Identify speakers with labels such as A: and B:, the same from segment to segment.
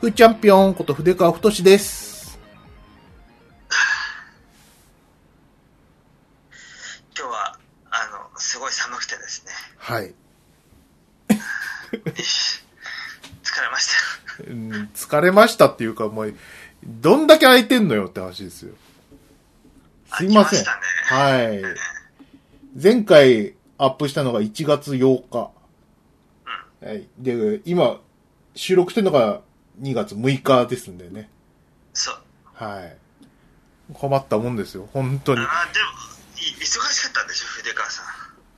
A: ふーチャンピオンこと筆川太志です。
B: 今日は、あの、すごい寒くてですね。
A: はい。
B: 疲れました。
A: うん疲れましたっていうか、もう、どんだけ空いてんのよって話ですよ。すいません。
B: ね
A: はい。前回アップしたのが1月8日。はい。で、今、収録してるのが2月6日ですんでね。
B: そう。
A: はい。困ったもんですよ、本当に。
B: あーでも、い忙しかったんでしょ、筆川さん。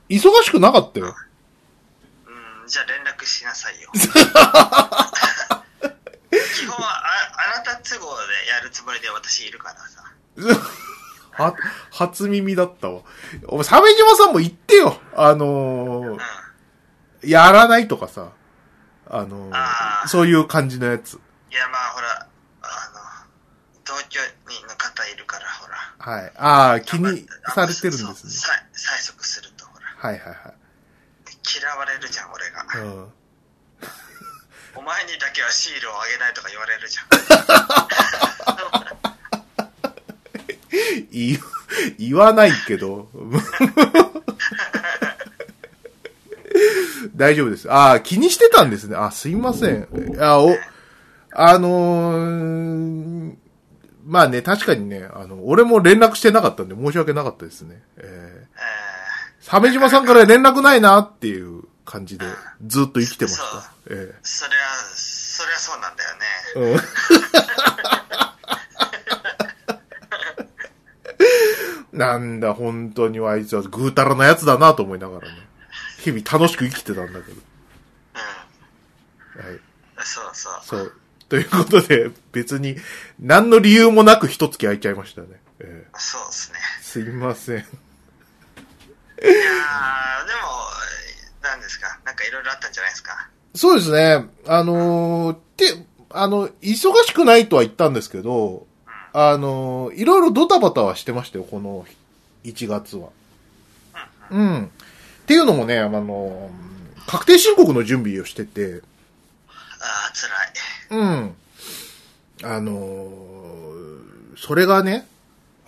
A: 忙しくなかったよ。
B: うん、じゃあ連絡しなさいよ。基本はあ、あなた都合でやるつもりで私いるからさ。
A: は、初耳だったわ。お前、鮫島さんも言ってよ。あの
B: うん。
A: ー、やらないとかさ。あの
B: あ
A: そういう感じのやつ。
B: いや、まあほら、あの、同居人の方いるから、ほら。
A: はい。ああ、気にされてるんですね。
B: 催促すると、ほら。
A: はいはいはい。
B: 嫌われるじゃん、俺が。
A: うん。
B: お前にだけはシールをあげないとか言われるじゃん。
A: 言わないけど。大丈夫です。ああ、気にしてたんですね。あ、すいません。あ、お、あのーまあね、確かにね、あの、俺も連絡してなかったんで申し訳なかったですね。え
B: え
A: ー、鮫島さんから連絡ないなっていう感じで、ずっと生きてました。え
B: ーそりゃ、そりゃそうなんだよね。
A: えうん。なんだ、本当にあいつはぐうたらなやつだなと思いながらね。日々楽しく生きてたんだけど。
B: うん。
A: はい。
B: そうそう。
A: そう。ということで、別に、何の理由もなく一月空いちゃいましたね。え
B: そうですね。
A: えすいません。
B: いやー、でも、何ですか？なんかいろいろあったんじゃないですか？
A: そうですね。あのーて、あの、忙しくないとは言ったんですけど、あのーいろいろドタバタはしてましたよ、この1月は。うん。っていうのもね、あのー確定申告の準備をしてて、
B: あー、辛い。
A: うん。あのーそれがね、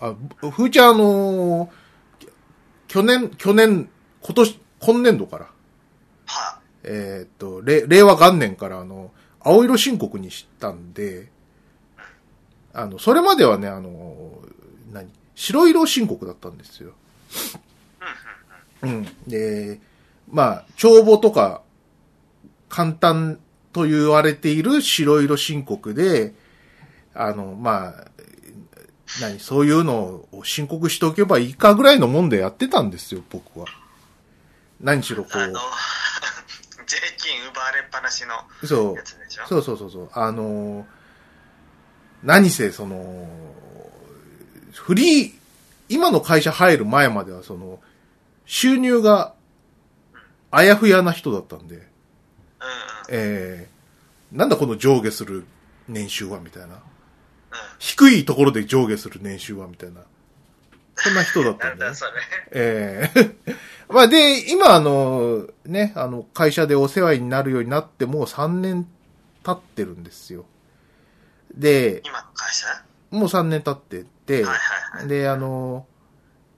A: あ、ふーちゃんあのー去年、去年、今年、今年度から、
B: は
A: えーっと、令令和元年からあの、青色申告にしたんで、あの、それまではね、あの、何？白色申告だったんですよ。うん。で、まあ、帳簿とか、簡単と言われている白色申告で、あの、まあ、何、そういうのを申告しておけばいいかぐらいのもんでやってたんですよ、僕は。何しろこ
B: あの
A: う。
B: 税金奪われっぱなしの
A: そう
B: や。つでしょ？
A: そうそうそうそう。あのー何せ、その、フリー、今の会社入る前までは、その、収入が、あやふやな人だったんで。えー、なんだこの上下する年収は、みたいな。
B: うん。
A: 低いところで上下する年収は、みたいな。そんな人だったんで、ね。ええ まあで、今あの、ね、あの、会社でお世話になるようになってもう3年経ってるんですよ。で、
B: 今の会社？
A: もう3年経ってて、
B: はいはいはい。
A: で、あの、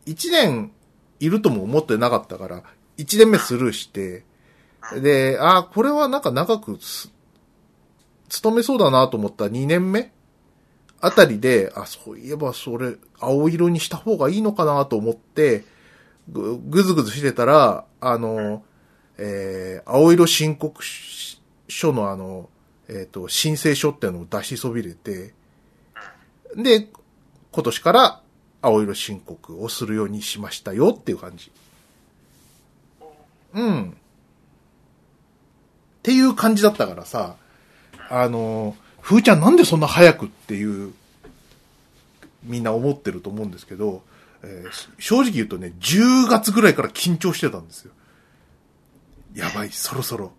A: 1年いるとも思ってなかったから、1年目スルーして、で、ああこれはなんか長く勤めそうだなと思った2年目あたりで、あ、そういえばそれ、青色にした方がいいのかなと思って、ぐ、ぐずぐずしてたら、あの、えー、青色申告書のあの、えっ、と、申請書っていうのを出しそびれて、で、今年から青色申告をするようにしましたよっていう感じ。うん。っていう感じだったからさ、あの、ふーちゃんなんでそんな早くっていう、みんな思ってると思うんですけど、えー正直言うとね、10月ぐらいから緊張してたんですよ。やばい、そろそろ。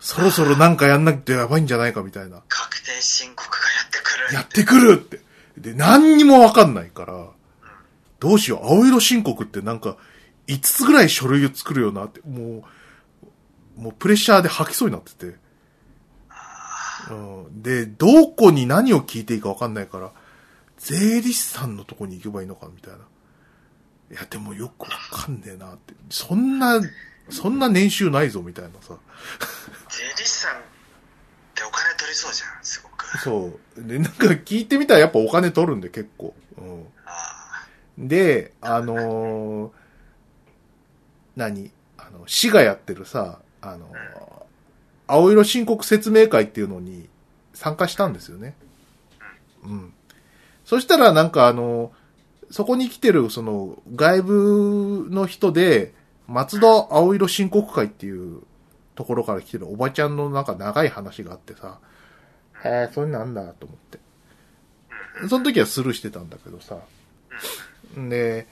A: そろそろなんかやんなきゃやばいんじゃないかみたいな。
B: 確定申告がやってくる。
A: やってくるって。で、何にもわかんないから、どうしよう、青色申告ってなんか、5つぐらい書類を作るよなって、もう、もうプレッシャーで吐きそうになってて、うん。で、どこに何を聞いていいかわかんないから、税理士さんのとこに行けばいいのかみたいな。いや、でもよくわかんねえなって。そんな、そんな年収ないぞみたいなさ。
B: 税理士さんってお金取りそうじゃん、す。
A: そう。で、なんか聞いてみたらやっぱお金取るんで結構。うん。で、あのー何？あの、市がやってるさ、あのー青色申告説明会っていうのに参加したんですよね。うん。そしたらなんかあの、そこに来てるその外部の人で、松戸青色申告会っていうところから来てるおばちゃんのなんか長い話があってさ、へえ、それなんだと思って。その時はスルーしてたんだけどさ。で、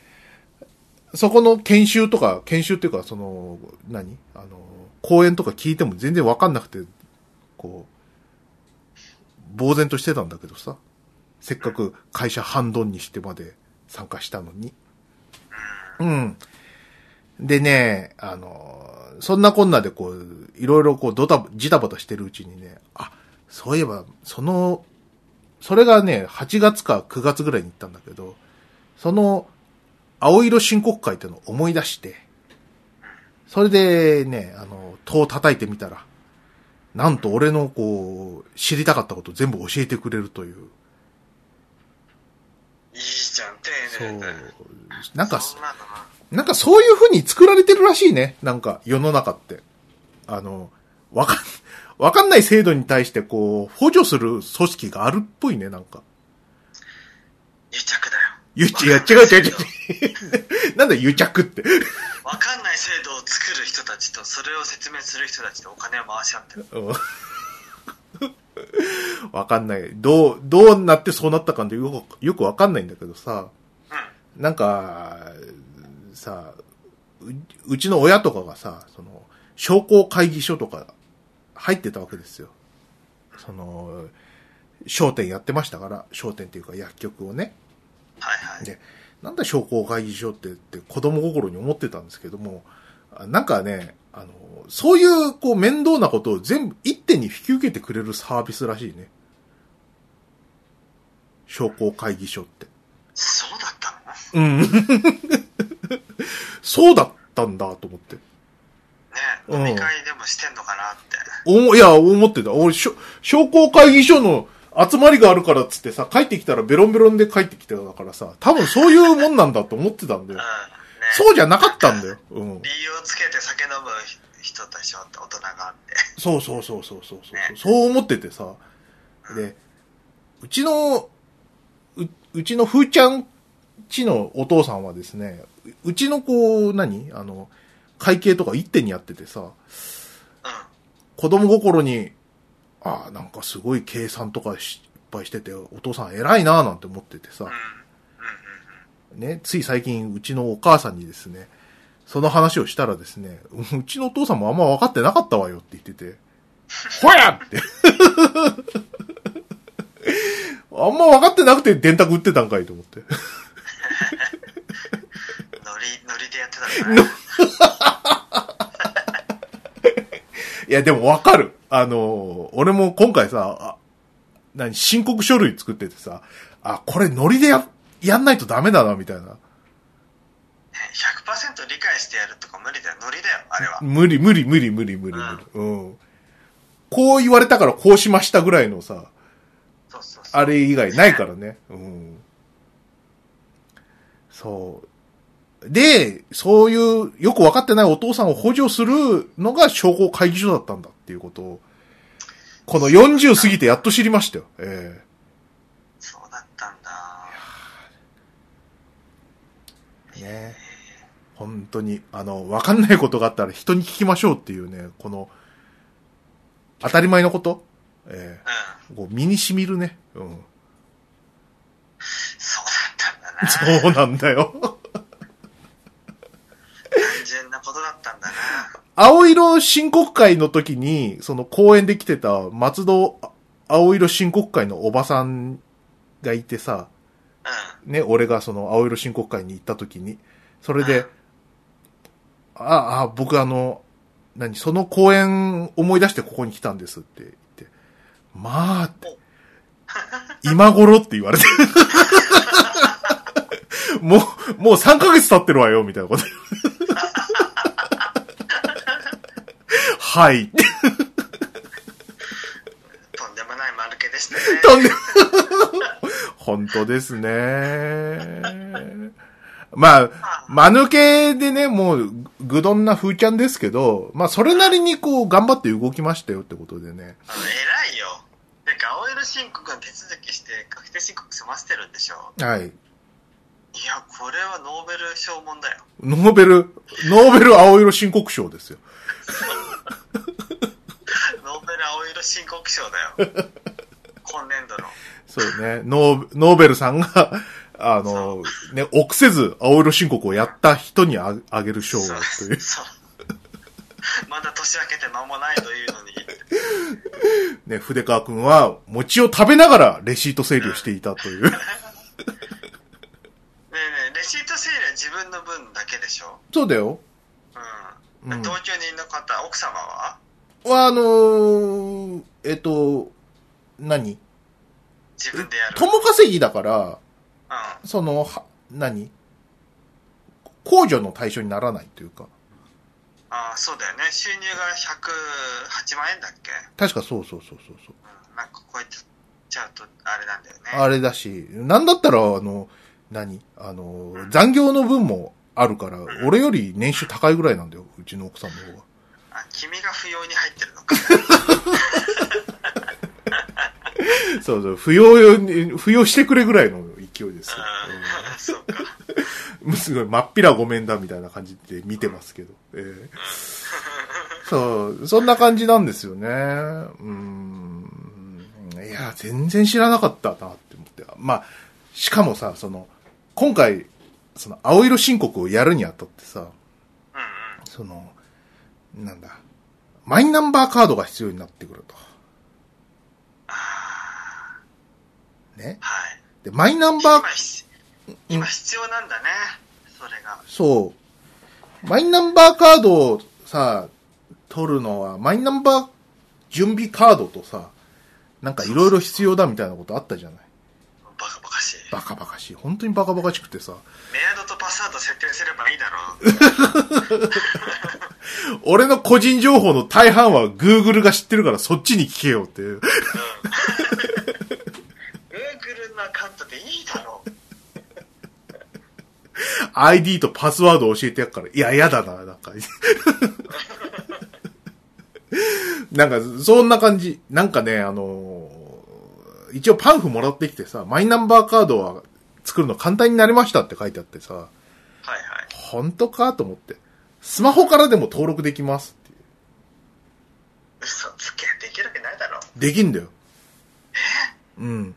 A: そこの研修とか、研修っていうか、その、何？あの、講演とか聞いても全然わかんなくて、こう、呆然としてたんだけどさ。せっかく会社半ドンにしてまで参加したのに。うん。でね、あの、そんなこんなでこう、いろいろこう、ドタ、ジタバタしてるうちにね、あ、そういえば、その、それがね、8月か9月ぐらいに行ったんだけど、その、青色申告会っていうのを思い出して、それでね、あの、戸を叩いてみたら、なんと俺のこう、知りたかったことを全部教えてくれるという。
B: いいじゃん、丁
A: そう
B: 寧で。。
A: なんか、
B: そんなのな
A: なんかそういう風に作られてるらしいね。なんか世の中って。あの、わかん、わかんない制度に対してこう、補助する組織があるっぽいね、なんか。
B: 癒着だよ。
A: ゆち、いや、違う違う違う。なんだ癒着って。
B: わかんない制度を作る人たちと、それを説明する人たちとお金を回し合ってる。
A: うん わかんない。どう、どうなってそうなったかんてよく、よくわかんないんだけどさ。
B: うん。
A: なんか、さ、ううちの親とかがさ、その、商工会議所とか入ってたわけですよ。その、商店やってましたから、商店っていうか薬局をね。
B: はいはい。
A: で、なんだ商工会議所ってって子供心に思ってたんですけども、あなんかね、あの、そういうこう面倒なことを全部一手に引き受けてくれるサービスらしいね。商工会議所って。
B: そうだったの？
A: うん。そうだったんだと思って。
B: ね
A: うん
B: 飲み会でもしてんのかなって。
A: おいや、思ってた。俺、商工会議所の集まりがあるからっつってさ、帰ってきたらベロンベロンで帰ってきてたからさ、多分そういうもんなんだと思ってたんだ
B: うん。
A: よ
B: ね。
A: そうじゃなかったんだよ。うん。
B: 理由をつけて酒飲む人でしょって大人があって。
A: そうそうそうそうそうそう、
B: ね
A: そう思っててさ。で、うちの、う、うちのふーちゃんちのお父さんはですね、ううちの子、何？あの、会計とか一手にやっててさ、子供心に、ああ、なんかすごい計算とかしいっぱいしてて、お父さん偉いなーなんて思っててさ。、ね、つい最近うちのお母さんにですね、その話をしたらですね、うちのお父さんもあんま分かってなかったわよって言ってて、ほやって。あんま分かってなくて電卓売ってたんかいと思って。
B: ノリ、でやってたんだね。
A: いや、でも分かる。あの、俺も今回さ、あ何、申告書類作っててさ、あ、これノリでや、やんないとダメだな、みたいな。
B: ね100%理解してやるとか無理だよ。ノリだよ、あれは。
A: 無理、無理、無理、無理、無理、無理。うん。こう言われたからこうしましたぐらいのさ、
B: そうそうそう。
A: あれ以外ないからね。うん。そう。で、そういう、よくわかってないお父さんを補助するのが商工会議所だったんだっていうことを、この40過ぎてやっと知りましたよ。え
B: そうだったんだ。
A: えね本当に、あの、わかんないことがあったら人に聞きましょうっていうね、この、当たり前のことえ
B: うん。
A: えこう身に染みるね。うん。
B: そうだったんだな。
A: そうなんだよ。
B: 単純なことだったんだな。
A: 青色申告会の時に、その公園で来てた松戸青色申告会のおばさんがいてさ、
B: うん。
A: ね、俺がその青色申告会に行った時に、それで、ああ、僕あの、何、その公園思い出してここに来たんですって言って、まあって、今頃って言われて。もう、もう3ヶ月経ってるわよ、みたいなこと。はい。
B: とんでもない丸毛でしたね。
A: とんで本当ですね。まあ、間抜けでね、もう、ぐどんな風ちゃんですけど、まあ、それなりにこう、頑張って動きましたよってことでね。
B: あの偉いよ。てか、青色申告の手続きして、確定申告済ませてるんでしょ。
A: はい。
B: いや、これはノーベル賞問だよ。
A: ノーベル、ノーベル青色申告賞ですよ。
B: ノーベル青色申告賞だよ。今年度の。
A: そうね。ノーノーベルさんが、あの、ね、臆せず青色申告をやった人にああげる賞という。
B: そう。まだ年明けて間もないというのに。
A: ね、筆川くんは餅を食べながらレシート整理をしていたという。
B: ねえねえ、レシート整理は自分の分だけでしょ
A: そうだよ。
B: うん。
A: うん
B: 同居人の方、奥様は？
A: は、あのーえっと、何？
B: 自分でやる。
A: 友稼ぎだから、
B: うん。
A: その、は、何？控除の対象にならないというか。
B: ああ、そうだよね。収入が108万円だっけ？
A: 確かそうそうそうそうそう。
B: うん。なんかこうやってちゃうと、あれなんだよね。
A: あれだし、なんだったら、あの、何？あの、残業の分もあるから、俺より年収高いぐらいなんだよ、うちの奥さんの方が。
B: あ、君が不要に入ってるのか。
A: そうそう、扶養用に、扶養してくれぐらいの勢いですよ。
B: うん。そうか。
A: うんすごい、まっぴらごめんだみたいな感じで見てますけど。ええそう、そんな感じなんですよね。うん。いや、全然知らなかったなって思って。まあ、しかもさ、その、今回、その、青色申告をやるにあたってさ、
B: うんうん。
A: その、なんだ、マイナンバーカードが必要になってくると。
B: あ
A: ね。
B: あ、はい。
A: で、マイナンバー
B: 今必要なんだね。それが。
A: そう。マイナンバーカードをさ、取るのは、マイナンバー準備カードとさ、なんかいろいろ必要だみたいなことあったじゃない？
B: バカバカしい。
A: バカバカしい。本当にバカバカしくてさ、
B: メアドとパスワード設定すればいいだろう。
A: 俺の個人情報の大半は Google が知ってるからそっちに聞けよっていう。
B: Google のアカウントでいいだろう。
A: ID とパスワード教えてやっから、いや、やだな、なんか。なんか、そんな感じ。なんかね、あのー一応パンフもらってきてさ、マイナンバーカードは作るの簡単になりましたって書いてあってさ、
B: はいはい。
A: 本当かと思って。スマホからでも登録できますっていう。
B: 嘘つけ。できるわけないだろう。
A: できんだよ。うん。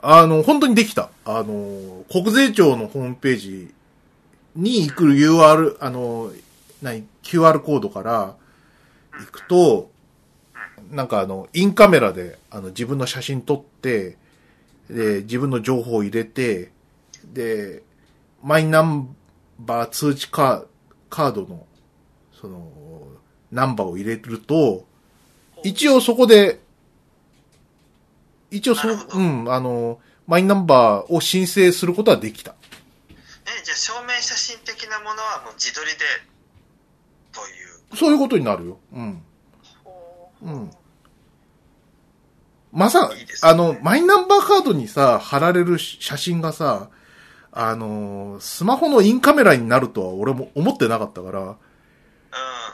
A: あの、本当にできた。あの、国税庁のホームページに行く UR、あの、何、QR コードから行くと、なんかあの、インカメラで、あの、自分の写真撮って、で、自分の情報を入れて、で、マイナンバー通知カカードの、その、ナンバーを入れると、一応そこで、一応そうん、あの、マイナンバーを申請することはできた。
B: え、じゃあ証明写真的なものはもう自撮りで、という？
A: そういうことになるよ。うん。
B: ほ
A: うん。まさ
B: いいね
A: あの、マイナンバーカードにさ、貼られる写真がさ、あの、スマホのインカメラになるとは俺も思ってなかったから、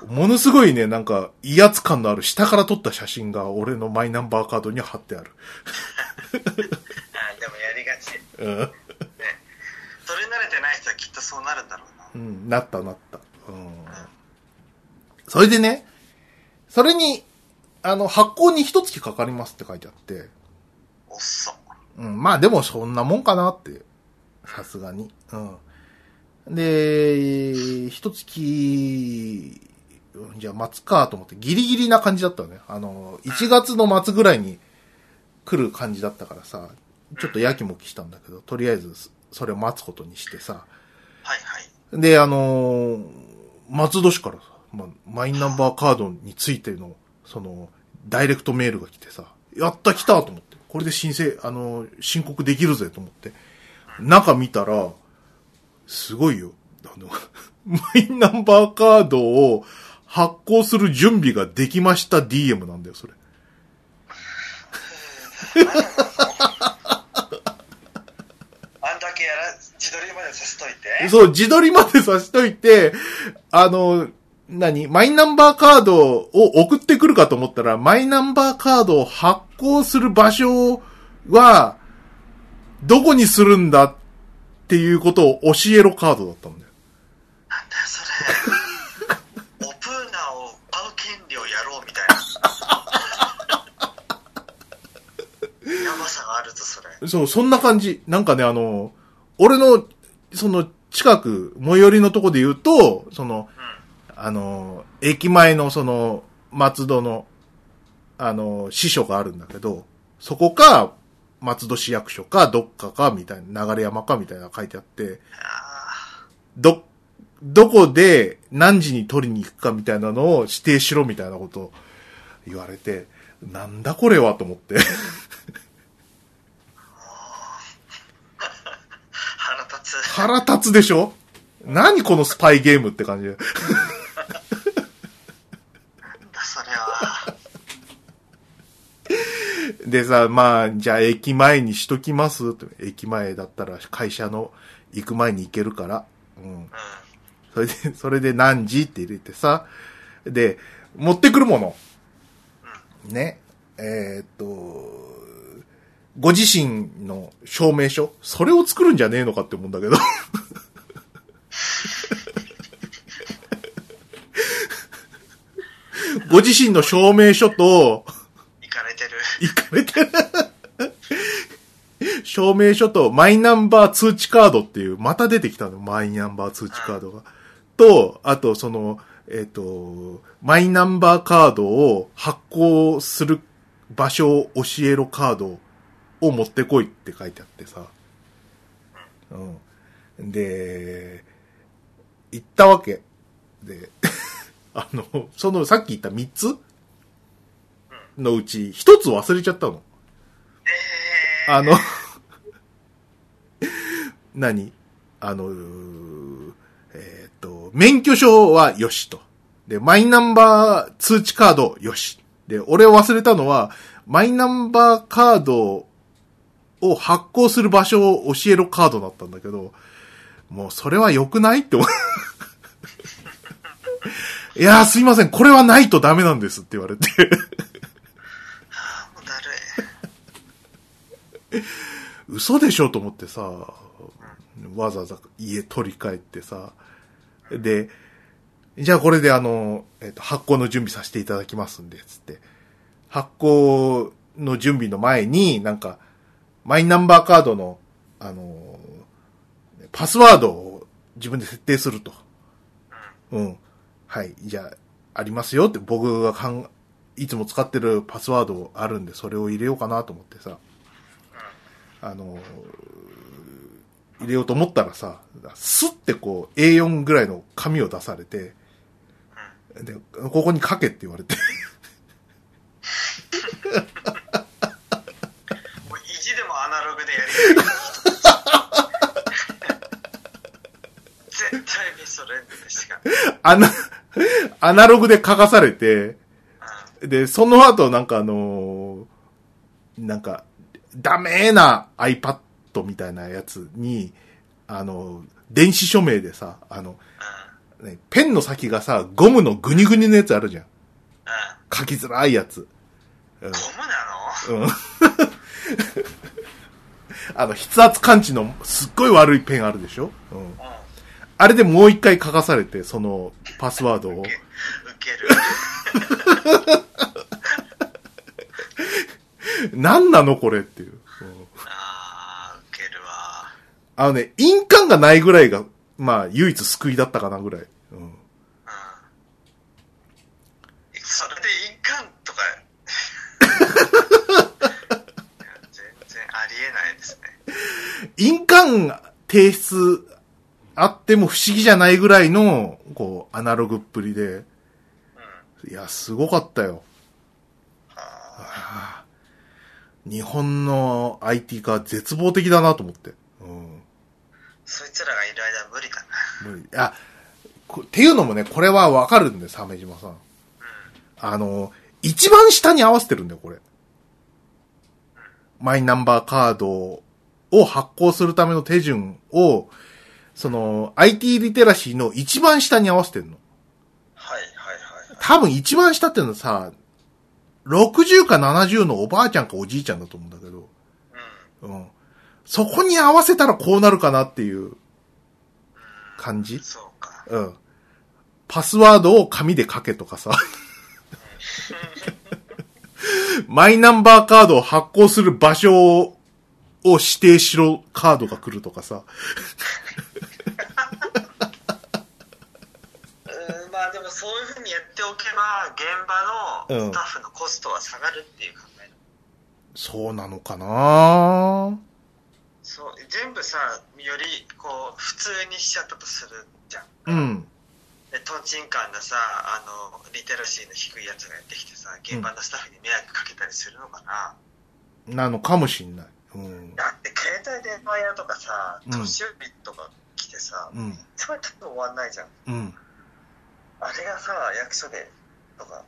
B: うん。
A: ものすごいね、なんか、威圧感のある下から撮った写真が俺のマイナンバーカードに貼ってある。
B: あでもやりがち。
A: うん。
B: 撮り慣れてない人はきっとそうなるんだろうな。
A: うん、なったなった。うん。それでね、それに、あの、発行に一月かかりますって書いてあって、
B: おっそ。
A: うん、まあでもそんなもんかなって、さすがに。うん。で、一月、うんじゃあ待つかと思って、ギリギリな感じだったのね。あの、1月の末ぐらいに来る感じだったからさ、ちょっとやきもきしたんだけど、とりあえずそれを待つことにしてさ、
B: はいはい。
A: で、あのー松戸市からさ、ま、マイナンバーカードについての、その、ダイレクトメールが来てさ、やった来たと思って。これで申請、あの、申告できるぜと思って。中見たら、すごいよ。あの、マイナンバーカードを発行する準備ができました DM なんだよ、それ。
B: あんだけやら、自撮りまでさせといて。
A: そう、自撮りまでさしといて、あの、何？マイナンバーカードを送ってくるかと思ったら、マイナンバーカードを発行する場所は、どこにするんだっていうことを教えろカードだったんだよ。
B: なんだよ、それ。オプーナーを買う権利をやろうみたいな。やばさがあるぞ、それ。
A: そう、そんな感じ。なんかね、あの、俺の、その、近く、最寄りのとこで言うと、その、あの、駅前のその、松戸の、あの、支所があるんだけど、そこか、松戸市役所か、どっかか、みたいな、流山か、みたいなの書いてあって、
B: あ
A: ど、どこで何時に取りに行くかみたいなのを指定しろみたいなことを言われて、なんだこれはと思って。
B: ー 腹立つ。
A: 腹立つでしょ？何このスパイゲームって感じで。
B: なんだ、それは。
A: でさ、まあ、じゃあ駅前にしときます？駅前だったら会社の行く前に行けるから。うん。
B: うん。
A: それで、それで何時って入れてさ。で、持ってくるもの。ね。えーっと、ご自身の証明書それを作るんじゃねえのかって思うんだけど。ご自身の証明書と、
B: 行かれてる。
A: いかれてる。証明書とマイナンバー通知カードっていう、また出てきたの、マイナンバー通知カードが。と、あとその、えっ、と、マイナンバーカードを発行する場所を教えろカードを持ってこいって書いてあってさ。うん。で、行ったわけ。で、あの、そのさっき言った3つのうち1つ忘れちゃったの。
B: えー、
A: あの、何？あの、うーえっ、と、免許証はよしと。で、マイナンバー通知カードよし。で、俺忘れたのは、マイナンバーカードを発行する場所を教えろカードだったんだけど、もうそれは良くないって思う。いやーすいません、これはないとダメなんですって言われて。
B: あーもうだるい。
A: 嘘でしょと思ってさ、わざわざ家取り帰ってさ、で、じゃあこれであの、えっ、と、発行の準備させていただきますんで、つって。発行の準備の前に、なんか、マイナンバーカードの、あの、パスワードを自分で設定すると。うん。はい。じゃあ、ありますよって僕がかん、いつも使ってるパスワードあるんで、それを入れようかなと思ってさ。あの、入れようと思ったらさ、スッてこう A4 ぐらいの紙を出されて、で、ここに書けって言われて、
B: もう意地でもアナログでやり絶対にそれでしか。
A: アナ、アナログで書かされて、
B: う
A: で、その後なんかあのーなんか、ダメーな iPad みたいなやつに、あのー電子署名でさ、あの。ね、ペンの先がさ、ゴムのグニグニのやつあるじゃん。
B: うん。
A: 書きづらいやつ。うん
B: ゴムなの？
A: うん。あの、筆圧感知のすっごい悪いペンあるでしょ？うん。
B: うん。
A: あれでもう一回書かされて、そのパスワードを
B: ウ。ケる。
A: 何なのこれっていう。うん
B: あー、ウケるわ。
A: あのね、印鑑がないぐらいが、まあ、唯一救いだったかなぐらい。うん。
B: うん。それで印鑑とか。全然ありえないですね。
A: 印鑑提出あっても不思議じゃないぐらいの、こう、アナログっぷりで。
B: うん。
A: いや、すごかったよ。
B: あ
A: 日本の IT 化絶望的だなと思って。うん。
B: そいつらがいる間は無理だな。
A: 無理あ、こっていうのもね、これはわかるんだよ、鮫島さん。あの、一番下に合わせてるんだよ、これ。マイナンバーカードを発行するための手順を、その、IT リテラシーの一番下に合わせてるの。
B: はいはいはい。
A: 多分一番下っていうのはさ、60か70のおばあちゃんかおじいちゃんだと思うんだけど、
B: うん。
A: うん。そこに合わせたらこうなるかなっていう感じ？
B: そうか。
A: うん。パスワードを紙で書けとかさ。マイナンバーカードを発行する場所を指定しろカードが来るとかさ。
B: うん、まあでもそういうふうにやっておけば、現場のスタッフのコストは下がるっていう考えだ。
A: そうなのかな？
B: そう、全部さ、よりこう、普通にしちゃったとするじゃん。
A: うん。
B: で、トンチンカンなさ、あの、リテラシーの低いやつがやってきてさ、現場のスタッフに迷惑かけたりするのかな？
A: なのかもしんない。うん。
B: だって携帯電話屋とかさ、
A: うん
B: 年寄りとか来てさ、
A: うん。
B: それ多分終わんないじゃん。
A: うん。
B: あれがさ、役所でとか、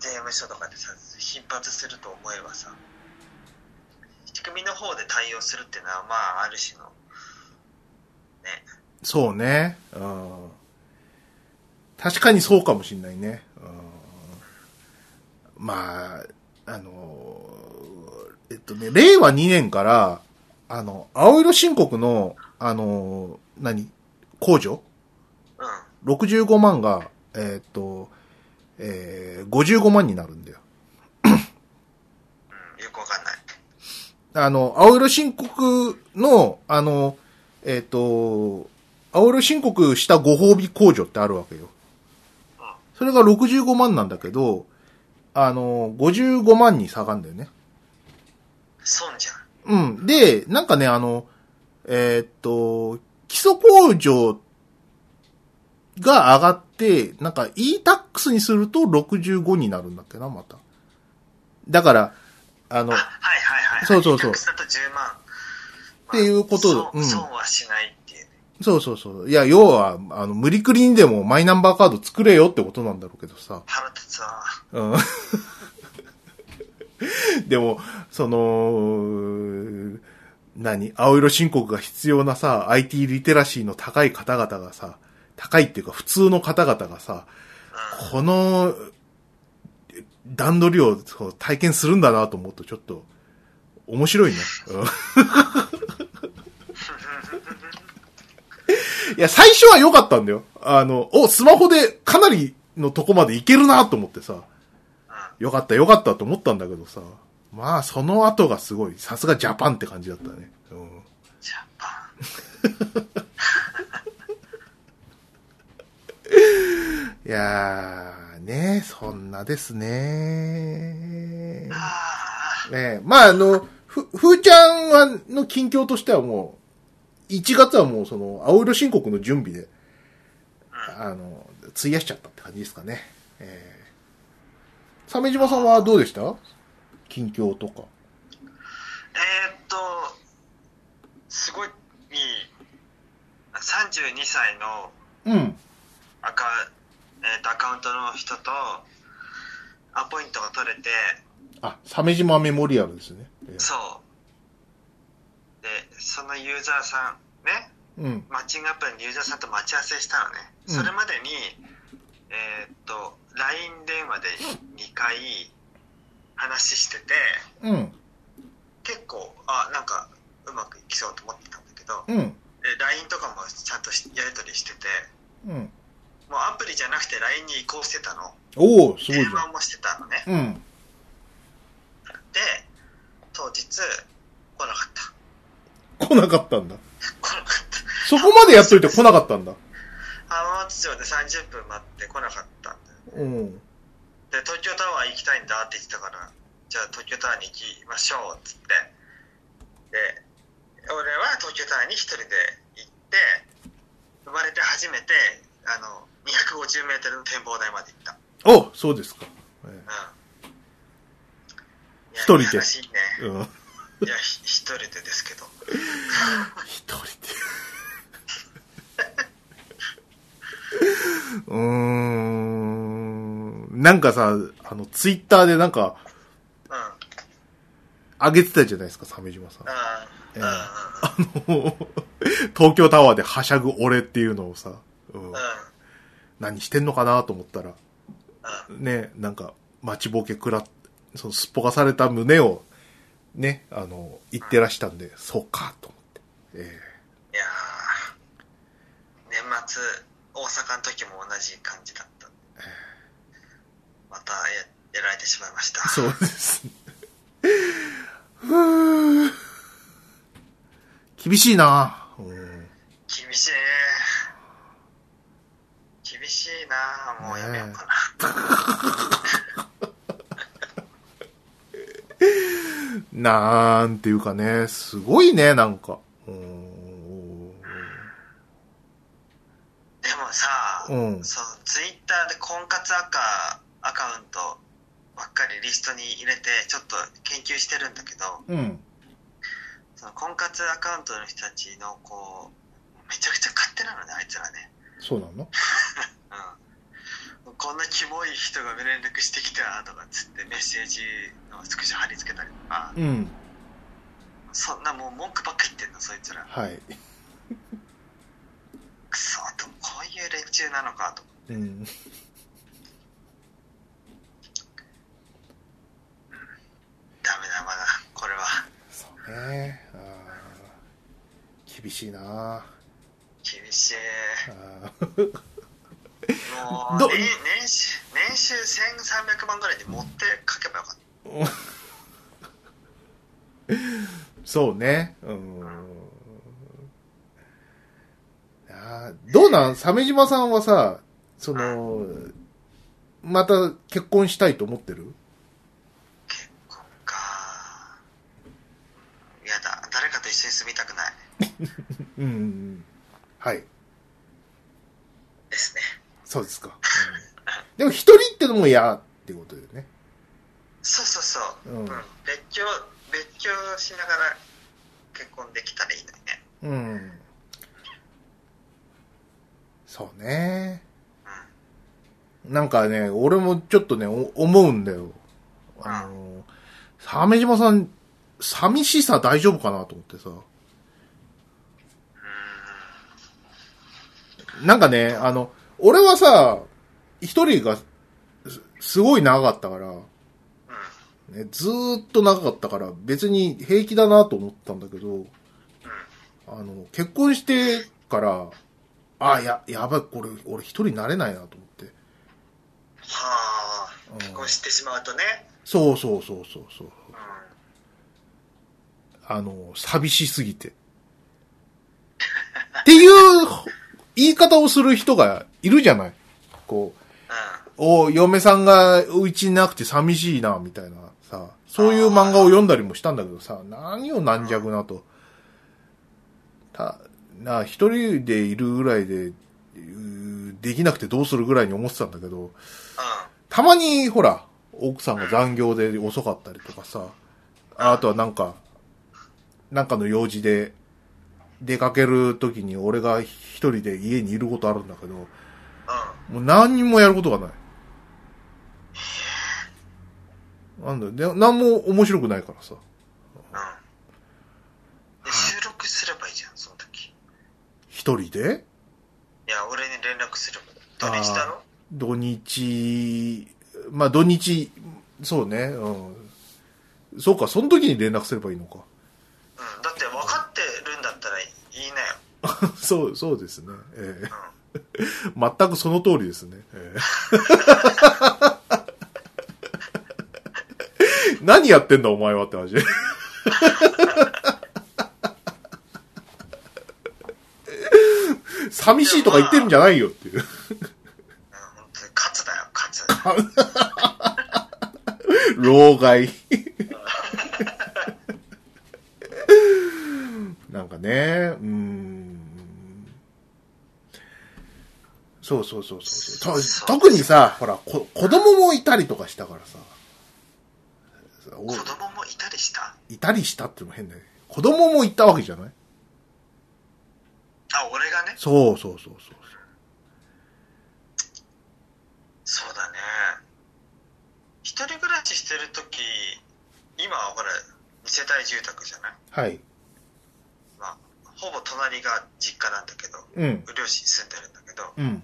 B: 税務署とかでさ、頻発すると思えばさ、仕組みの方で対応するっていうのは、まあ、ある種の、ね、
A: そうね。うん。確かにそうかもしんないね。うん。まあ、あの、えっとね、令和2年から、あの、青色申告の、あの、何控除
B: うん。
A: 65万が、えーっと、えー、55万になるんだよ。
B: うん、よくわかんない。
A: あの、青色申告の、あの、えーっと、青色申告したご褒美控除ってあるわけよ。それが65万なんだけど、あの、55万に下がるんだよね。
B: 損じゃん。
A: うん。で、なんかね、あの、えーっと、基礎控除が上がって、なんか e-tax にすると65になるんだっけな、また。だから、あの
B: あ、、はいはいはい。
A: そうそうそう
B: タックスだと10万。
A: っていうこと
B: まあ
A: うん
B: はしないっていうね。
A: そうそうそう。いや、要は、あの、無理くりにでもマイナンバーカード作れよってことなんだろうけどさ。
B: 腹立つわ。
A: うん。でも、その、何青色申告が必要なさ、IT リテラシーの高い方々がさ、高いっていうか普通の方々がさ、この段取りを体験するんだなと思うとちょっと面白いね。うんいや、最初は良かったんだよ。あの、お、スマホでかなりのとこまでいけるなと思ってさ、よかったよかったと思ったんだけどさ、まあその後がすごい、さすがジャパンって感じだったね。うん
B: ジャパ
A: いやー、ね、そんなですねねまああの、ふ、ふーちゃんは、の近況としてはもう、1月はもうその、青色申告の準備で、あの、費やしちゃったって感じですかね。えー、鮫島さんはどうでした？近況とか。
B: ーえー、っと、すごい、32歳の
A: うん。
B: アカ,、えーっとアカウントの人とアポイントが取れて、
A: あ、鮫島メモリアルですね。えー
B: そう。で、そのユーザーさん、ね、
A: うん。
B: マッチングアプリのユーザーさんと待ち合わせしたのね。
A: うん
B: それまでに、えーっと、LINE 電話で2回話してて、
A: うん。
B: 結構、あ、なんかうまくいきそうと思ってたんだけど、
A: うん。
B: で LINE とかもちゃんとしやり取りしてて、
A: うん。
B: もうアプリじゃなくて LINE に移行してたの。
A: おおすごいじ
B: 電話もしてたのね。
A: うん。
B: で、当日、来なかった。
A: 来なかったんだ。
B: 来なかった。
A: そこまでやっといて来なかったんだ。
B: 浜松町で30分待って来なかったんだよ。
A: うん。
B: で、東京タワー行きたいんだって言ってたから、じゃあ東京タワーに行きましょうっつって。で、俺は東京タワーに一人で行って、生まれて初めて、あの、250メートルの展望台まで行った。
A: おそうですか。え
B: うん。
A: ー一人で。
B: いね。
A: うん。
B: いや、ひ一人でですけど。
A: 一人で。うーん。なんかさ、あの、ツイッターでなんか、
B: うん。
A: げてたじゃないですか、鮫島さん。
B: うん。うん。
A: あの、東京タワーではしゃぐ俺っていうのをさ、うん
B: うん。
A: 何してんのかなと思ったら、
B: うん。
A: ね、なんか、待ちぼうけ食らっ、そのすっぽかされた胸を、ね、あの、言ってらしたんで、そうか、と思って。え
B: いやー、年末、大阪の時も同じ感じだった。またややられてしまいました。
A: えそうです。ふぅ厳しいな、うん
B: 厳しい。厳しいなもうやめようかな。
A: なんていうかね、すごいね、なんか。うん
B: でもさ、
A: うん
B: そう、ツイッターで婚活アカアカウントばっかりリストに入れて、ちょっと研究してるんだけど、
A: うん。
B: その婚活アカウントの人たちの、こう、めちゃくちゃ勝手なのね、あいつらね。
A: そうなの？
B: うん。こんなキモい人が連絡してきたとかっつってメッセージのスクショ貼り付けたりとか、
A: うん。
B: そんなもう文句ばっか言ってんの、そいつら。
A: はい。
B: くそーと、こういう連中なのかと。
A: うん。
B: ダメだ、まだ、これは。
A: そうね。あー厳しいな
B: 厳しい。
A: あー
B: 年収、年収1300万ぐらいで持って書けばよかった。
A: そうね。うん。あーどうなん？鮫島さんはさ、その、また結婚したいと思ってる？
B: 結婚か。やだ、誰かと一緒に住みたくない。
A: うん。はい。そうですか。うんでも一人ってのも嫌ってことだよね。
B: そうそうそう。
A: うん
B: 別居、別居しながら結婚できたらいいのにね。
A: うん。そうね。なんかね、俺もちょっとね、お思うんだよ。あの、鮫島さん、寂しさ大丈夫かなと思ってさ。なんかね、あの、俺はさ、一人がすすごい長かったから。ね、ずーっと長かったから別に平気だなと思ったんだけど、
B: うん。
A: あの、結婚してから、あ、や、やばい、これ、俺一人になれないなと思って。
B: はあ
A: うん。
B: 結婚してしまうとね。
A: そうそうそうそうそう。
B: うん。
A: あの、寂しすぎて。っていう言い方をする人がいるじゃないこう、
B: うん。
A: お、嫁さんがうちになくて寂しいな、みたいなさ、そういう漫画を読んだりもしたんだけどさ、何を軟弱なと。た、な、一人でいるぐらいで、できなくてどうするぐらいに思ってたんだけど、
B: うん。
A: たまに、ほら、奥さんが残業で遅かったりとかさ、あとはなんか、なんかの用事で出かけるときに俺が一人で家にいることあるんだけど、
B: うん。
A: もう何にもやることがない。なんだよ。で、何も面白くないからさ。
B: うん。で収録すればいいじゃん、その時。
A: 一人で？
B: いや、俺に連絡すれば。土日だろ？
A: 土日、まあ土日、そうね、うん。そうか、その時に連絡すればいいのか。
B: うん。だって分かってるんだったら言いなよ。
A: そう、そうですね。え
B: うん。
A: え 全くその通りですね。ええ 何やってんだお前はって話。寂しいとか言ってるんじゃないよっていう。
B: 勝つだよ、勝つ。
A: 老害。なんかね、うーん。そうそうそうそうと
B: そう
A: 特にさ、ほら、こ子供もいたりとかしたからさ。お
B: 子供もいたりした？
A: いたりしたっていうのも変だよね。子供もいたわけじゃない？
B: あ、俺がね？
A: そうそうそうそう。
B: そうだね。一人暮らししてるとき、今はほら、二世帯住宅じゃない？
A: はい。
B: まあ、ほぼ隣が実家なんだけど、
A: うん。
B: 両親住んでるんだけど、
A: うん。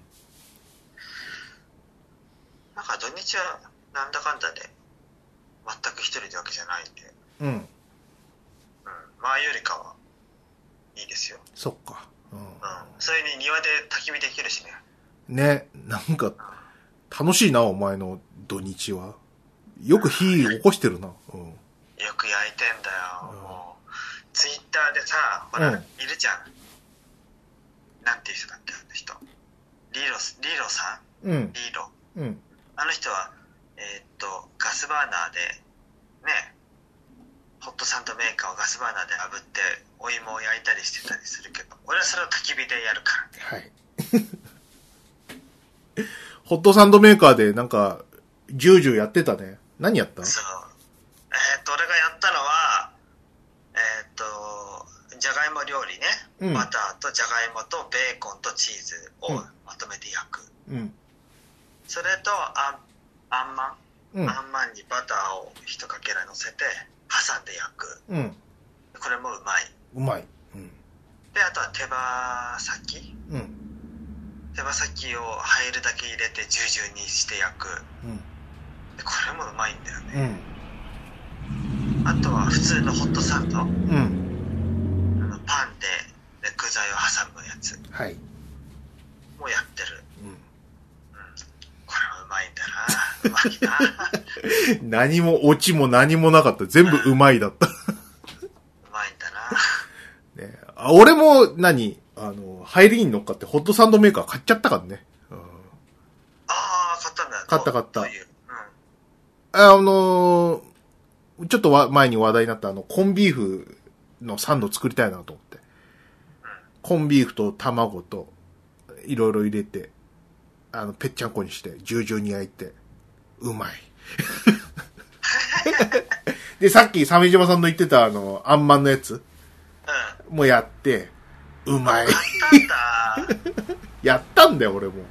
B: なんか土日はなんだかんだで、全く一人ってわけじゃないんで、
A: うん。
B: うん、前よりかはいいですよ。
A: そっか。う
B: うん。それに庭で焚き火できるしね。
A: ん。ね、なんか、楽しいな、お前の土日は。よく火起こしてるな。うん。
B: よく焼いてんだよ。
A: うん
B: もう、ツイッターでさ、ほら、
A: うん
B: いるじゃん。なんていう人だっけ、あの人。リーロス、リーロさん、
A: うん。
B: リーロ。
A: うん。
B: あの人は、えーっと、ガスバーナーで、ね、ホットサンドメーカーをガスバーナーで炙って、お芋を焼いたりしてたりするけど、俺はそれを焚き火でやるからね。
A: はい。ホットサンドメーカーでなんか、ジュージューやってたね。何やった？
B: そう。えーっと、俺がやったのは、えーっと、じゃがいも料理ね、
A: うん
B: バターとじゃがいもとベーコンとチーズを
A: うん
B: まとめて焼く。
A: うん。
B: それと、あん、あんまん、
A: うん。
B: あんまんにバターを一かけら乗せて、挟んで焼く。
A: うん。
B: これもうまい。
A: うまい。うん。
B: で、あとは手羽先
A: うん。
B: 手羽先を入るだけ入れてジュージューにして焼く。
A: うん。
B: でこれもうまいんだよ
A: う
B: ね。
A: ん。
B: あとは普通のホットサンド。あ
A: うん。
B: のパンでで具材を挟むやつ
A: はい。
B: もやってる。まいんだな。うまいな。
A: 何も、オチも何もなかった。全部うまいだった。
B: うまいんだな。
A: ね、あ俺も何、あの、入りに乗っかってホットサンドメーカー買っちゃったからね。うん
B: ああ、買ったんだ。
A: 買った買った
B: どういう。うん。
A: あのーちょっとわ前に話題になったあの、コンビーフのサンド作りたいなと思って。コンビーフと卵と、いろいろ入れて、あの、ぺっちゃんこにして、ジュージューに焼いて、うまい。で、さっき、鮫島さんの言ってたあの、あんまんのやつ
B: うん。
A: もやって、うまい。
B: 買ったんだ。
A: やったんだよ、俺も。うん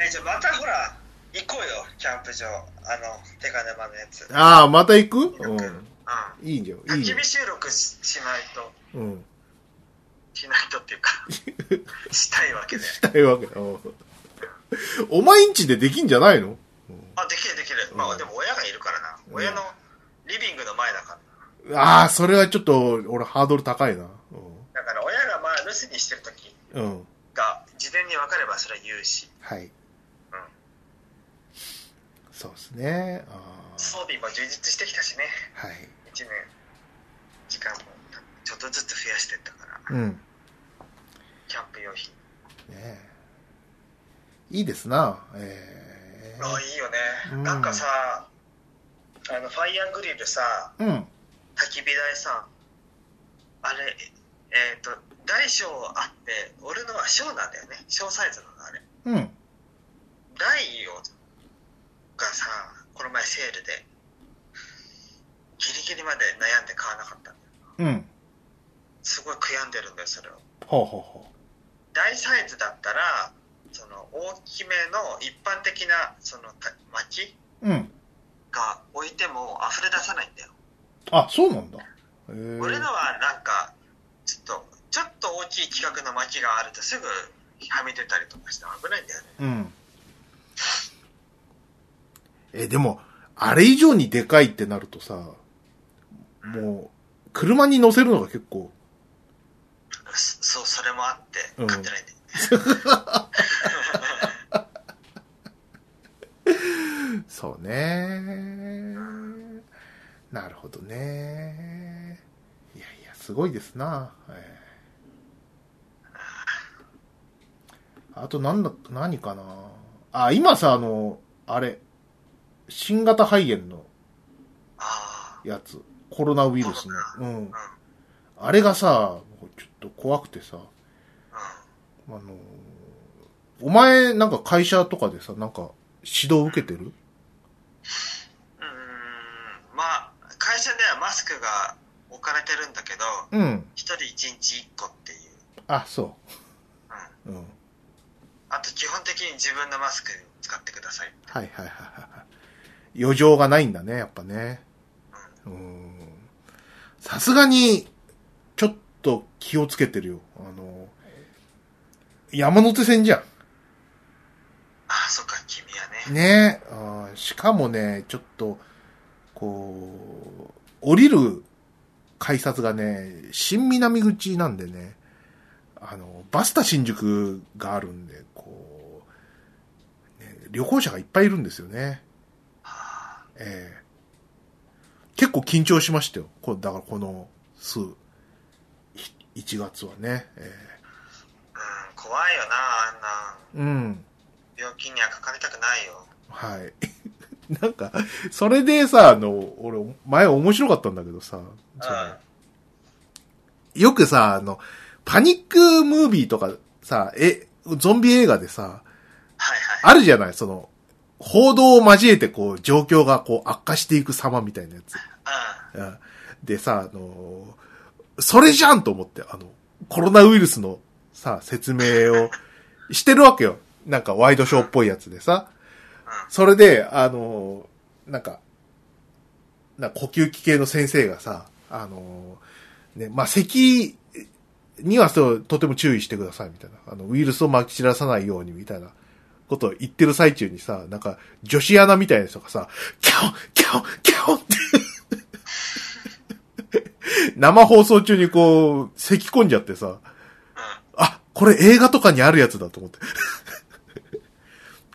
B: え、じゃあまたほら、行こうよ、キャンプ場。あの、手金沼のやつ。
A: ああ、また行く？
B: うん。
A: いいん、いいじゃん
B: 焚き火。収録ししないと、
A: うん。
B: しないとっていうか、したいわけで。
A: したいわけだ。うん お前んちでできんじゃないの？
B: あ、できるできる。ま
A: うん
B: あでも親がいるからな。
A: うん
B: 親のリビングの前だから。
A: ああ、それはちょっと、俺ハードル高いな。
B: だから親がまあ留守にしてる時
A: うん。うん。
B: が事前に分かればそれは言うし、
A: はい。
B: うん。
A: そうですね。あ
B: 装備も充実してきたしね。
A: あはい。
B: 1年、時間もちょっとずつ増やしてったから、
A: うん。
B: キャンプ用品。
A: ねえいいですな。え
B: ああ、いいよね。
A: うん
B: なんかさ、あの、ファイヤーグリルさ、
A: えうん。
B: 焚き火台さ、あれ、えっ、と、大小あって、俺のは小なんだよね。小サイズなの、あれ。
A: うん。
B: 大を、がさ、この前セールで、ギリギリまで悩んで買わなかったんだよ。
A: うん。
B: すごい悔やんでるんだよ、それを。
A: ほうほうほ
B: 大サイズだったら、その大きめの一般的な、そのた薪
A: う。うん。
B: が置いても溢れ出さないんだよ。
A: あ、そうなんだ。
B: 俺のはなんか、ちょっと、ちょっと大きい規格の薪があるとすぐはみ出たりとかして危ないんだよね。
A: うん。え、でも、あれ以上にでかいってなるとさ、もう、車に乗せるのが結構、
B: そそう、それもあって
A: うん
B: 買ってないんだよね。
A: そうね。なるほどね。いやいや、すごいですな。えーあとなんだ、何かな。あ、今さ、あの、あれ、新型肺炎のやつ、コロナウイルスの、うん。
B: あ、
A: れがさ、ちょっと怖くてさ、あの、お前なんか会社とかでさ、なんか指導受けてる？
B: うんまあ、会社ではマスクが置かれてるんだけど、
A: うん。
B: 一人一日一個っていう。
A: あ、そ
B: うん。
A: う。うん。
B: あと基本的に自分のマスクを使ってください。
A: はいはいはいはい。余剰がないんだね、やっぱね。うん。さすがに、ちょっと気をつけてるよ。あの、山手線じゃん。
B: ああ、そっか、君はね。
A: ねあーしかもね、ちょっと、こう、降りる改札がね、新南口なんでね、あの、バスタ新宿があるんで、こう、ね、旅行者がいっぱいいるんですよね。
B: あ
A: ええ結構緊張しましたよ。こだからこの数、ひ1月はね。え
B: あうん、怖いよな、あんな。
A: えうん。
B: 病気にはかかりたくないよ。
A: はい。なんか、それでさ、あの、俺、前面白かったんだけどさ、よくさ、あの、パニックムービーとかさ、え、ゾンビ映画でさ、
B: はいはい。
A: あるじゃない？その、報道を交えてこう、状況がこう、悪化していく様みたいなやつ。
B: うん。
A: うんでさ、あのそれじゃんと思って、あの、コロナウイルスのさ、説明をしてるわけよ。なんかワイドショーっぽいやつでさ。それで、あのなんか、な呼吸器系の先生がさ、あのね、まあ、咳にはそう、とても注意してくださいみたいな。あの、ウイルスを撒き散らさないようにみたいなことを言ってる最中にさ、なんか、女子アナみたいな人がさ、キャオキャオキャオって 生放送中にこう、咳込んじゃってさ、
B: うん。
A: あ、これ映画とかにあるやつだと思って。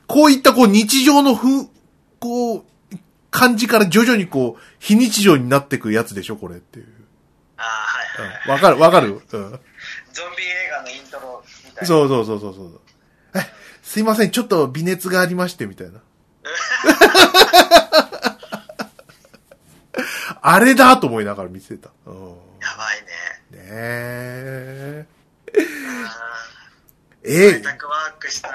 A: こういったこう日常のふ、こう、感じから徐々にこう、非日常になってくやつでしょ、これっていう。
B: ああ、はいはい。
A: うんわかる、わかる？うん。
B: ゾンビ映画のイントロみたいな。
A: そうそうそうそうそう。え、すいません、ちょっと微熱がありまして、みたいな。あれだと思いながら見てた。うん。
B: やばいね。
A: ねえ。
B: あ
A: え
B: ー在宅ワークしたい。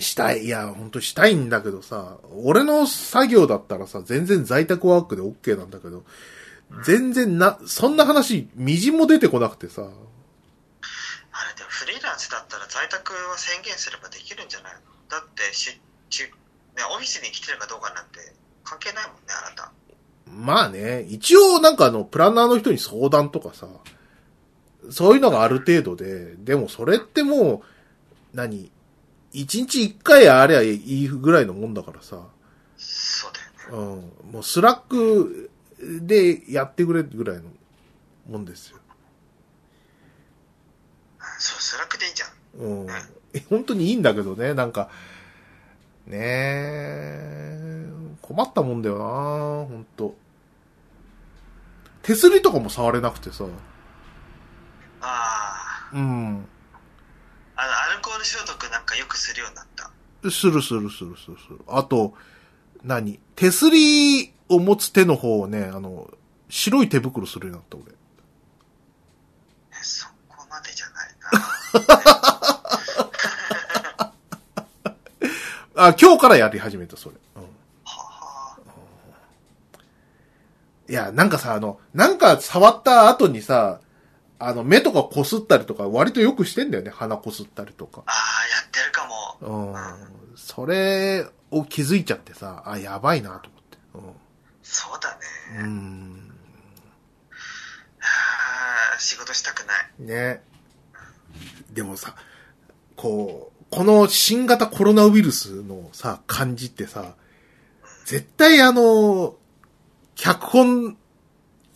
A: したい。いや、ほんとしたいんだけどさ、俺の作業だったらさ、全然在宅ワークで OK なんだけど、全然な、そんな話、みじんも出てこなくてさ、
B: あれでもフリーランスだったら在宅を宣言すればできるんじゃないの？だってし、し、ね、オフィスに来てるかどうかなんて関係ないもんね、あなた。
A: まあね、一応なんかあの、プランナーの人に相談とかさ、そういうのがある程度で、でもそれってもう、何？一日一回ありゃいいぐらいのもんだからさ、
B: そうだよね。
A: うん、もうスラックでやってくれぐらいのもんですよ。
B: うんそう、スラックでいいじゃん。
A: うん。え本当にいいんだけどね、なんか、ねえ、困ったもんだよな本当手すりとかも触れなくてさ、
B: あ
A: うん。
B: あ、あの、アルコール消毒くするようになった。
A: するするするするする。あと、何？手すりを持つ手の方をね、あの、白い手袋するようになった俺。
B: えそこまでじゃないな。
A: あ、今日からやり始めた、それ。うん。
B: はあ、
A: いや、なんかさ、あの、なんか触った後にさ、あの、目とかこすったりとか、割とよくしてんだよね。鼻こすったりとか。
B: ああ、やってるかも。
A: うん。それを気づいちゃってさ、あ、やばいなと思って。
B: そうだね。
A: うん。うん。
B: ああ、仕事したくない。
A: ね。でもさ、こう、この新型コロナウイルスのさ、感じってさ、絶対あの、脚本、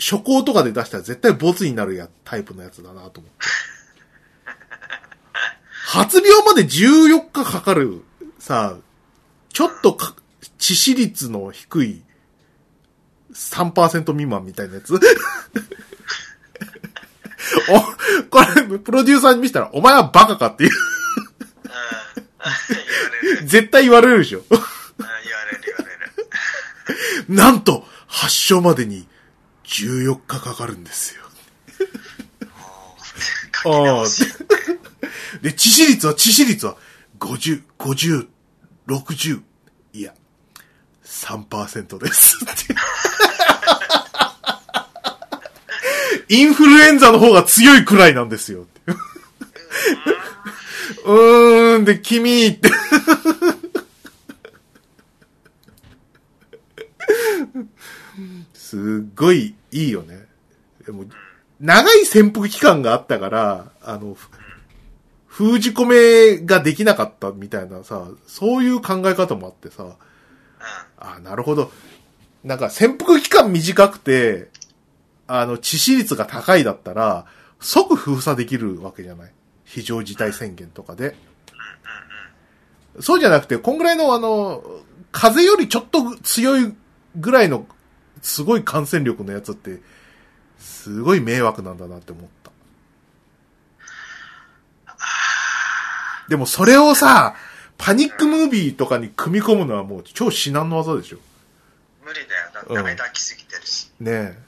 A: 初稿とかで出したら絶対ボツになるやタイプのやつだなと思って。発病まで14日かかる、さ、ちょっとか致死率の低い3%未満みたいなやつ お、これ、プロデューサーに見せたら、お前はバカかっていう。絶対言われるでしょ。
B: うん言われる言われる。
A: なんと、発症までに14日かかるんですよ。
B: 書き直し。
A: で、致死率は、致死率は、50、50、60、いや、3%です。って インフルエンザの方が強いくらいなんですよ。うーん、で、君って。すっごいいいよね。でも、長い潜伏期間があったから、あの、ふ封じ込めができなかったみたいなさ、そういう考え方もあってさ、
B: うん。
A: あなるほど。なんか潜伏期間短くて、あの、致死率が高いだったら、即封鎖できるわけじゃない？非常事態宣言とかで。そうじゃなくて、こんぐらいのあの、風邪よりちょっと強いぐらいの、すごい感染力のやつって、すごい迷惑なんだなって思った。でもそれをさ、パニックムービーとかに組み込むのはもう超至難の技でしょ。
B: 無理だよ。だダメだきすぎてるし。
A: ね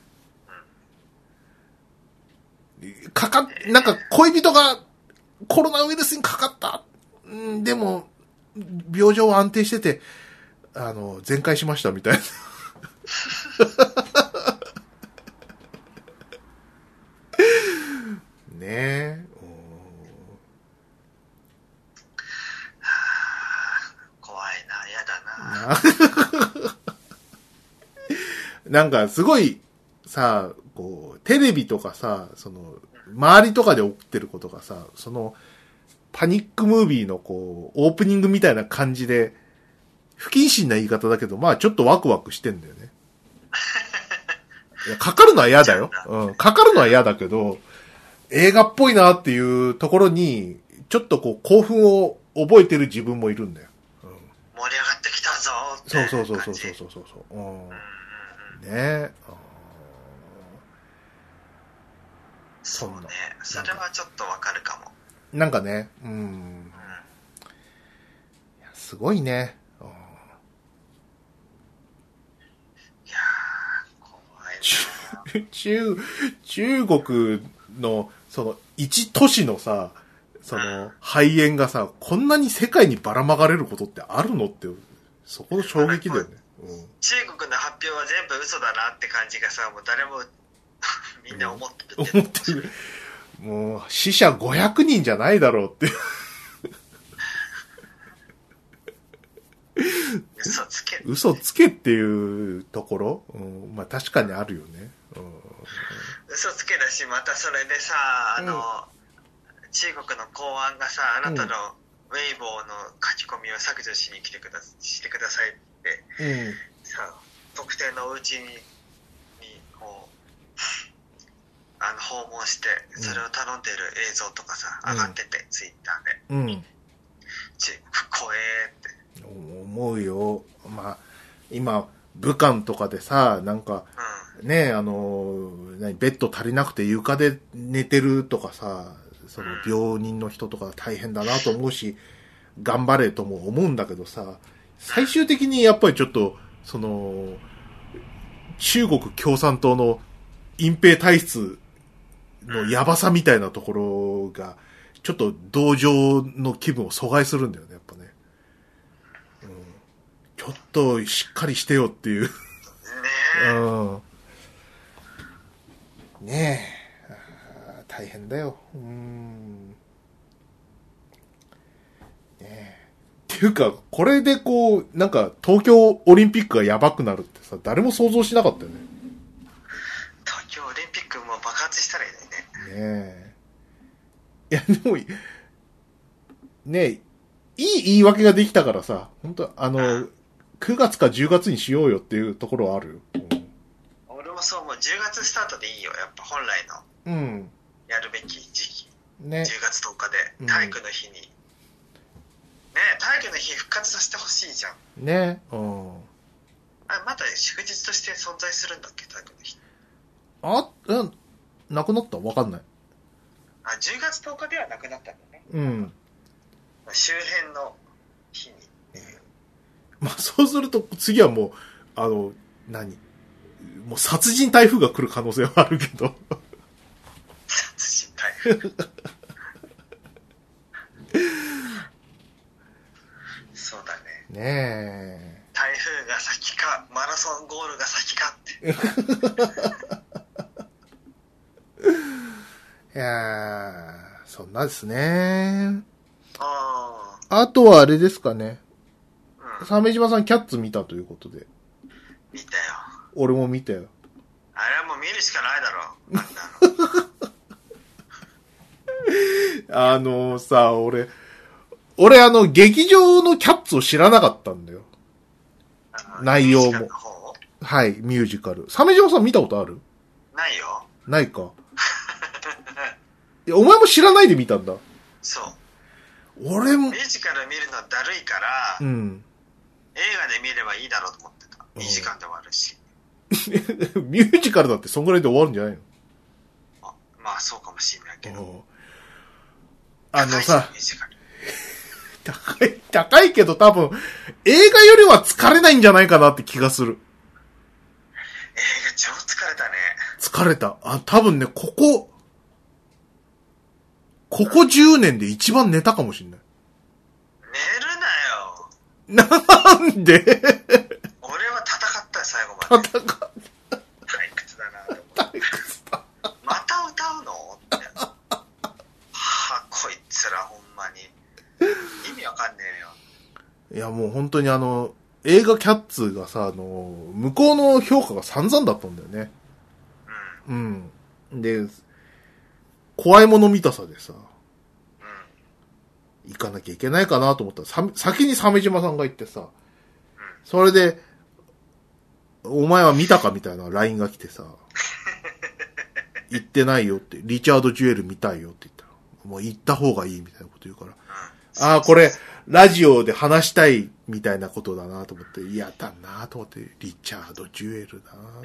A: え。かかっ、なんか恋人がコロナウイルスにかかった。うんでも、病状は安定してて、あの、全開しましたみたいな。ねえ。
B: 怖いな、嫌だな。
A: なんかすごいさ、こう、テレビとかさ、その、周りとかで起きてることがさ、その、パニックムービーのこう、オープニングみたいな感じで、不謹慎な言い方だけど、まあちょっとワクワクしてんだよね。いや、かかるのは嫌だよ。うん。かかるのは嫌だけど、映画っぽいなっていうところに、ちょっとこう、興奮を覚えてる自分もいるんだよ。
B: 盛り上がってきたぞって
A: そうそうそうそうそうそうそうそう。うん。
B: うんうんうん
A: ね
B: そうね
A: そ
B: れはちょっとわかるかも。
A: ーなんかね、うん。
B: うん。
A: すごいね。あ
B: いやー、怖いな。
A: ー 中、中国の、その、一都市のさ、その、肺炎がさ、こんなに世界にばらまかれることってあるのって、そこの衝撃だよね。うん。
B: 中国の発表は全部嘘だなって感じがさ、もう誰も みんな思ってる
A: 思ってる。もう、死者500人じゃないだろうって。
B: 嘘つけ。
A: 嘘つけっていうところ、うん、まあ確かにあるよね。うん
B: 嘘つけだし、またそれでさ、あの、中国の公安がさ、あなたのウェイボーの書き込みを削除しに来てくだしてくださいって
A: うん。
B: さ、特定のお家に、にこう、あの、訪問して、それを頼んでる映像とかさ、
A: うん
B: 上がってて、ツイッターで。
A: うん。
B: 中国怖えーって。
A: 思うよ。まあ、今、武漢とかでさ、なんか、
B: うん。
A: ね、あの、何ベッド足りなくて床で寝てるとかさ、その病人の人とか大変だなと思うし、頑張れとも思うんだけどさ、最終的にやっぱりちょっと、その、中国共産党の隠蔽体質のやばさみたいなところが、ちょっと同情の気分を阻害するんだよね、ょっとしっかりしてよっていう。
B: ねえ。
A: うん。ねえ。大変だよ。うん。ねえ。っていうか、これでこう、なんか、東京オリンピックがやばくなるってさ、誰も想像しなかったよね。
B: 東京オリンピックも爆発したらいいね。
A: ねえ。いや、でも、ねえ、いい言い訳ができたからさ、本当あの、9月か10月にしようよっていうところはある？よ。
B: 俺もそう思う。10月スタートでいいよ。やっぱ本来の
A: うん。
B: やるべき時期。
A: うん。ね。
B: 10月10日
A: うん
B: で、体育の日に。ねえ、体育の日復活させてほしいじゃん。
A: ね。うん。
B: あ、まだ祝日として存在するんだっけ、体育の日。
A: あ、うん、なくなった？わかんない。
B: あ、10月10日ではなくなったんだね。
A: うん。
B: 周辺の日に。
A: まあ、そうすると、次はもう、あの、何？もう殺人台風が来る可能性はあるけど。
B: 殺人台風。そうだね。
A: ね
B: 台風が先か、マラソンゴールが先かって。
A: え。いやー、そんなですね。
B: あ
A: あとはあれですかね。鮫島さんキャッツ見たということで。
B: 見たよ。
A: 俺も見たよ。
B: あれはもう見るしかないだろ。あんなの。
A: あのさ、俺、俺あの、劇場のキャッツを知らなかったんだよ。内容もはい、ミュージカル。鮫島さん見たことある？
B: ないよ。
A: ないか。いや、お前も知らないで見たんだ。
B: そう。
A: 俺も
B: ミュ、ージカル見るのだるいから、
A: うん。
B: 映画で見ればいいだろうと思ってた。
A: うん
B: 2時間で終わるし。
A: ミュージカルだってそんぐらいで終わるんじゃない
B: あまあそうかもしれないけど。
A: のあのさ。高い、高いけど多分、映画よりは疲れないんじゃないかなって気がする。
B: 映画超疲れたね。
A: 疲れた。あ、多分ね、ここ、ここ10年で一番寝たかもしんない。
B: 寝るな
A: んで？
B: 俺は戦ったよ、最後まで。
A: 戦っ
B: 退屈だなと思って。また歌うの？って。はあ、こいつらほんまに。意味わかんねえよ。
A: いや、もう本当にあの、映画キャッツがさ、あの、向こうの評価が散々だったんだよね。
B: うん。
A: うん。で、怖いもの見たさでさ、
B: うん。
A: 行かなきゃいけないかなと思った。ら、さ先に鮫島さんが行ってさ、それで、お前は見たかみたいな LINE が来てさ、行ってないよって、リチャード・ジュエル見たいよって言ったら、もう行った方がいいみたいなこと言うから、ああ、これ、ラジオで話したいみたいなことだなと思って、嫌だなと思って、リチャード・ジュエルだなと思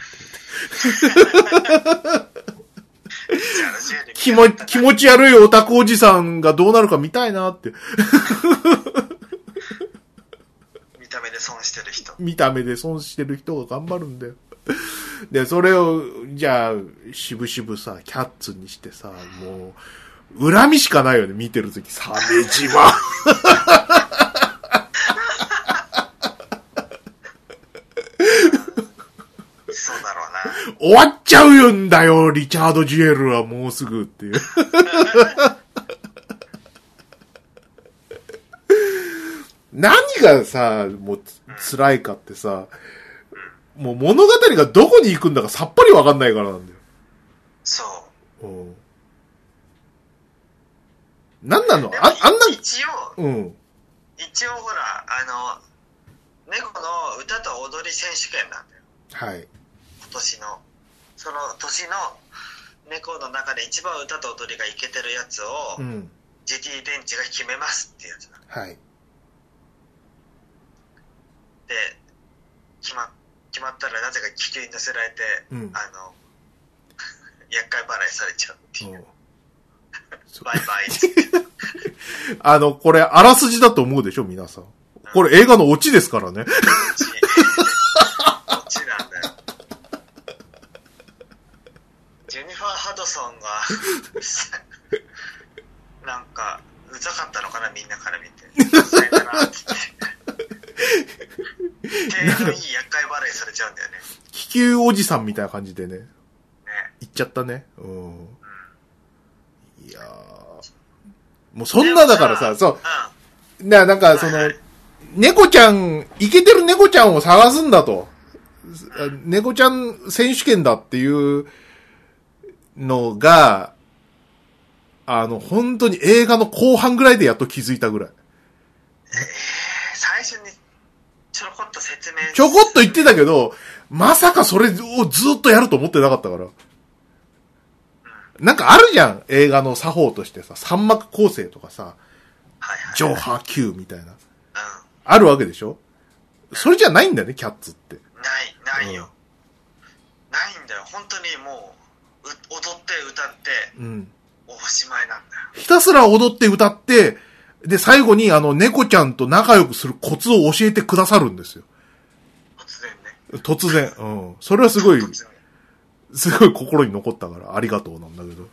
A: って。気持ち、気持ち悪いオタクおじさんがどうなるか見たいなって、
B: 見た目で損してる人。
A: 見た目で損してる人が頑張るんだよ。で、それを、じゃあ、しぶしぶさ、キャッツにしてさ、もう、恨みしかないよね、見てるとき、鮫島。
B: そうだろうな。
A: 終わっちゃうんだよ、リチャード・ジュエルはもうすぐっていう。何がさ、もうつ辛いかってさ、もう物語がどこに行くんだかさっぱりわかんないからなんだよ。
B: そう。
A: うん。なんなのあ、あんな、
B: 一応、
A: うん。
B: 一応ほら、あの、猫の歌と踊り選手権なんだよ。
A: はい。
B: 今年の。その年の猫の中で一番歌と踊りがいけてるやつを、
A: うん。
B: GT 電池が決めますっていうやつなん
A: はい。
B: で、決ま、決まったらなぜか気球に乗せられて、
A: うん
B: あの、厄介払いされちゃうっていう。バイバイ。
A: あの、これ、あらすじだと思うでしょ、皆さん。これ映画のオチですからね。
B: ソンが、なんか、うざかったのかな、みんなから見て。さよならってのいい厄介払いされちゃうんだよね。
A: 気球おじさんみたいな感じでね、
B: ね。
A: 行っちゃったね。うん。いやーもうそんなだからさ、そう
B: う。ん。
A: な、なんかその、猫ちゃん、イケてる猫ちゃんを探すんだと。猫ちゃん選手権だっていうのが、あの、本当に映画の後半ぐらいでやっと気づいたぐらい。
B: えー、最初にちょろこっと説明
A: ちょこっと言ってたけど、まさかそれをずっとやると思ってなかったから。なんかあるじゃん映画の作法としてさ、三幕構成とかさ。上波級みたいな。
B: う
A: あるわけでしょ？それじゃないんだよね、キャッツって。
B: ん。ない、ないよ。ないんだよ。本当にもう、う踊って歌って、
A: うん。
B: おしまいなんだよ。
A: ひたすら踊って歌って、で、最後にあの、猫ちゃんと仲良くするコツを教えてくださるんですよ。
B: 突然ね。
A: 突然。うん。それはすごい。すごい心に残ったから、ありがとうなんだけど。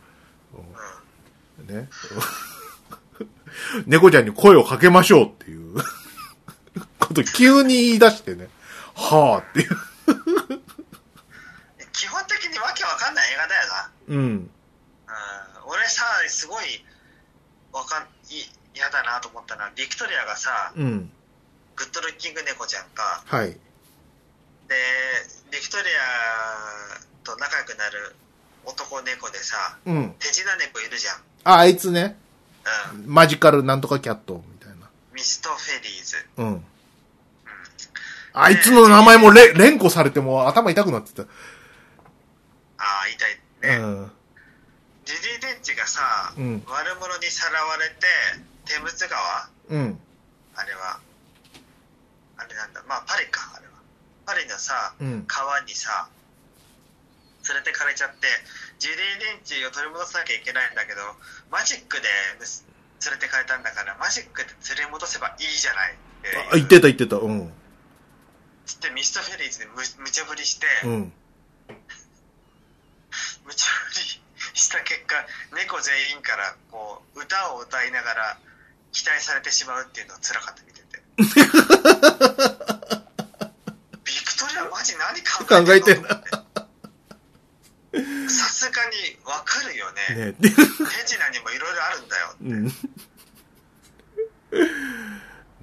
B: うん。
A: ね。猫ちゃんに声をかけましょうっていうこと急に言い出してね。はあっていう。
B: 基本的にわけわかんない映画だよな。
A: うん。
B: うん。俺最すごいわかんい嫌だなと思ったのはビクトリアがさ
A: うん。
B: グッドルッキング猫じゃんか
A: はい。
B: でビクトリアと仲良くなる男猫でさ
A: うん。
B: 手品猫いるじゃん、
A: あ、あいつね。
B: うん、
A: マジカルなんとかキャットみたいな。
B: ミストフェリーズ
A: うん。あいつの名前もれ連呼されてもう頭痛くなってた。
B: ああ痛いね、
A: うん。
B: ジュディ・デンチがさ、
A: うん
B: 悪者にさらわれてテムズ川？
A: うん。
B: あれはあれなんだまあパリかあれはパリのさ
A: うん。
B: 川にさ連れてかれちゃってジュディ・デンチを取り戻さなきゃいけないんだけどマジックで連れてかれたんだからマジックで連れ戻せばいいじゃない
A: あ、言ってた言ってた。うん。
B: つってミストフェリーズでむ無茶ぶりして、
A: うん。
B: 無茶ぶりした結果猫全員からこう歌を歌いながら期待されてしまうっていうのは辛かった見てて。ビクトリアマジ何考えてんの？さすがにわかるよね。
A: ね
B: 手品にもいろいろあるんだよ
A: うん。ね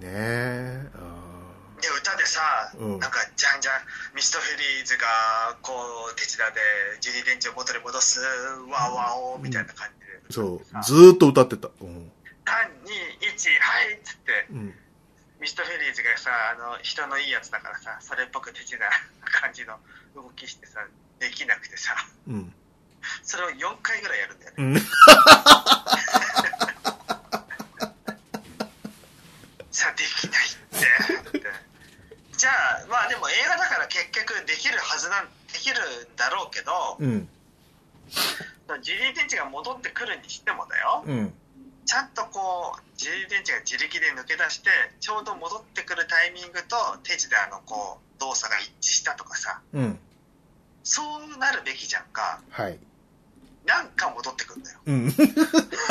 A: え。あ
B: で歌でさ、
A: うん
B: なんかじゃんじゃんミストフェリーズがこう手品でジュディ・デンチを元に戻すワーワーオーみたいな感じで、
A: ーそう。ずーっと歌ってた。うん。
B: 321はいっつって
A: うん。
B: ミストフェリーズがさあの人のいいやつだからさそれっぽく手品な感じの動きしてさできなくてさ
A: うん。
B: それを4回ぐらいやるんだよね
A: うん。
B: さあできないってってじゃあまあでも映画だから結局できるはずなんできるんだろうけど
A: うん。
B: ジュディ・デンチが戻ってくるにしてもだよ
A: うん。
B: ちゃんとこうジュディ・デンチが自力で抜け出してちょうど戻ってくるタイミングと手品のこう動作が一致したとかさ
A: うん。
B: そうなるべきじゃんか
A: はい。
B: なんか戻ってくるんだよ、
A: うん。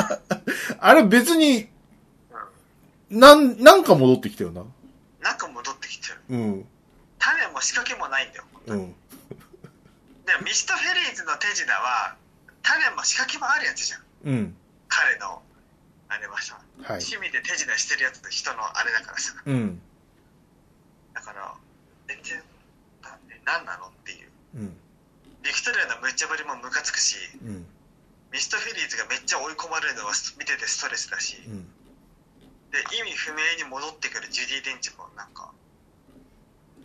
A: あれ別に、
B: うん、
A: なん、なんか戻ってきたよな。
B: なんか戻ってきてる
A: うん。
B: 種も仕掛けもないんだよ
A: うん。
B: でもミストフェリーズの手品は種も仕掛けもあるやつじゃん
A: うん。
B: 彼のあれはさ
A: はい。
B: 趣味で手品してるやつの人のあれだからさ
A: うん。
B: だから全然な何なのっていう
A: うん。
B: ビクトリアの無茶ぶりもムカつくし
A: うん。
B: ミストフェリーズがめっちゃ追い込まれるのは見ててストレスだし
A: うん。
B: で意味不明に戻ってくるジュディ・デンチもなんか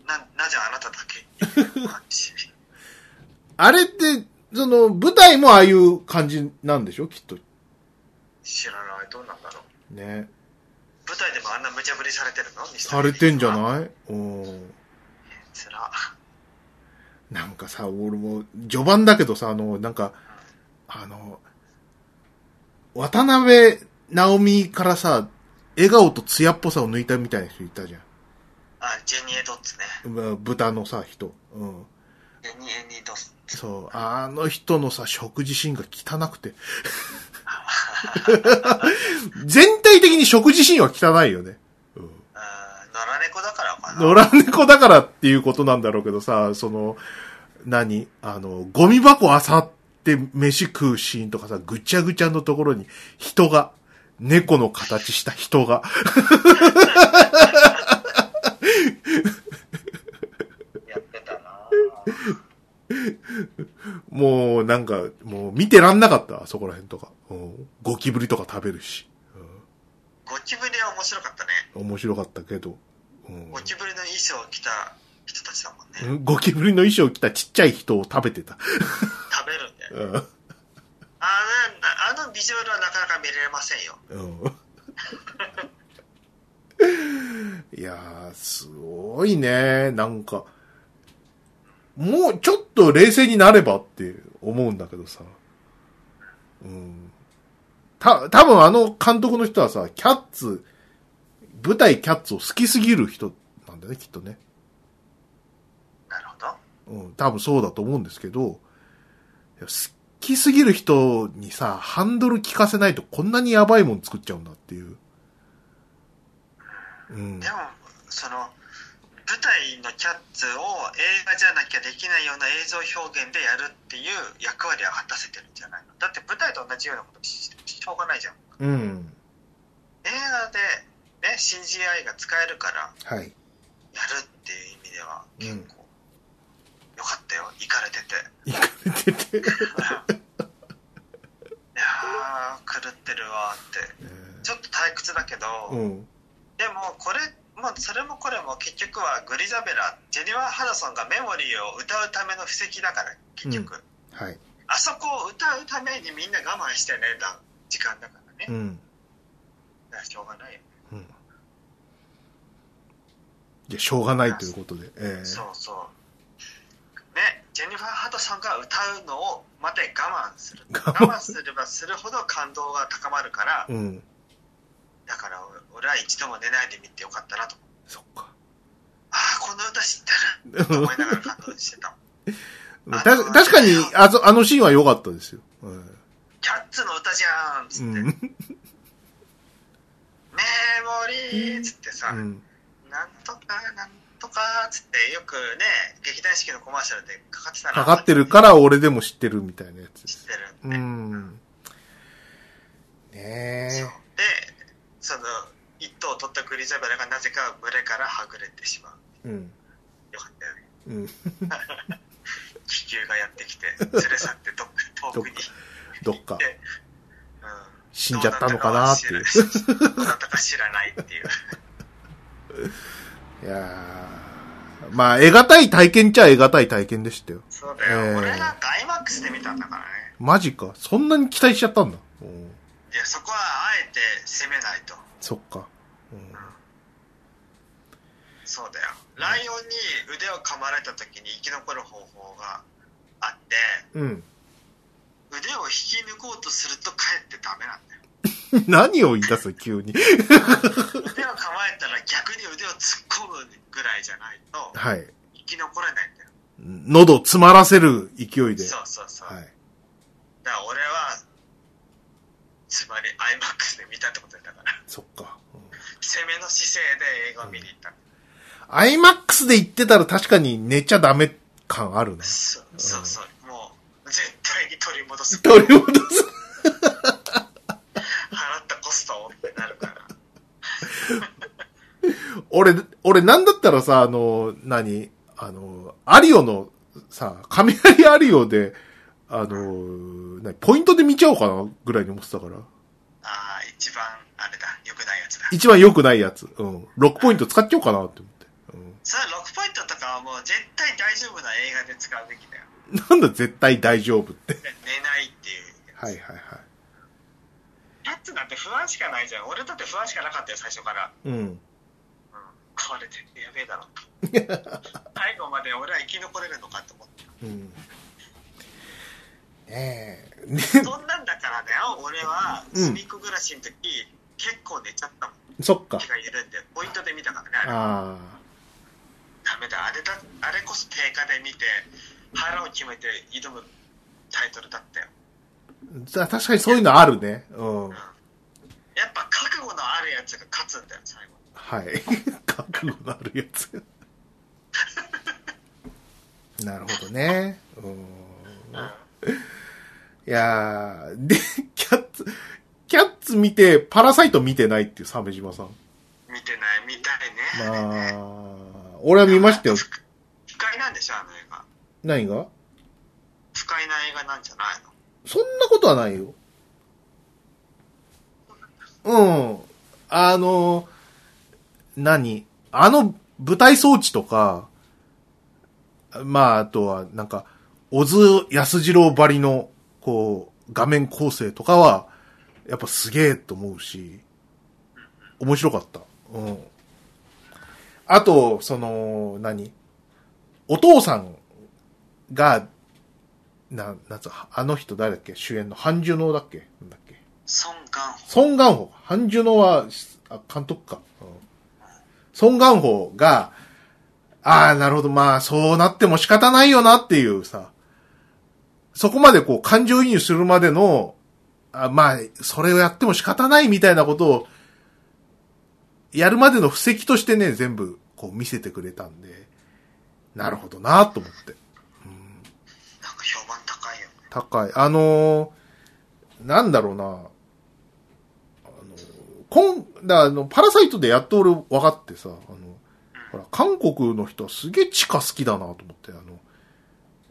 B: ななぜあなただけ
A: あれって、その、舞台もああいう感じなんでしょ？きっと。
B: 知らない。どうなんだろう。
A: ね。
B: 舞台でもあんな無茶ぶりされてるの？
A: されてんじゃない？うん。
B: つら
A: なんかさ、俺も、序盤だけどさ、あの、なんか、あの、渡辺直美からさ、笑顔と艶っぽさを抜いたみたいな人いたじゃん。
B: あジェニエ・ドッツね
A: ま豚のさ、人。うん。
B: ジェニエ・ニドス
A: そう。あの人のさ、食事シーンが汚くて。全体的に食事シーンは汚いよね。うん。
B: あー野良猫だからかな
A: 野良猫だからっていうことなんだろうけどさ、その、何？あの、ゴミ箱漁って飯食うシーンとかさ、ぐちゃぐちゃのところに人が、猫の形した人が、
B: やってたな
A: もうなんか、もう見てらんなかった、そこら辺とか。うん、ゴキブリとか食べるし。
B: ゴキブリは面白かったね
A: うん、面白かったけど。うん
B: ゴキブリの衣装を着た人たちだもんね
A: うんゴキブリの衣装を着たちっちゃい人を食べてた。
B: 食べるんだよ
A: うん
B: あのあのビジュアルはなかなか見れませんよ
A: うん いやー、すごいね。なんか、もうちょっと冷静になればって思うんだけどさ。うん。た、多分あの監督の人はさ、キャッツ、舞台キャッツを好きすぎる人なんだね、きっとね。
B: なるほど
A: うん、多分そうだと思うんですけど、好きすぎる人にさ、ハンドル効かせないとこんなにやばいもん作っちゃうんだっていう。うん
B: で。もその舞舞台のキャッツを映画じゃなきゃできないような映像表現でやるっていう役割は果たせてるんじゃないの？だって舞台と同じようなことししょうがないじゃん
A: うん。
B: 映画で、ね、CGI が使えるから
A: はい。
B: やるっていう意味では
A: うん
B: 結構よかったよ行かれてて
A: いかれてて。
B: いやー狂ってるわってちょっと退屈だけど、
A: うん。
B: でもこれもうそれもこれも結局はグリザベラジェニファー・ハドソンがメモリーを歌うための布石だから結局、
A: はい。
B: あそこを歌うためにみんな我慢してねだ時間だからね、
A: うん。
B: だからしょうがないよ、
A: うん。いや、しょうがないということで。ええ
B: そうそうねジェニファー・ハドソンが歌うのをまで我慢する
A: 我
B: 我
A: 慢
B: 慢すればするほど感動が高まるから
A: うん。
B: だから俺は一度も寝ないで見てよかったなと
A: そっか。
B: ああこの歌知ってる？と思いながら感動してた
A: 確かに、あのあのシーンは良かったですよ。うん
B: キャッツの歌じゃんっつって、
A: うん。
B: メモリーっつってさ、
A: うん。
B: なんとかなんとかっつってよくね劇団四季のコマーシャルでかかってたな
A: かかってるから俺でも知ってるみたいなやつ。
B: 知ってる
A: う
B: ね、
A: ん。
B: そう
A: ね
B: でその一頭を取ったグリザベラがなぜか群れからはぐれてしまう
A: え。うん。
B: よかったよね
A: うん。
B: 気球がやってきて連れ去ってどっか遠くに
A: どっか
B: で、うん、
A: 死んじゃったのかなっていう。
B: どうだったか知らないっていう
A: いやー。まあ、得難い体験っちゃ得難い体験でしたよ。
B: そうだよ、
A: えー。
B: 俺なんか IMAX で見たんだからね。
A: マジか。そんなに期待しちゃったんだ。うん。
B: いやそこはあえて攻めないと。
A: そっか。うん。
B: そうだよ。ライオンに腕を噛まれた時に生き残る方法があって
A: うん。
B: 腕を引き抜こうとするとかえってダメなんだよ
A: 何を言い出す急に。
B: 腕を構えたら逆に腕を突っ込むぐらいじゃないと
A: はい。
B: 生き残れないんだよ
A: 喉詰まらせる勢いで。
B: そうそうそう、
A: はい。
B: だから俺はつまり IMAX で見たってことだから
A: そっか。うん
B: 攻めの姿勢で映画を見に行った、
A: IMAX で言ってたら確かに寝ちゃダメ感あるね。
B: そうそうそうもう絶対に取り戻す
A: 取り戻す。
B: 払ったコストをってなるから
A: 俺、俺なんだったらさ、あの、何？あの、アリオのさ、雷アリオで、あの、何？ポイントで見ちゃおうかなぐらいに思ってたから。
B: ああ一番あれだ良くないやつだ
A: 一番良くないやつ。うん。6ポイント使っちゃおうかなって思って。
B: それ6ポイントとかはもう絶対大丈夫な映画で使うべきだよ
A: うん。なんだ絶対大丈夫って。
B: で寝ないっていう
A: はいはいは
B: キャッツなんて不安しかないじゃん俺だって不安しかなかったよ最初から、
A: い。うん。
B: うん、これ絶対やべえだろ 最後まで俺は生き残れるのかと思って
A: うん。ねえ。ね
B: そんなんだからだよ俺は
A: うん
B: 隅っこ暮らしの時、結構寝ちゃったもん
A: そっか
B: 気。が緩んでポイントで見たからねあれ
A: あ
B: ダメだあれだあれこそ定価で見て腹を決めて挑むタイトルだったよ
A: あ。確かにそういうのあるね。うん。
B: やっぱ覚悟のあるやつが勝つんだよ最後
A: はい。覚悟のあるやつ。なるほどね。うん。いやー、で、キャッツ、キャッツ見て、パラサイト見てないっていう、鮫島さん。
B: 見てない見たいね、あれね
A: まあ、俺は見ましたよ。
B: 不不快なんでしょあの映画
A: 何が？
B: 不快な映画なんじゃないの？
A: そんなことはないよ。うん。あの、何？あの舞台装置とか、まあ、あとは、なんか、小津安二郎ばりの、こう、画面構成とかは、やっぱすげえと思うし、面白かった。うん。あと、その、何？お父さんが、な、なんつうあの人誰だっけ？主演のハンジュノーだっけ？なんだっけ？
B: ソン・ガンホ
A: ソン・ガンホ。ハンジュノーは、あ監督か。うんソン・ガンホが、ああ、なるほど、まあ、そうなっても仕方ないよなっていうさ、そこまでこう、感情移入するまでの、あまあ、それをやっても仕方ないみたいなことを、やるまでの布石としてね、全部こう見せてくれたんで、なるほどなと思って。
B: なんか評判高いよね。
A: 高い。あのーなんだろうな。こん、だあの、パラサイトでやっと俺分かってさ、あの、ほら、韓国の人はすげえ地下好きだなと思って、あの、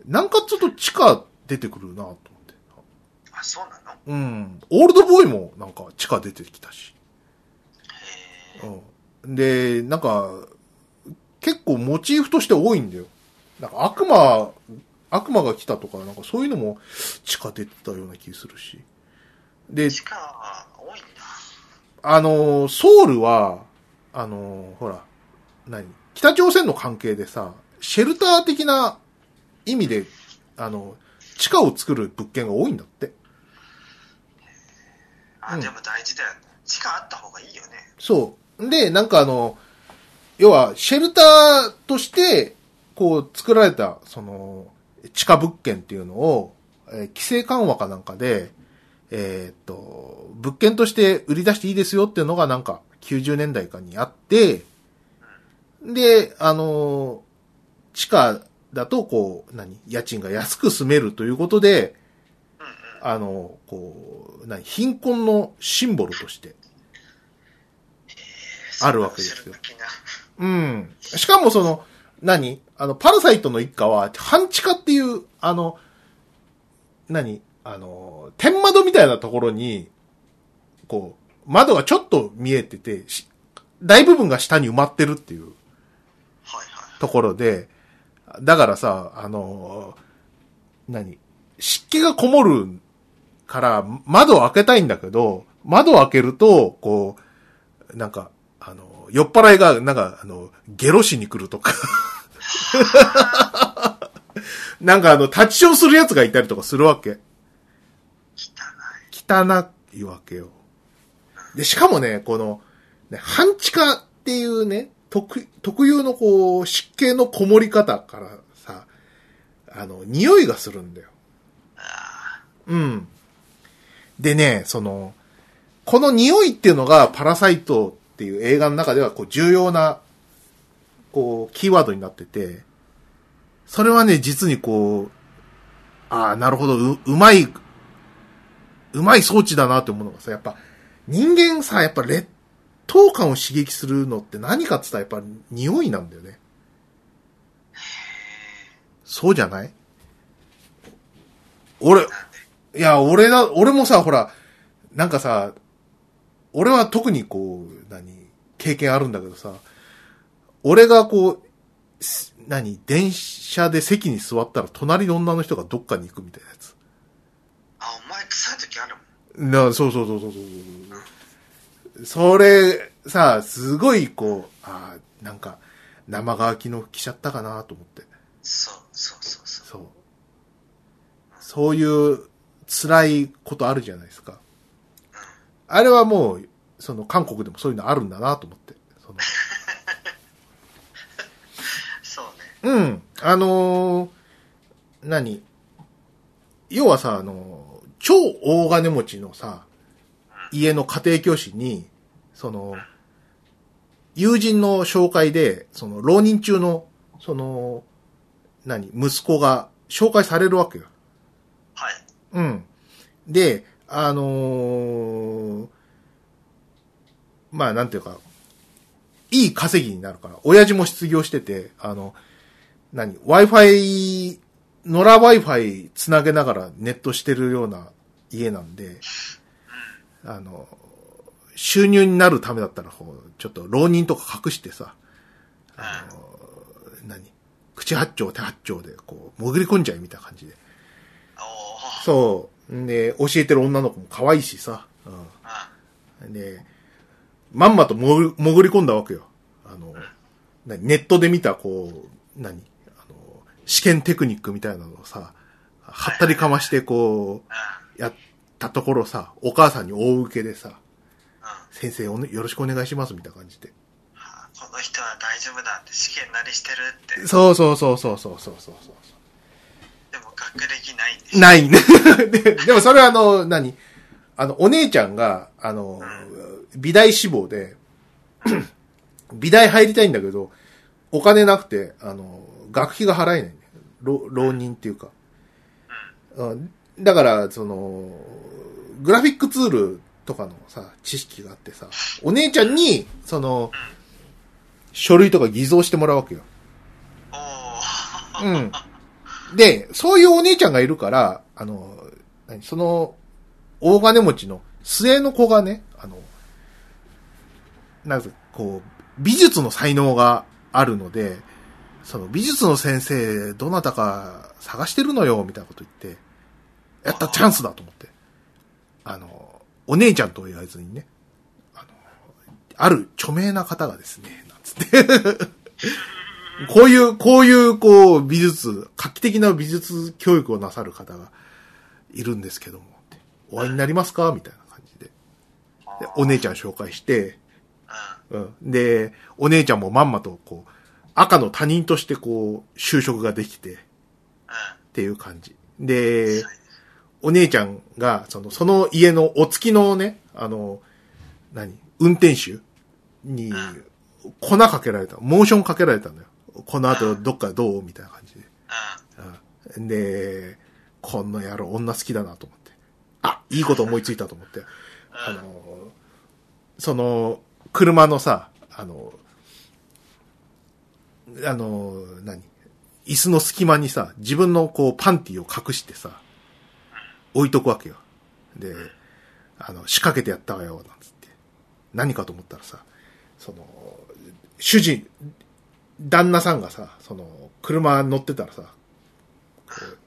A: なんかちょっと地下出てくるなと思って。
B: あ、そうなの？
A: うん。オールドボーイもなんか地下出てきたし。うん。で、なんか、結構モチーフとして多いんだよ。なんか悪魔、悪魔が来たとか、なんかそういうのも地下出てたような気するし。で、
B: 地下は。
A: あの、ソウルは、あの、ほら、何？北朝鮮の関係でさ、シェルター的な意味で、あの、地下を作る物件が多いんだって。
B: あ、
A: うん
B: でも大事だよね。地下あった方がいいよね。
A: そう。で、なんかあの、要は、シェルターとして、こう、作られた、その、地下物件っていうのを、えー規制緩和かなんかで、えーっと、物件として売り出していいですよっていうのがなんか、90年代かにあって、で、あの、地下だと、こう、何家賃が安く住めるということで。あの、こう、何貧困のシンボルとして、あるわけですようん。しかもその、何あの、パラサイトの一家は、半地下っていう、あの、何あの、天窓みたいなところに、こう、窓がちょっと見えてて、し大部分が下に埋まってるっていう。ところで、だからさ、あの、何？湿気がこもるから、窓を開けたいんだけど、窓を開けると、こう、なんか、あの、酔っ払いが、なんか、あの、ゲロしに来るとか。なんかあの、立ちションする奴がいたりとかするわけ。
B: 汚い。
A: 汚いわけよ。で、しかもね、この、ね、半地下っていうね、特、特有のこう、湿気のこもり方からさ、あの、匂いがするんだよ。
B: あ
A: うん。でね、その、この匂いっていうのがパラサイトっていう映画の中ではこう重要な、こう、キーワードになってて、それはね、実にこう、ああ、なるほど、う、うまい、うまい装置だなって思うのがさ、やっぱ、人間さ、やっぱ劣等感を刺激するのって何かって言ったらやっぱ匂いなんだよね。そうじゃない？俺、いや、俺だ、俺もさ、ほら、なんかさ、俺は特にこう、何、経験あるんだけどさ、俺がこう、何、電車で席に座ったら隣の女の人がどっかに行くみたいなやつ。
B: 臭い時あるもん。
A: な、そうそうそうそうそうそう。それ、さ、すごいこう、ああ、なんか、生乾きの来ちゃったかなと思って。
B: そうそうそうそう。
A: そう。そういう辛いことあるじゃないですか。あれはもう、その韓国でもそういうのあるんだなと思って。その
B: そうね。
A: うん。あのー何？要はさ、あのー超大金持ちのさ、家の家庭教師に、その、友人の紹介で、その、浪人中の、その、何息子が紹介されるわけよ。
B: はい。
A: うん。で、あのーまあなんていうか、いい稼ぎになるから、親父も失業してて、あの、何 ?Wi-Fi、野良 Wi-Fi つなげながらネットしてるような家なんで、あの、収入になるためだったら、こう、ちょっと浪人とか隠してさ、あの、何口八丁手八丁で、こう、潜り込んじゃいみたいな感じで。そう。で、教えてる女の子も可愛いしさ。うん。で、まんまと潜り込んだわけよ。あの、ネットで見た、こう、何、試験テクニックみたいなのをさ、はったりかまして、こ
B: あ
A: う、やったところさ、お母さんに大受けでさ、
B: うん。
A: 先生お、ね、よろしくお願いします、みたいな感じで。
B: あこの人は大丈夫だって試験なりしてるって。
A: そうそうそうそうそうそうそうそう。
B: でも学歴ないんでしょ。
A: ないね。ででもそれはあの、何？あの、お姉ちゃんが、あの、美大志望で、美大入りたいんだけど、お金なくて、あの、学費が払えない。浪浪人っていうか。うんだから、その、グラフィックツールとかのさ、知識があってさ、お姉ちゃんに、その、書類とか偽造してもらうわけよ。うん。で、そういうお姉ちゃんがいるから、あの、何その、大金持ちの末の子がね、あの、なんかこう、美術の才能があるので、その美術の先生、どなたか探してるのよ、みたいなこと言って、やったチャンスだと思って。あの、お姉ちゃんと言わずにね、あの、ある著名な方がですね、なんつって。こういう、こういう、こう、美術、画期的な美術教育をなさる方がいるんですけども、お会いになりますか？みたいな感じで。でお姉ちゃん紹介して、
B: うん。
A: うん。で、お姉ちゃんもまんまと、こう、赤の他人として、こう、就職ができて、っていう感じ。で、お姉ちゃんが、その、その家のお付きのね、あの、何運転手に、粉かけられた。モーションかけられたんだよ。この後どっかどうみたいな感じで。
B: うん。
A: うんで、この野郎女好きだなと思って。あ、いいこと思いついたと思って。あの、その、車のさ、あの、あの、何？椅子の隙間にさ、自分のこうパンティを隠してさ、置いとくわけよ。で、あの、仕掛けてやったわよ、なんつって。何かと思ったらさ、その、主人、旦那さんがさ、その、車乗ってたらさ、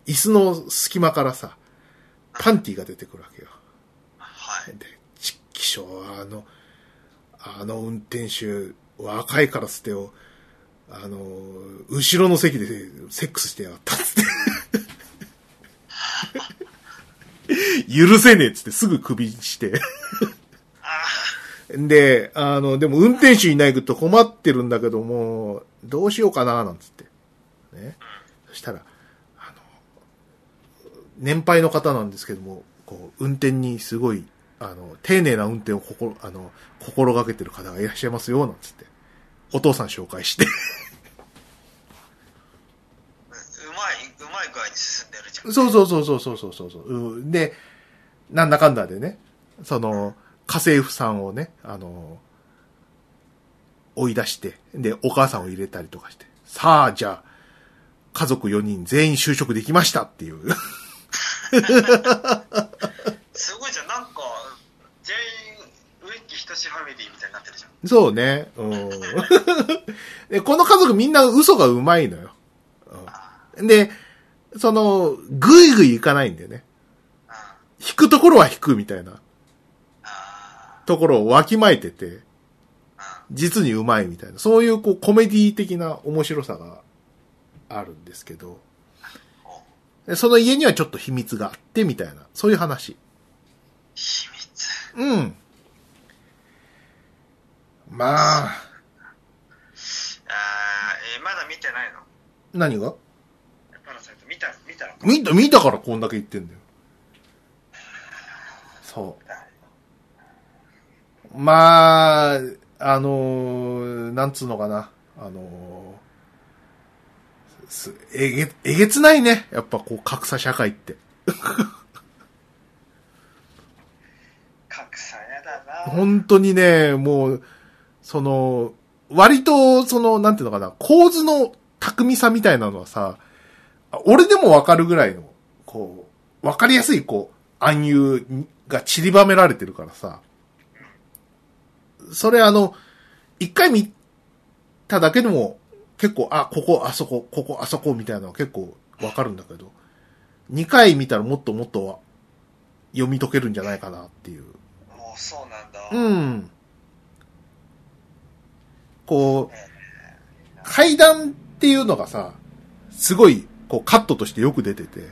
A: 椅子の隙間からさ、パンティが出てくるわけよ。
B: はい。
A: で、ちっきしょう、あの、あの運転手、若いからつってよ、あの、後ろの席でセックスしてやがったっつって。許せねえっつってすぐ首にして。
B: あ
A: で、あの、でも運転手いないと困ってるんだけども、どうしようかな、なんつって。ね。そしたら、あの、年配の方なんですけども、こう、運転にすごい、あの、丁寧な運転を心、あの、心がけてる方がいらっしゃいますよ、なんつって。お父さん紹介して。
B: あ、うまい、うまい具合に進んでるじゃん。
A: そうそうそうそうそうそうそううん。で、なんだかんだでね、その、家政婦さんをね、あの、追い出して、で、お母さんを入れたりとかして、さあ、じゃあ、家族4人全員就職できましたっていう。
B: すごいじゃん、ファミリーみたいになってるじゃん。
A: そうね。うん。で、この家族みんな嘘がうまいのよ。うん、で、その、ぐいぐいいかないんだよね。
B: あ
A: 引くところは引くみたいな
B: あ
A: ところをわきまえてて、
B: あ
A: 実にうまいみたいな、そういうこうコメディ的な面白さがあるんですけど、でその家にはちょっと秘密があってみたいな、そういう話。
B: 秘密。
A: うん。まあ、
B: あーえーまだ見てないの？
A: 何が？
B: パラサイト見た、見たのか？
A: 見た、見たからこんだけ言ってんだよ。そう。まあ、あのーなんつうのかな。あのーすえげ、えげつないね。やっぱこう、格差社会って。
B: 格差やだな。
A: 本当にね、もう、その、割と、その、なんていうのかな、構図の巧みさみたいなのはさ、俺でもわかるぐらいの、こう、わかりやすい、こう、暗喩が散りばめられてるからさ、それあの、一回見ただけでも、結構、あ、ここ、あそこ、ここ、あそこ、みたいなのは結構わかるんだけど、二回見たらもっともっと読み解けるんじゃないかなっていう。
B: もうそうなんだ。
A: うん。こう、階段っていうのがさ、すごい、こう、カットとしてよく出てて、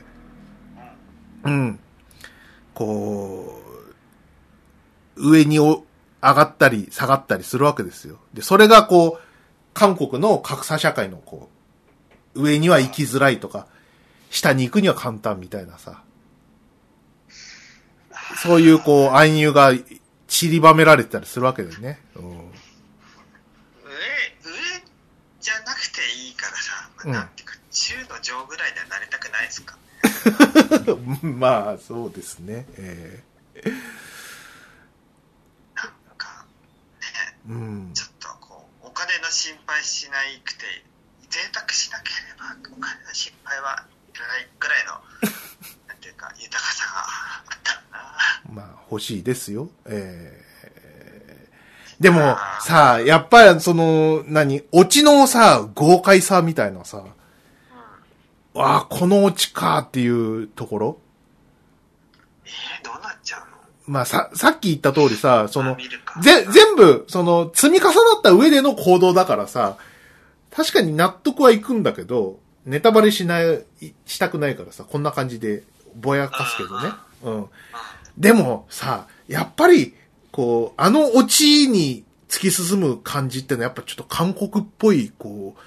A: うん。こう、上にお上がったり下がったりするわけですよ。で、それがこう、韓国の格差社会のこう、上には行きづらいとか、下に行くには簡単みたいなさ、そういうこう、暗喩が散りばめられてたりするわけだよね。うん。
B: じゃなくからさ、まあ
A: うん
B: なんていうか、中の上ぐらいにはなりたくないですか？
A: まあ、そうですね。え
B: なんか、ね、
A: えうん。
B: ちょっとこう、お金の心配しないくて、贅沢しなければお金の心配はいらないぐらいの、なんていうか、豊かさがあったらな。
A: まあ、欲しいですよ。ええでも、さあ、やっぱりその、何、オチのさ、豪快さみたいなさ、
B: うん。
A: わあ、このオチかっていうところ？
B: えー、どうなっちゃうの？
A: まあ、さ、さっき言った通りさ、そのぜ、全部、その、積み重なった上での行動だからさ、確かに納得はいくんだけど、ネタバレしない、したくないからさ、こんな感じでぼやかすけどね。うん。でもさ、やっぱり、こう、あのオチに突き進む感じってのはやっぱちょっと韓国っぽい、こう、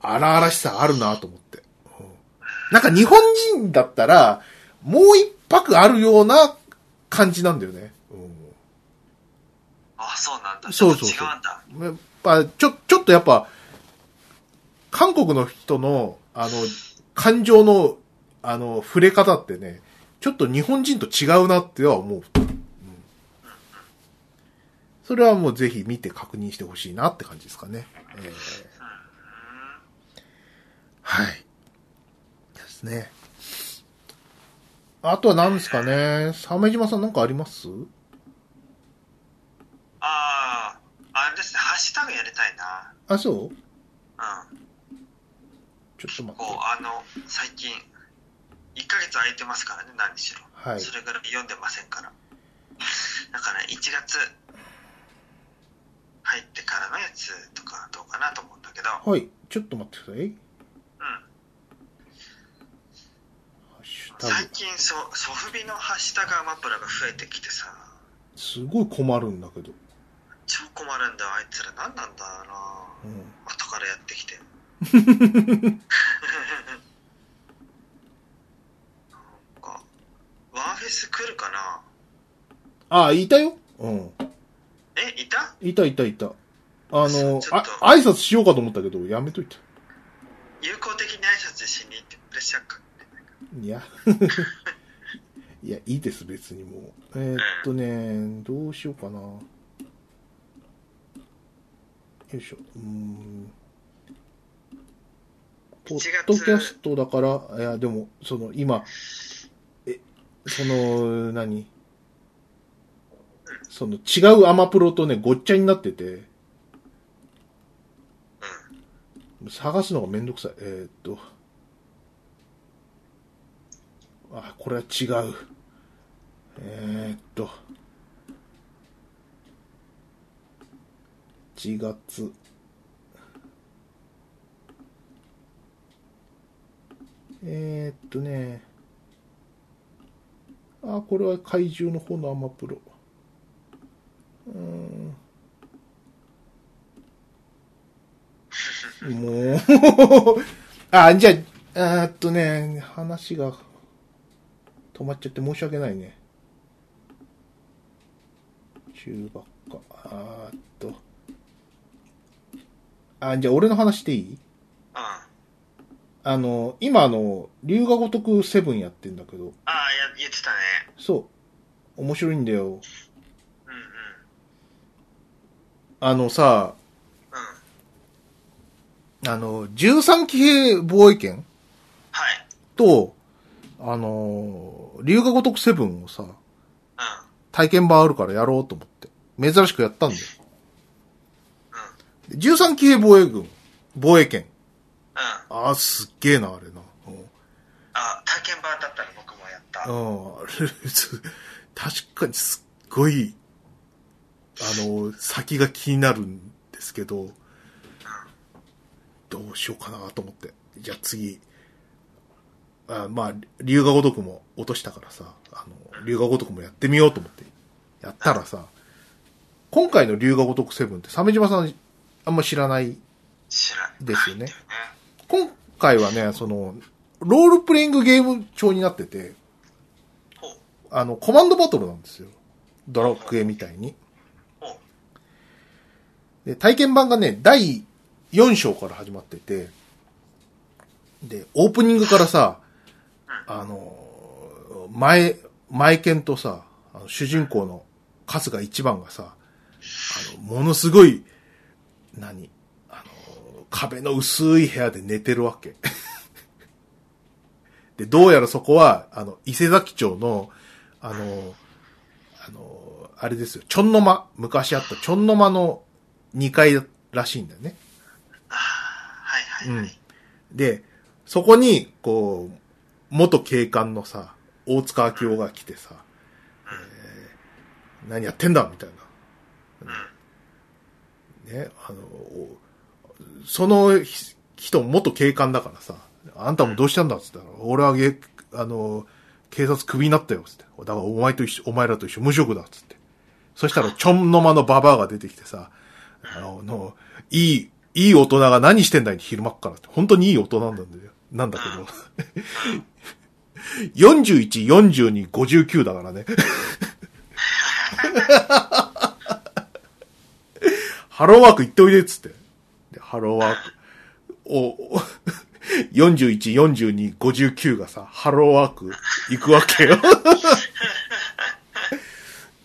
A: 荒々しさあるなと思って。うんなんか日本人だったら、もう一泊あるような感じなんだよね。うん
B: あ、そうなんだ。
A: そうそう
B: 違うんだ。
A: やっぱ、ちょ、ちょっとやっぱ、韓国の人の、あの、感情の、あの、触れ方ってね、ちょっと日本人と違うなっては思う。うんそれはもうぜひ見て確認してほしいなって感じですかね。えーはい。ですね。あとは何ですかね？鮫島さんなんかあります？
B: ああ、あれですね、ハッシュタグやりたいな。
A: あ、そう？
B: うん。
A: ちょっと待って。
B: こう、あの、最近、1ヶ月空いてますからね、何しろ。
A: はい
B: それぐらい読んでませんから。だから、1月入ってからのやつとかどうかなと思うんだけど、
A: はい。ちょっと待ってください。
B: うん。最近ソ、ソフビのハッシュタグアマプラが増えてきてさ、
A: すごい困るんだけど。
B: 超困るんだよ、あいつら。何なんだろうな
A: うん。
B: 後からやってきて。なんか、ワンフェス来るかな
A: あ、いたよ。うん。
B: え、いた？
A: いたいたいた。あのあ挨拶しようかと思ったけど、やめといた。
B: 友好的に挨拶しに行ってプレッシャーか
A: いや。いや、いいです、別にもう。えーっとね、どうしようかな。よいしょ。うーん。ポッドキャストだから、いや、でも、その、今、え、その、何？その、違うアマプロとね、ごっちゃになってて、探すのがめんどくさい。えーっと。あ、これは違う。えーっと。1月。えーっとね。あ、これは怪獣の方のアマプロ。うーん。もう、あ、じゃあ、えーっとね、話が止まっちゃって申し訳ないね。中ばっか。あーっと。あ、じゃあ俺の話でいい？
B: うん。あ
A: あの、今あの、龍が如くセブンやってんだけど、
B: あ、や、言ってたね。
A: そう。面白いんだよ。あのさ、
B: うん。
A: あの、13騎兵防衛権
B: はい。
A: と、あの、龍が如くセブンをさ、
B: うん。
A: 体験版あるからやろうと思って。珍しくやったんだよ。
B: うん。
A: で13騎兵防衛軍、防衛権。
B: うん。
A: ああ、すっげえな、あれな。うん
B: あ、体験版だったら僕もやった。
A: うん、確かにすっごい、あの、先が気になるんですけど、どうしようかなと思って。じゃあ次、あまあ、龍が如くも落としたからさ、あの、龍が如くもやってみようと思って、やったらさ、今回の龍が如くセブンって、鮫島さんあんま知らない
B: 知らない。
A: ですよね。今回はね、その、ロールプレイングゲーム調になってて。あの、コマンドバトルなんですよ。ドラクエみたいに。で、体験版がね、第4章から始まってて、で、オープニングからさ、あの、前、前剣とさ、あの主人公の春日一番がさ、あの、ものすごい、何あの、壁の薄い部屋で寝てるわけ。で、どうやらそこは、あの、伊勢崎町の、あの、あの、あれですよ、ちょんの間、昔あったちょんの間の2階らしいんだよね。
B: ああ、はいはいはい。
A: で、そこに、こう、元警官のさ、大塚明夫が来てさ、えー何やってんだみたいな。ね、あの、おそのひ人も元警官だからさ、あんたもどうしたんだっつったら、俺はげ、あの、警察クビになったよ、つって。だからお前と一緒、お前らと一緒、無職だ、つって。そしたら、ちょんの間のババアが出てきてさ、あの、のいい、いい大人が何してんだい昼間っからって。本当にいい大人なんだよ。なんだけど。41、42、59だからね。ハローワーク行っておいでっつって。でハローワーク。お、お41、42、59がさ、ハローワーク行くわけよ。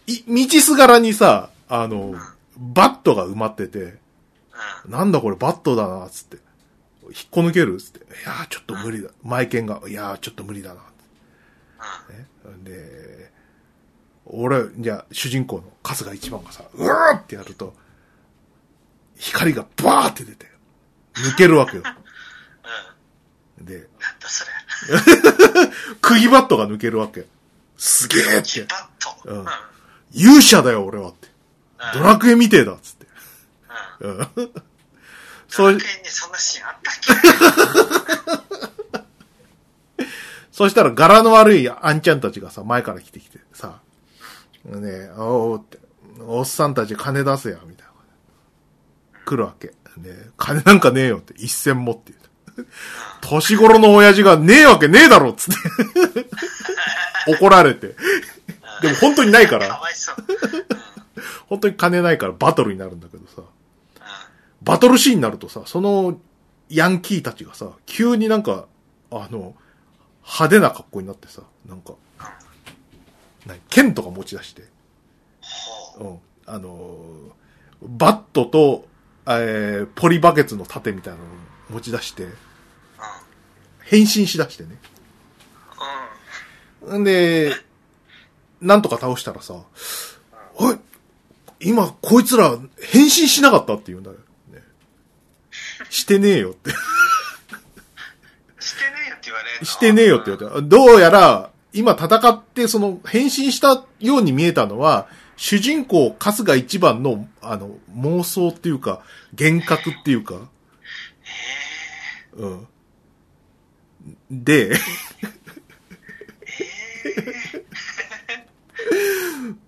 A: い道すがらにさ、あの、バットが埋まってて、
B: うん。
A: なんだこれバットだな、つって。引っこ抜けるつって。いやーちょっと無理だ。マイケンが、いやーちょっと無理だな。
B: うん。
A: ね、で、俺、じゃあ、主人公の春日一番がさ、うーってやると、光がバーって出て、抜けるわけよ。
B: うん。
A: で、
B: なんだそれ。
A: 釘バットが抜けるわけ。すげえって。
B: バット。
A: うん
B: うん。
A: 勇者だよ、俺はって。ドラクエみてえだ、つって。
B: うん。
A: そう
B: にそんなシーンあったっけ？
A: そしたら柄の悪いあんちゃんたちがさ、前から来てきてさ、ねおーって、おっさんたち金出せや、みたいな。来るわけ。ね金なんかねえよって、一銭もって言う。年頃の親父がねえわけねえだろっつって。怒られて。でも本当にないか、
B: からわいそう。
A: 本当に金ないからバトルになるんだけどさ、バトルシーンになるとさ、そのヤンキーたちがさ、急になんか、あの、派手な格好になってさ、なんか、何剣とか持ち出して、
B: ほう。
A: うん。あのーバットと、えー、ポリバケツの盾みたいなのを持ち出して、
B: うん。
A: 変身しだしてね。んで、なんとか倒したらさ、おい、今、こいつら、変身しなかったって言うんだよ。ね、してねえよって。
B: してねえよって言われ
A: してねえよって言われて。どうやら、今戦って、その、変身したように見えたのは、主人公、春日一番の、あの、妄想っていうか、幻覚っていうか、うん。で、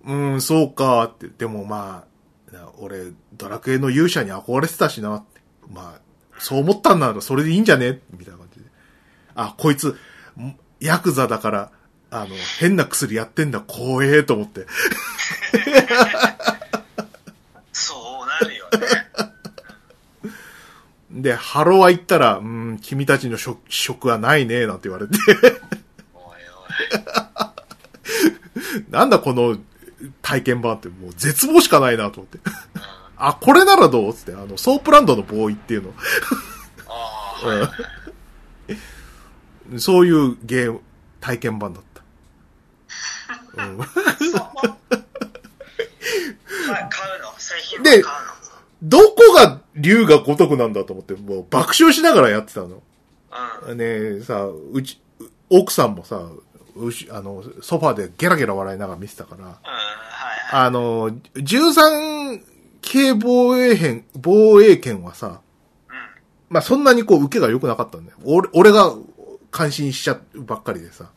A: うん、そうかって。でもまあ、な俺、ドラクエの勇者に憧れてたしな。まあ、そう思ったんならそれでいいんじゃね？みたいな感じで。あ、こいつ、んヤクザだから、あの、変な薬やってんだ、怖えと思って。
B: そうなるよね。
A: で、ハロワ行ったら、うん、君たちの職職はないね、なんて言われて。
B: おいおい。
A: なんだこの体験版って、もう絶望しかないなと思って。
B: うん。
A: あ、これならどうつって、あの、ソープランドのボーイっていうの。そういうゲーム、体験版だった。でどこが竜が如くなんだと思って、もう爆笑しながらやってたの。
B: うん。
A: ねえ、さ、うち、奥さんもさ、あの、ソファでゲラゲラ笑いながら見てたから。あの、13系防衛編、防衛権はさ、
B: うん。
A: まあ、そんなにこう、受けが良くなかったんだよ。俺、俺が感心しちゃうばっかりでさ。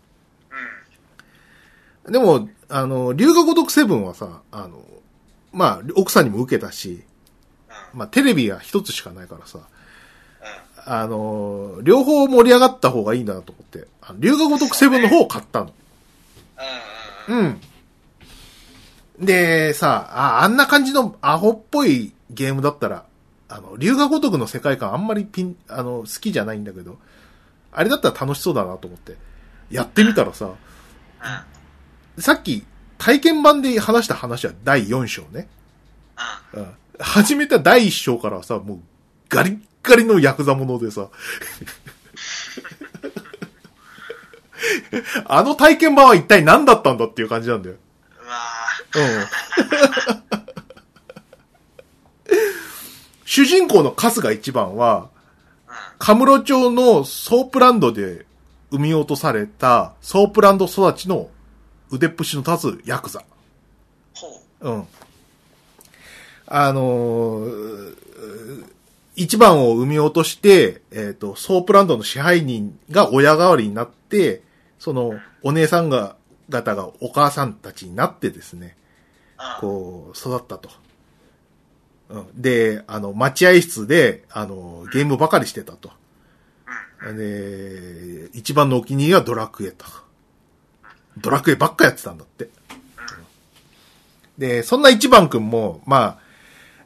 B: うん。
A: でも、あの、龍が如くセブンはさ、あの、まあ、奥さんにも受けたし、
B: うん。
A: まあ、テレビが一つしかないからさ、
B: うん。
A: あの、両方盛り上がった方がいいなと思って、龍が如くセブンの方を買ったの。
B: うん。
A: で、さ、あ、あんな感じのアホっぽいゲームだったら、ああの、龍が如くの世界観あんまりピン、あの、好きじゃないんだけど、あれだったら楽しそうだなと思って、やってみたらさ、
B: うん。
A: さっき体験版で話した話は第4章ね。
B: うん。
A: うん。始めた第1章からはさ、もうガリッガリのヤクザものでさ、あの体験版は一体何だったんだっていう感じなんだよ。
B: うわ
A: うん。主人公の春日一番は。神室町のソープランドで産み落とされたソープランド育ちの腕っぷしの立つヤクザ。
B: ほ
A: うん。あのー一番を産み落として、えっ、と、ソープランドの支配人が親代わりになって、その、お姉さんが、方がお母さんたちになってですね。こう、育ったと。うん。で、あの、待合室で、あの、ゲームばかりしてたと。で、一番のお気に入りはドラクエと。ドラクエばっかやってたんだって。で、そんな一番くんも、まあ、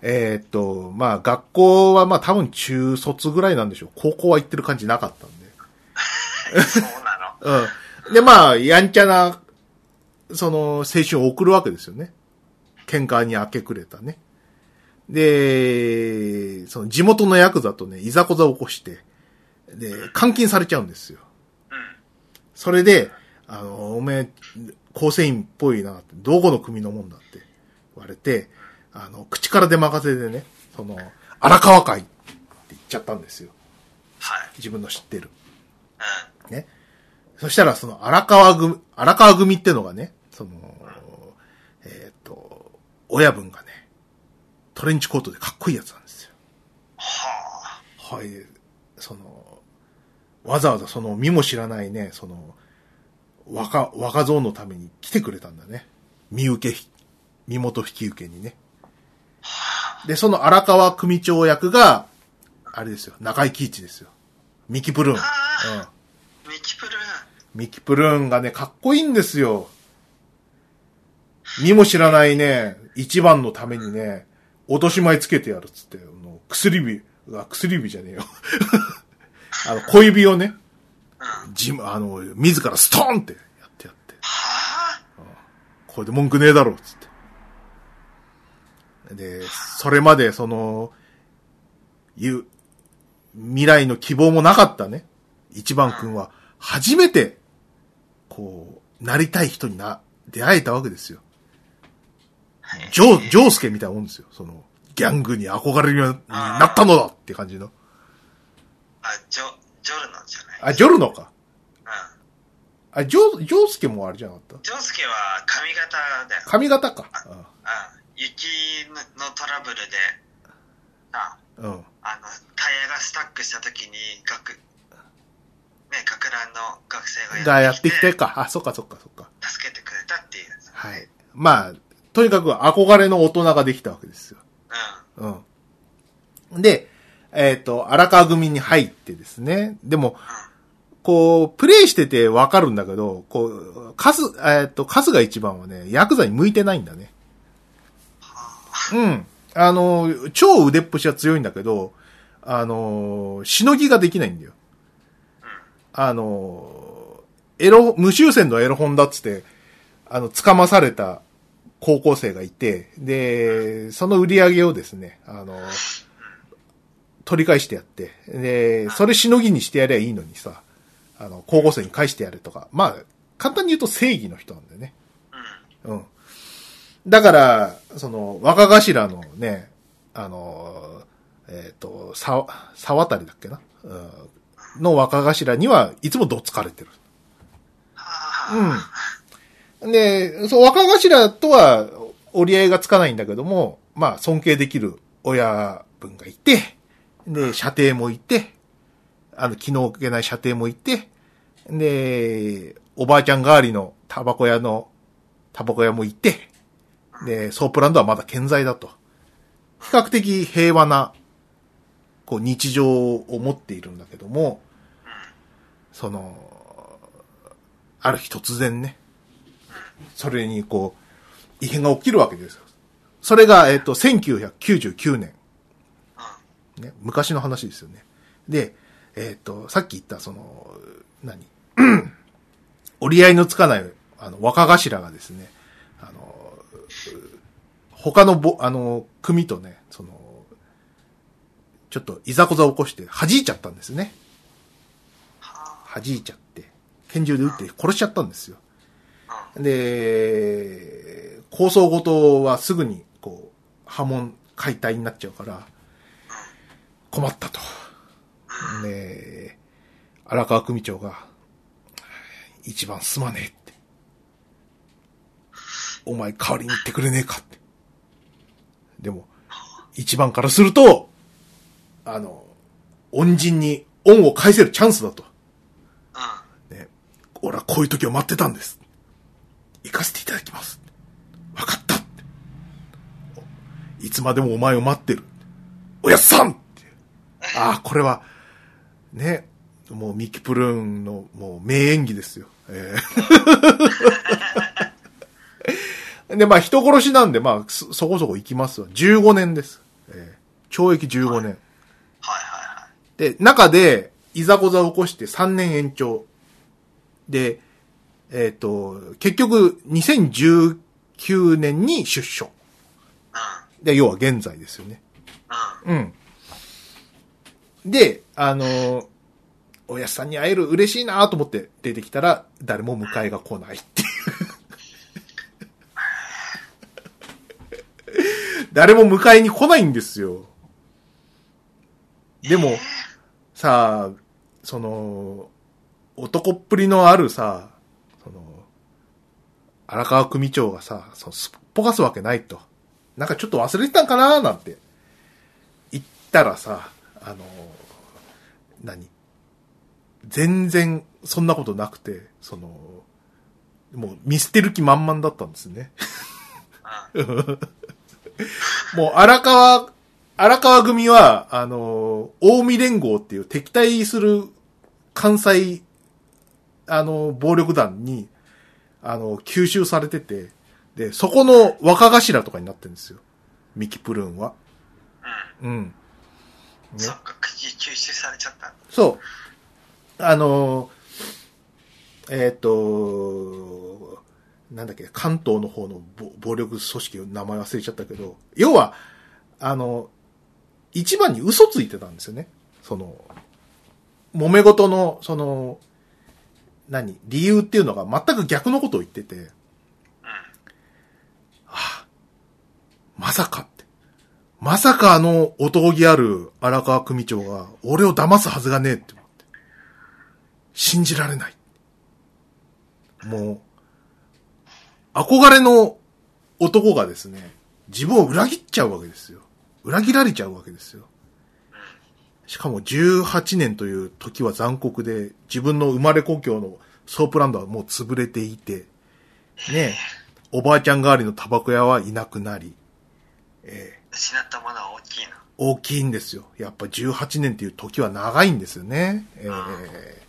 A: えーっと、まあ、学校はまあ多分中卒ぐらいなんでしょう。高校は行ってる感じなかったんで。
B: そうなの。
A: うん。で、まあ、やんちゃな、その、青春を送るわけですよね。喧嘩に明け暮れたね。で、その地元のヤクザとね、いざこざを起こして、で、監禁されちゃうんですよ。
B: うん。
A: それで、あの、おめえ、構成員っぽいなって、どこの組のもんだって言われて、あの、口から出任せでね、その、荒川会って言っちゃったんですよ。
B: はい。
A: 自分の知ってる。
B: うん。
A: ね。そしたら、その荒川組、荒川組ってのがね、その、えっ、と、親分がね、トレンチコートでかっこいいやつなんですよ。
B: はあ。
A: はい。その、わざわざその身も知らないね、その、若、若造のために来てくれたんだね。身受けひ、身元引き受けにね。で、その荒川組長役が、あれですよ、中井貴一ですよ。ミキプルーン。うん。
B: ミキプルーン。
A: ミキプルーンがね、かっこいいんですよ。身も知らないね、一番のためにね、落とし前つけてやるっつって、あの薬指、あ、薬指じゃねえよ。あの、小指をね、
B: うん。
A: じ、あの、自らストーンってやってやって、
B: はあ。
A: これで文句ねえだろ、つって。で、それまでその、いう、未来の希望もなかったね、一番くんは、初めて、こう、なりたい人にな、出会えたわけですよ。ジョー、ジョースケみたいなもんですよ。その、ギャングに憧れるようになったのだって感じの。
B: あ、ジョ、ジョルノじゃない？
A: あ、ジョルノか。
B: うん。
A: あ、ジョー、ジョースケもあれじゃなかった？
B: ジョウスケは髪型だよ。
A: 髪型か。
B: うん。雪のトラブルで、あ、
A: うん。うん。
B: あの、タイヤがスタックした時に、学、ね、学ランの学生
A: がやっ
B: がやっててきて、
A: きてか。あ、そっかそっかそっか。
B: 助けてくれたっていう。
A: はい。まあ、とにかく憧れの大人ができたわけですよ。
B: うん。
A: うん。で、えっ、と、荒川組に入ってですね。でも、こう、プレイしててわかるんだけど、こう、カス、えっ、と、カスが一番はね、ヤクザに向いてないんだね。うん。あの、超腕っぷしは強いんだけど、あの、しのぎができないんだよ。あの、エロ、無修正のエロ本だっつって、あの、捕まされた高校生がいて、で、その売り上げをですね、あの、取り返してやって、で、それしのぎにしてやればいいのにさ、あの、高校生に返してやれとか、まあ、簡単に言うと正義の人なんだよね。
B: うん。
A: うん。だから、その、若頭のね、あの、えっ、と、さ、沢渡りだっけな、うん、の若頭にはいつもどつかれてる。
B: は
A: うん。で、そう、若頭とは折り合いがつかないんだけども、まあ、尊敬できる親分がいて、で、射程もいて、あの、気の置けない射程もいて、で、おばあちゃん代わりのタバコ屋の、タバコ屋もいて、で、ソープランドはまだ健在だと。比較的平和な、こう、日常を持っているんだけども、その、ある日突然ね、それにこう、異変が起きるわけですよ。それが、えっ、と、1999年。ね、昔の話ですよね。で、えっ、と、さっき言った、その、何？折り合いのつかない、あの、若頭がですね、あの、他のぼ、あの、組とね、その、ちょっといざこざ起こして弾いちゃったんですね。弾いちゃって、拳銃で撃って殺しちゃったんですよ。で、構想ごとはすぐに、こう、波紋解体になっちゃうから、困ったと。で、荒川組長が、一番すまねえって。お前代わりに言ってくれねえかって。でも、一番からすると、あの、恩人に恩を返せるチャンスだと。
B: うん。
A: ね、俺はこういう時を待ってたんです。行かせていただきます。わかったいつまでもお前を待ってる。おやっさん。ああ、これは、ね、もうミキプルーンのもう名演技ですよ。ええで、まあ人殺しなんで、まあそそこそこ行きますわ。15年です。ええ懲役15年。
B: はいはいはい。
A: で、中で、いざこざを起こして3年延長。で、えっ、と、結局、2019年に出所。
B: うん。
A: で、要は現在ですよね。
B: うん。
A: うん。で、あのーおやすさんに会える嬉しいなと思って出てきたら、誰も迎えが来ないっていう。誰も迎えに来ないんですよ。でも、さあ、その、男っぷりのあるさ、その、荒川組長がさ、そのすっぽかすわけないと。なんかちょっと忘れてたんかななんて言ったらさ、あの、何？全然そんなことなくて、その、もう見捨てる気満々だったんですね。もう荒川、荒川組は、あの、近江連合っていう敵対する関西、あの、暴力団に、あの、吸収されてて、で、そこの若頭とかになってるんですよ。ミキプルーンは。
B: うん。
A: うん。ね
B: そっか、口吸収されちゃった。
A: そう。あのー、えっ、と、なんだっけ、関東の方の暴暴力組織の名前忘れちゃったけど、要は、あの、一番に嘘ついてたんですよね。その、揉め事の、その、何、理由っていうのが全く逆のことを言ってて、
B: うん。
A: まさかって。まさかあの男気ある荒川組長が俺を騙すはずがねえって思って。信じられない。もう、憧れの男がですね、自分を裏切っちゃうわけですよ。裏切られちゃうわけですよ。しかも18年という時は残酷で、自分の生まれ故郷のソープランドはもう潰れていて、ねえ、おばあちゃん代わりのタバコ屋はいなくなり、ええ
B: 失ったものは大きいな。
A: 大きいんですよ。やっぱ18年っていう時は長いんですよね。ええ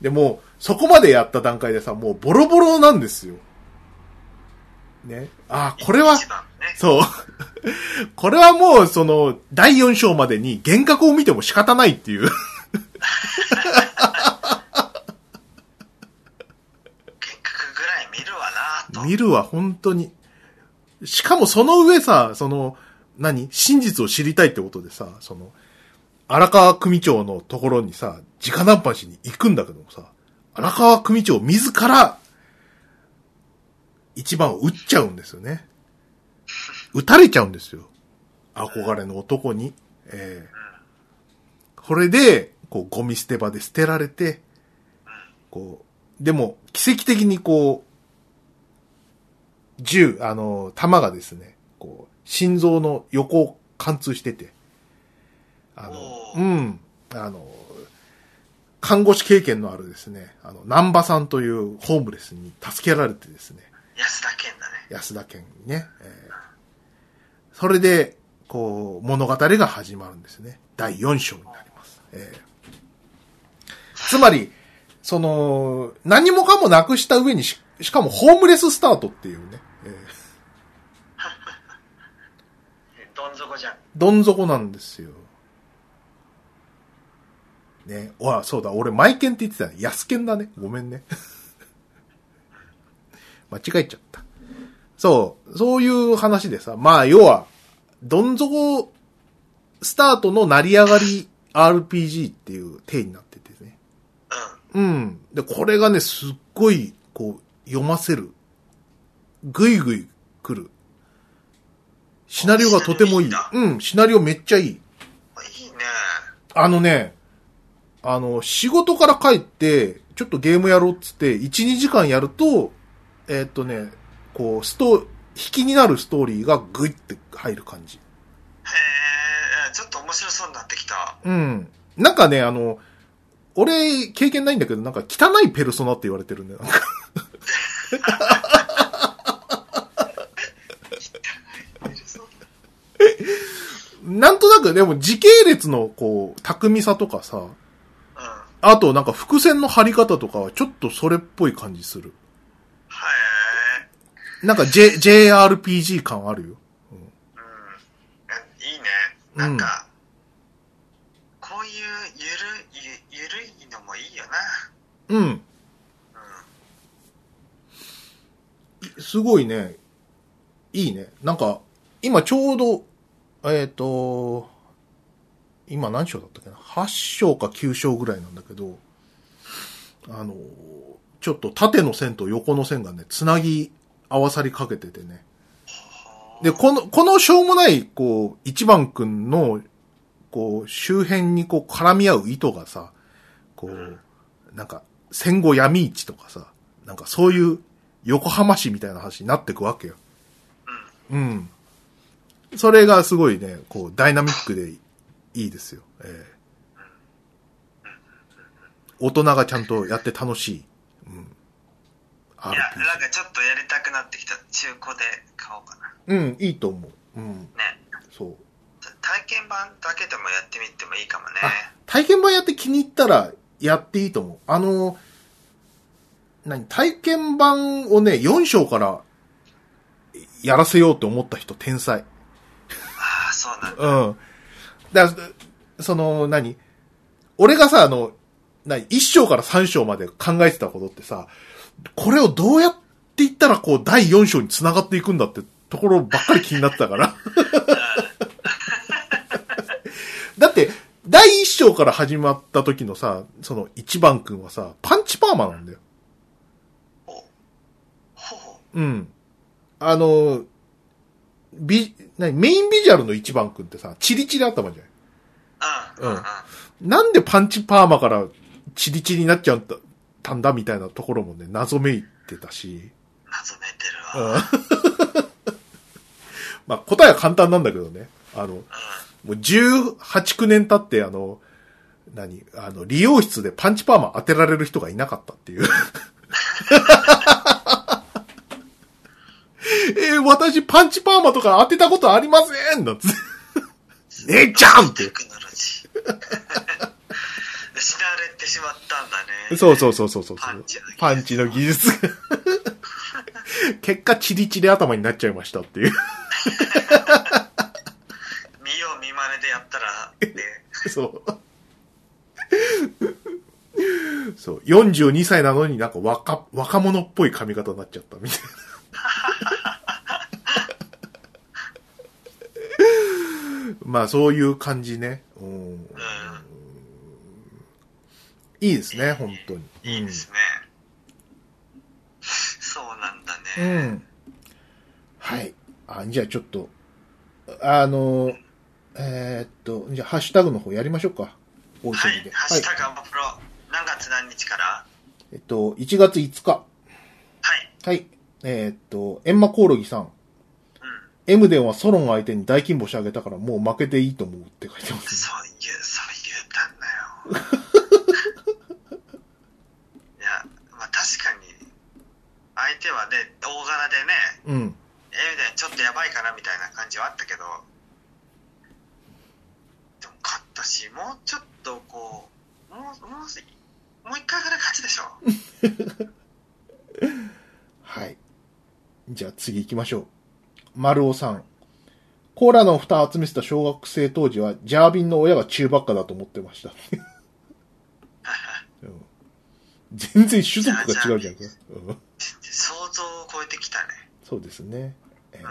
A: でも、そこまでやった段階でさ、もうボロボロなんですよ。ね。ああ、これは、
B: ね。
A: そう。これはもう、その、第4章までに幻覚を見ても仕方ないっていう。
B: 幻覚ぐらい見るわなと。
A: 見るわ、本当に。しかもその上さ、その、何？真実を知りたいってことでさ、その、荒川組長のところにさ、直談判しに行くんだけどもさ、荒川組長自ら、一番を撃っちゃうんですよね。撃たれちゃうんですよ。憧れの男に。ええこれで、こう、ゴミ捨て場で捨てられて、こう、でも、奇跡的にこう、銃、あの、弾がですね、こう、心臓の横を貫通してて、あの、うん、あの、看護師経験のあるですね、あの、南波さんというホームレスに助けられてですね、
B: 安田健だね。
A: 安田県にね、えーそれで、こう、物語が始まるんですね。第4章になります。えーつまり、その、何もかもなくした上にし、しかもホームレススタートっていうね、えー
B: どん底じゃん。
A: どん底なんですよ。ね。わ、そうだ、俺、マイケンって言ってたね。安ケンだね。ごめんね。間違えちゃった。そう、そういう話でさ、まあ、要は、どん底スタートの成り上がり RPG っていう体になっててね。
B: うん。
A: うん。で、これがね、すっごい、こう、読ませる。ぐいぐい来る。シナリオがとてもいい。
B: いい
A: うん、シナリオめっちゃいい。
B: いいね。
A: あのね、あの、仕事から帰って、ちょっとゲームやろうっつって、1、2時間やると、えーっとね、こう、スト、引きになるストーリーがグイって入る感じ。
B: へえ、ちょっと面白そうになってきた。
A: うん。なんかね、あの、俺、経験ないんだけど、なんか汚いペルソナって言われてるんだよ。なんか なんとなく、でも時系列の、こう、巧みさとかさ、
B: うん。
A: あとなんか伏線の張り方とかはちょっとそれっぽい感じする。なんか J、JRPG 感あるよ。
B: うん。いいね。なんか、こういうゆる、ゆ、ゆるいのもいいよな。
A: うん。すごいね。いいね。なんか、今ちょうど、えっ、と、今何章だったっけな ?8 章か9章ぐらいなんだけど、あの、ちょっと縦の線と横の線がね、つなぎ合わさりかけててね。で、この、このしょうもない、こう、一番くんの、こう、周辺にこう絡み合う糸がさ、こう、なんか、戦後闇市とかさ、なんかそういう横浜市みたいな話になってくわけよ。うん。それがすごいね、こう、ダイナミックでいいですよ。ええ大人がちゃんとやって楽しい。うん。
B: いや、なんかちょっとやりたくなってきた。中古で買おうかな。
A: うん、いいと思う。うん、
B: ね。
A: そう。
B: 体験版だけでもやってみてもいいかもね。
A: あ、体験版やって気に入ったらやっていいと思う。あの、何、体験版をね、4章からやらせようって思った人天才。
B: ああ、そうなんだ。
A: うん。だその、何俺がさ、あの、何 ?1 章から3章まで考えてたことってさ、これをどうやっていったらこう第4章に繋がっていくんだってところばっかり気になってたから。だって、第1章から始まった時のさ、その一番くんはさ、パンチパーマなんだよ。うん。あの、ビ、何メインビジュアルの一番くんってさ、チリチリ頭じゃん。
B: うん。うん。
A: う
B: うんん。
A: なんでパンチパーマからチリチリになっちゃったんだみたいなところもね、謎めいてたし。
B: 謎めて
A: う
B: るわ。
A: ん。まあ答えは簡単なんだけどね。あの、もう18、9年経ってあの、何あの、理容室でパンチパーマ当てられる人がいなかったっていう。えー私パンチパーマとか当てたことありませんなんつって。姉ちゃんって
B: テ。クノロジー。失われてしまったんだね。
A: そうそうそうそうそう。
B: パンチの技術
A: パンチの技術が。結果、チリチリ頭になっちゃいましたっていう。
B: 見よう見まねでやったら、ね、
A: そう。そう。42歳なのになんか若、若者っぽい髪型になっちゃったみたいな。まあ、そういう感じね。うん。
B: うん。
A: いいですね、本当に。
B: いいですね。そうなんだ
A: う
B: ね。
A: ん。はい。あ、じゃあちょっと、あの、えーっと、じゃあハッシュタグの方やりましょうか。大急ぎで。。
B: はいハッシュタグアマプロ、何月何日から？
A: えっと、1月5日。
B: はい。
A: はい。えーっと、エンマコオロギさん。
B: うん。
A: エムデンはソロン相手に大金星あげたからもう負けていいと思うって書いてます、ね。
B: そう言う、そう言うたんだ よ。いや、まあ確かに、相手はね、大柄でね、
A: うん。
B: エビデンちょっとやばいかなみたいな感じはあったけど、でも勝ったし、もうちょっとこう、もう、もう、もう一回ぐらい勝ちでしょ。
A: はい。じゃあ次行きましょう。丸尾さん。コーラの蓋集めてた小学生当時は、ジャービンの親が中ばっかだと思ってました。全然種族が違うじゃん
B: 想像を超えてきたね。
A: そうですね。えー
B: ん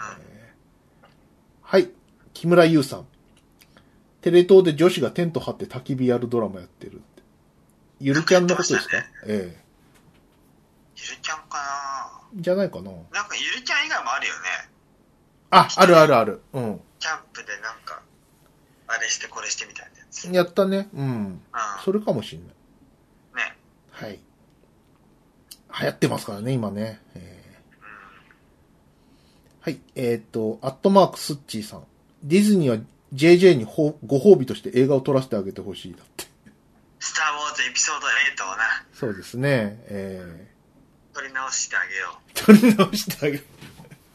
A: はい。木村優さん。テレ東で女子がテント張って焚き火やるドラマやってるって。ゆるキャンのことですか、
B: なんか
A: え
B: ゆるキャンか
A: えじゃないかな。
B: ななんかゆるキャン以外もあるよね。
A: あ、あるあるある。うん。
B: キャンプでなんか、あれしてこれしてみたいなやつ。うん。
A: やったね。うん。それかもしんない。
B: ね。
A: はい。流行ってますからね、今ね。えーはい。えっ、と、アットマークスッチーさん。ディズニーは JJ にほご褒美として映画を撮らせてあげてほしい。だって。
B: スター・ウォーズエピソード8をな、
A: そうですね。え
B: 撮り直してあげよう。
A: ー、撮り直してあげる。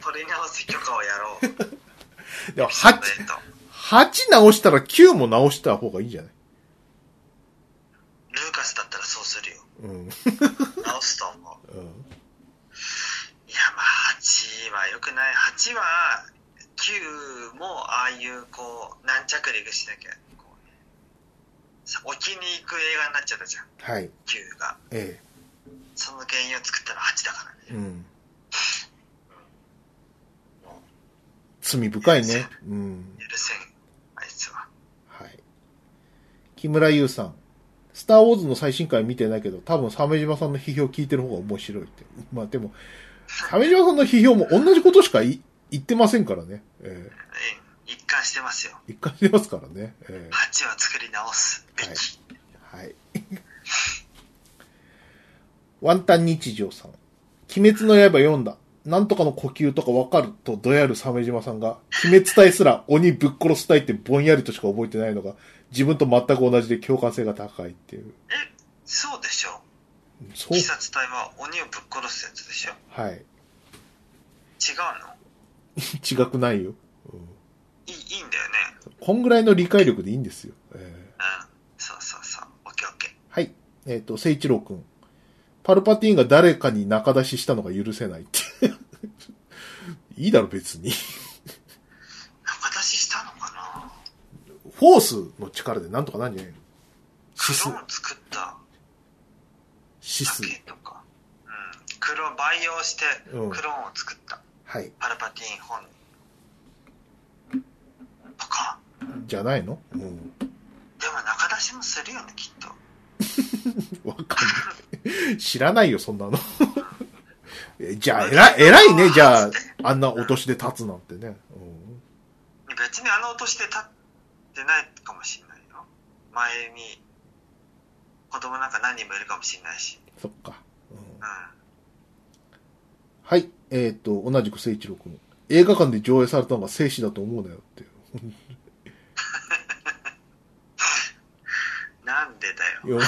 B: 撮り直す許可をやろう。
A: でも、
B: エピソード
A: 8、
B: 8
A: 8直したら9も直した方がいいんじゃない？
B: ルーカスだったらそうするよ。
A: うん。
B: 直すと思う。
A: うん。
B: いや、まあ、8は良くない。8は、9も、ああいう、こう、軟着陸しなきゃ、こうね、さ置きに行く映画になっちゃったじゃん、
A: はい。
B: 9が。
A: え
B: その原因を作ったのは8だからね。
A: えうん。
B: も
A: 罪深いね。うん。
B: う、許せん、あいつは。
A: はい。木村優さん。スターウォーズの最新回見てないけど、多分、鮫島さんの批評聞いてる方が面白いって。まあでも、鮫島さんの批評も同じことしかい言ってませんからね。え
B: うん一貫してますよ。
A: え一貫してますからね。え
B: 8は作り直すべき。
A: はいえはい。ワンタン日常さん。鬼滅の刃読んだ。なんとかの呼吸とかわかるとどやる鮫島さんが、鬼滅隊すら鬼ぶっ殺す隊ってぼんやりとしか覚えてないのが、自分と全く同じで共感性が高いっていう。
B: え、そうでしょ
A: そう
B: 鬼。殺隊は鬼をぶっ殺すやつでしょ
A: はい。
B: 違うの？
A: 違くないよ。うん
B: いいいいんだよね。
A: こんぐらいの理解力でいいんですよ。えー
B: うん。そうそうそう。オッケーオッケー。
A: はい。えっ、と、聖一郎くん。パルパティーンが誰かに仲出ししたのが許せないって。いいだろ、別に。
B: 仲出ししたのかな？
A: フォースの力でなんとかなんじゃないの？シス
B: クロ、ーン作った
A: シス
B: とか。うん。クローン培養して
A: うん
B: クローンを作った。
A: はい。
B: パルパティーン本人。とか。
A: じゃないの？うん。
B: でも仲出しもするよね、きっと。
A: わかんない。知らないよ、そんなの。え じゃあ、偉い、偉いね、じゃあ、あんなお年で立つなんてね。うん
B: 別にあの年で立ってないかもしれないよ。前に、子供なんか何人もいるかもしれないし。
A: そっか。うん
B: うん。
A: はい。えっ、と、同じく聖一郎くん。映画館で上映されたのが生死だと思うなよって。
B: なんでだよ。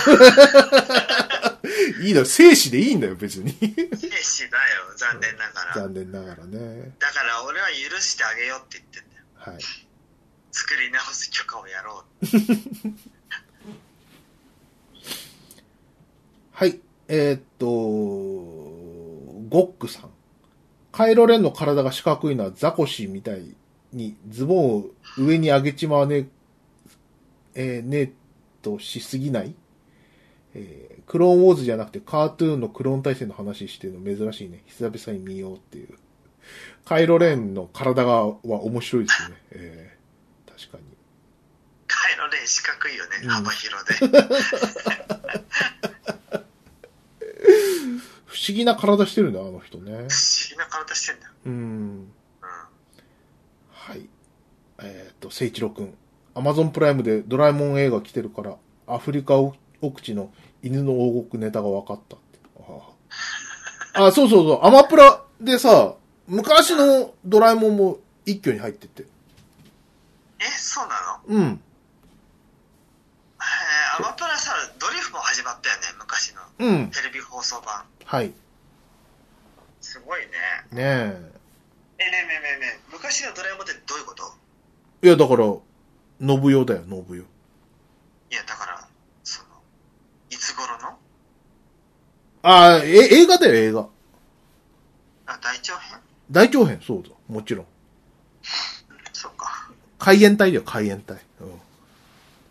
A: い やいいだろ、生死でいいんだよ、別に。
B: 兵士だよ、残念ながら。
A: 残念ながらね。
B: だから俺は許してあげようって言ってんだよ。
A: はい。
B: 作り直す許可をやろう。
A: はい。えーっと、ゴックさん。カイロレンの体が四角いのはザコシみたいにズボンを上に上げちまわねえ、えーねえとしすぎない？えークローンウォーズじゃなくてカートゥーンのクローン対戦の話してるの珍しいね。久々に見ようっていう。カイロレンの体がは面白いですね。えー確かに。
B: カイロレン四角いよね、
A: うん
B: 幅広で。
A: 不思議な体してるんだ、あの人ね。
B: 不思議な体してんだよ。
A: うん。
B: うん。
A: はい。えっ、と、聖一郎くん。アマゾンプライムでドラえもん映画来てるから、アフリカ奥地の犬の王国ネタが分かったって。ああ、そうそうそう。アマプラでさ、昔のドラえもんも一挙に入ってて。
B: え、そうなの？
A: うん。
B: えー、アマプラさ、ドリフも始まったよね、昔の。
A: うん。
B: テレビ放送版。
A: はい。
B: すごいね。
A: ねえ。
B: え、ねえねえねえねえ、昔のドラえもんってどういうこと？
A: いや、だから、信代だよ、信代。
B: いや、だから、その、いつ頃の
A: ああ、え、映画だよ、映画。
B: あ、大長編？
A: 大長編、そうだ。もちろん。
B: そっか。
A: 海援隊だよ、海援隊。うん。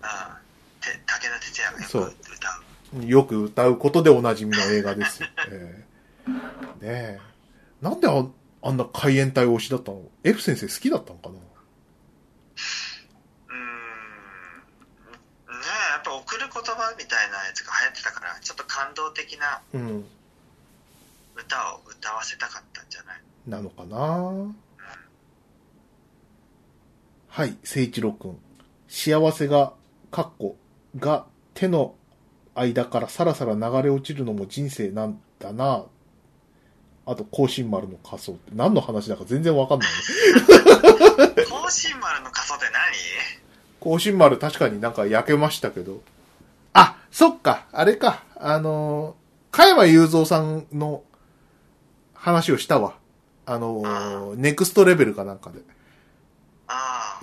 B: あて武田鉄矢がよく歌う。
A: よく歌うことでおなじみの映画ですよ。えーねえ。なんでああんな海援隊推しだったの ?F 先生好きだったのかな
B: うーん。ねえ、やっぱ送る言葉みたいなやつが流行ってたから、ちょっと感動的な
A: うん。
B: 歌を歌わせたかったんじゃない？
A: なのかな？はい、聖一郎くん。幸せが、かっこ、が手の間からさらさら流れ落ちるのも人生なんだな。あと、甲信丸の仮装って何の話だか全然わかんないね。
B: 甲信丸の仮装って何？
A: 甲信丸確かになんか焼けましたけど。あ、そっか、あれか。あのー、加山雄三さんの話をしたわ。あのー、ネクストレベルかなんかで。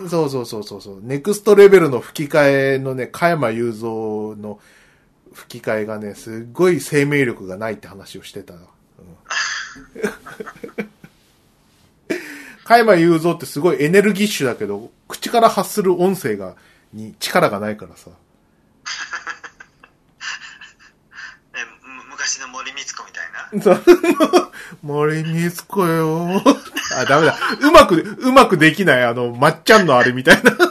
A: そうそうそうそうそう。ネクストレベルの吹き替えのね、加山雄三の吹き替えがね、すっごい生命力がないって話をしてた。うん、加山雄三ってすごいエネルギッシュだけど、口から発する音声が、に力がないからさ。
B: ね、む昔の森光子みたいな。
A: そう森光子よ。あ、ダメだ。うまく、うまくできない。あの、まっちゃんのあれみたいな。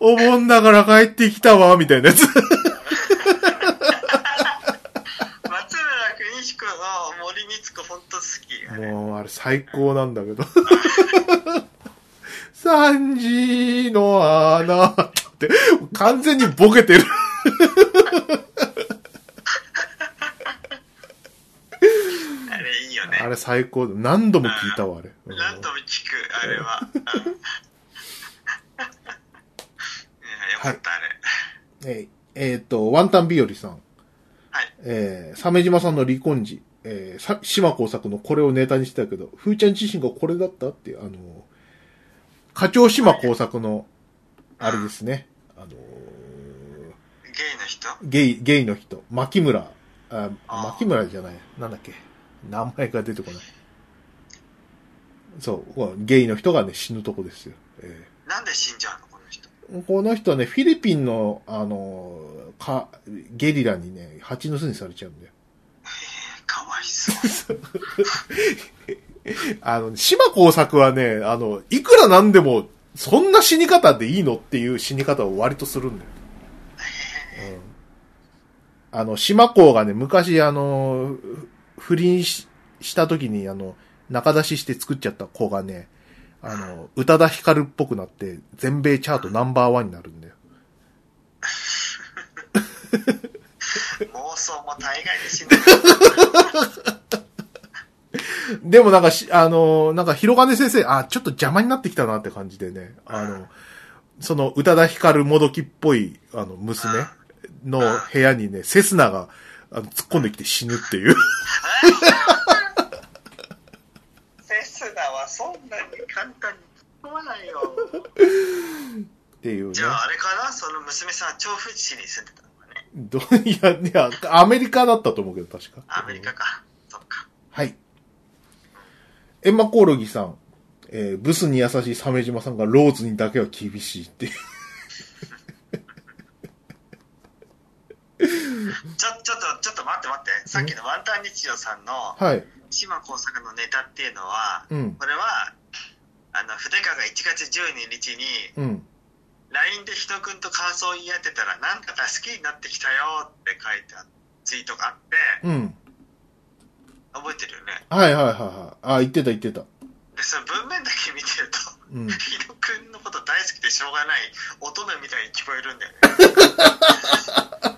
A: お盆だから帰ってきたわ、みたいなやつ。
B: 松村邦彦の森光子ほんと好き。
A: もう、あれ最高なんだけど。三時の穴って、完全にボケてる。
B: あれいいよね。
A: あれ最高。何度も聞いたわ、あれ。うん
B: 何度も聞く、あれは。よかった、あれ。
A: えーえーと、ワンタン日和さん。
B: はい。
A: えー、鮫島さんの離婚時、えー、さ島工作のこれをネタにしてたけど、ふーちゃん自身がこれだったっていう、あの、課長島工作の、あれですね。あの
B: ゲイの人？
A: ゲイ、ゲイの人、牧村、あ、牧村じゃない、なんだっけ、名前が出てこない。そう、ゲイの人がね、死ぬとこですよ。え
B: なんで死んじゃうのこの人。
A: ーこの人はね、フィリピンの、あの、か、ゲリラにね、蜂の巣にされちゃうんだよ。
B: えー、かわいそう。
A: あの、島工作はね、あの、いくらなんでも、そんな死に方でいいのっていう死に方を割とするんだよ。うん。あの、島工がね、昔あの、不倫しした時にあの、中出しして作っちゃった子がね、あの、宇多田ヒカルっぽくなって、全米チャートナンバーワンになるんだよ。
B: 妄想も大概で死んで
A: もなんかし、あの、なんか、広金先生、あ、ちょっと邪魔になってきたなって感じでね、あの、その、宇多田ヒカルもどきっぽい、あの、娘の部屋にね、セスナが、あの、突っ込んできて死ぬっていう。
B: セスナはそんなに簡単に突っ込まないよ。
A: っていうね
B: じ。ゃああれかな？その娘さん、調布市に住んでたのかね。
A: どいや、いや、アメリカだったと思うけど、確か。
B: アメリカか。そっか。
A: はい。エンマコオロギさん、えーブスに優しい鮫島さんがローズにだけは厳しいっていう。
B: ちょ、ちょっと、ちょっと待って待って。さっきのワンタン日常さんの
A: はい。
B: 島工作のネタっていうのは、
A: うん。
B: これは、あの、筆川が1月12日に、
A: うん。
B: LINE で人くんと感想を言い合ってたら、なんだか好きになってきたよって書いてあツイートがあって、
A: うん。
B: 覚えてる？よね。
A: はいはいはいはい。あ、言ってた言ってた。
B: で、その文面だけ見てると、
A: うん。
B: ヒロくんのこと大好きでしょうがない乙女みたいに聞こえるんだよね。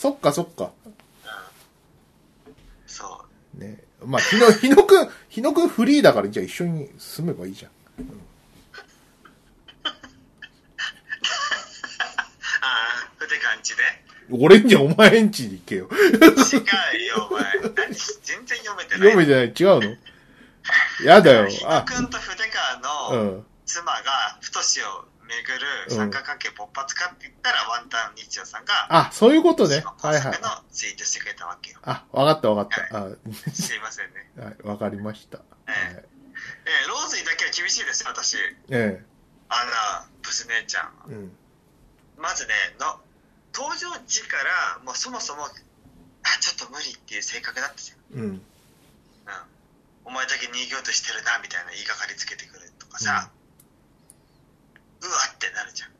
A: そっかそっか。
B: そう。
A: ね。まあ、ひの、ひのくん、ひのくんフリーだから、じゃあ一緒に住めばいいじゃん。
B: ああ、筆川んちで？
A: 俺んじゃお前んちに行けよ。
B: 違うよ、お前。何全然読めてない。
A: 読めてない違うの？やだよ。あ、
B: ヒロくんと筆川の
A: うん。
B: 妻が太しを巡る三角関係勃発かって言ったら、ワンタン日曜さんが、
A: あ、そういうことねはいはい
B: 作。のツイートしてくれたわけよ。
A: あ、わかったわかった。あ、
B: すいませんね。
A: はい、わかりました。はい。
B: えーローズにだけは厳しいですよ、私。
A: え
B: あら、ブス姉ちゃん。
A: え。うん。
B: まずね、の、登場時からもうそもそもあちょっと無理っていう性格だったじゃん、
A: うん。
B: うん、お前だけ逃げようとしてるなみたいな言いがかりつけてくるとかさ、うわってなるじゃん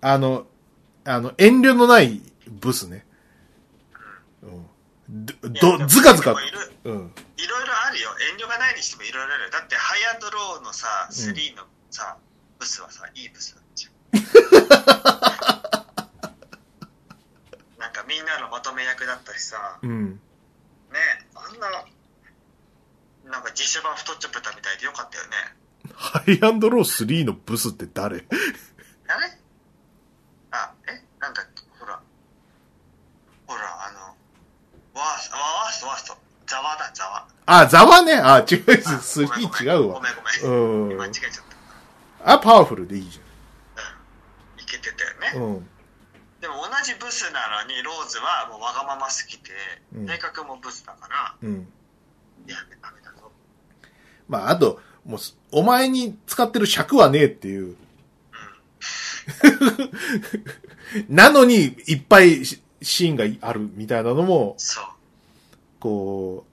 A: あの、あの、遠慮のないブスね。うん。ど、ど、ずかずか
B: い。ろいろ
A: うん。
B: いろいろあるよ遠慮がないにしてもいろいろあるよだってハイアンドローのさ3のさ、ブスはさいいブスだったじゃん なんかみんなのまとめ役だったしさ
A: うん。
B: ねあんななんか実写版太っちょ豚みたいでよかったよね
A: ハイアンドロー3のブスって誰？
B: あれあえ？なんだっけ？ほらほらあのワーストワーストワーストザワだザワ
A: あ、ザワね。あ、違うです。
B: あごめんごめん
A: 3違うわ
B: ご。めんごめん
A: うん
B: 間違。えちゃった
A: あ、パワフルでいいじ
B: いけてたよね、
A: ゃん。うん。
B: でも同じブスなのにローズはもうわがまますぎて、
A: うん
B: 性格もブスだから
A: うん。
B: いやダメだぞ
A: まあ、あと、もうす、お前に使ってる尺はねえっていう。なのに、いっぱいシシーンがあるみたいなのも、
B: そう。
A: こ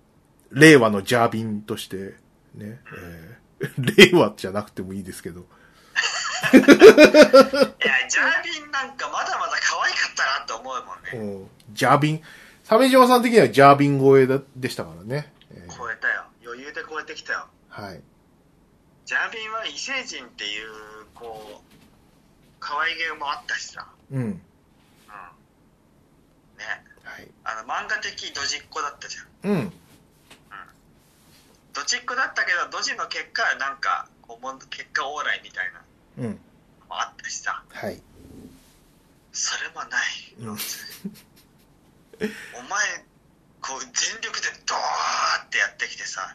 A: う、令和のジャービンとして、ね、えー 令和じゃなくてもいいですけど、
B: いやジャービンなんかまだまだ可愛かったなと思うもんね、
A: うん。ジャービン、鮫島さん的にはジャービン超えだでしたからね。えー。
B: 超えたよ。余裕で超えてきたよ。
A: はい。
B: ジャービンは異星人っていうこう可愛げもあったしさ
A: うん。
B: うんね
A: はい。
B: あの漫画的ドジっ子だったじゃん
A: うん。
B: ドジっ子だったけどドジの結果なんかこうもん結果オーライみたいなの
A: うん。
B: もあったしさ
A: はい。
B: それもない
A: うん
B: お前こう全力でドーってやってきてさ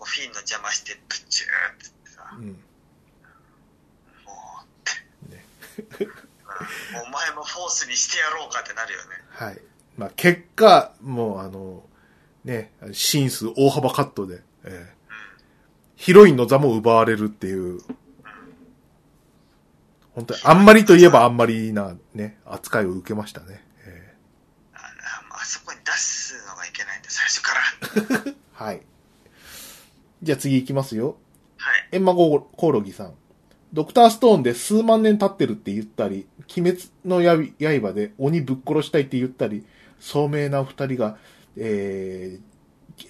B: フィンの邪魔してブチューってってさ
A: うん。
B: もうって、
A: ね
B: うんお前もフォースにしてやろうかってなるよね
A: はい。まあ、結果、もうあの、ね、シーン数大幅カットで、えーヒロインの座も奪われるっていう、本当にあんまりといえばあんまりなね、扱いを受けましたね。え
B: あああそこに出すのがいけないんだ最初から
A: ー はい。じゃあ次行きますよ。
B: はい
A: エンマコオロギさん。ドクターストーンで数万年経ってるって言ったり、鬼滅の刃刃で鬼ぶっ殺したいって言ったり、聡明な二人が、えー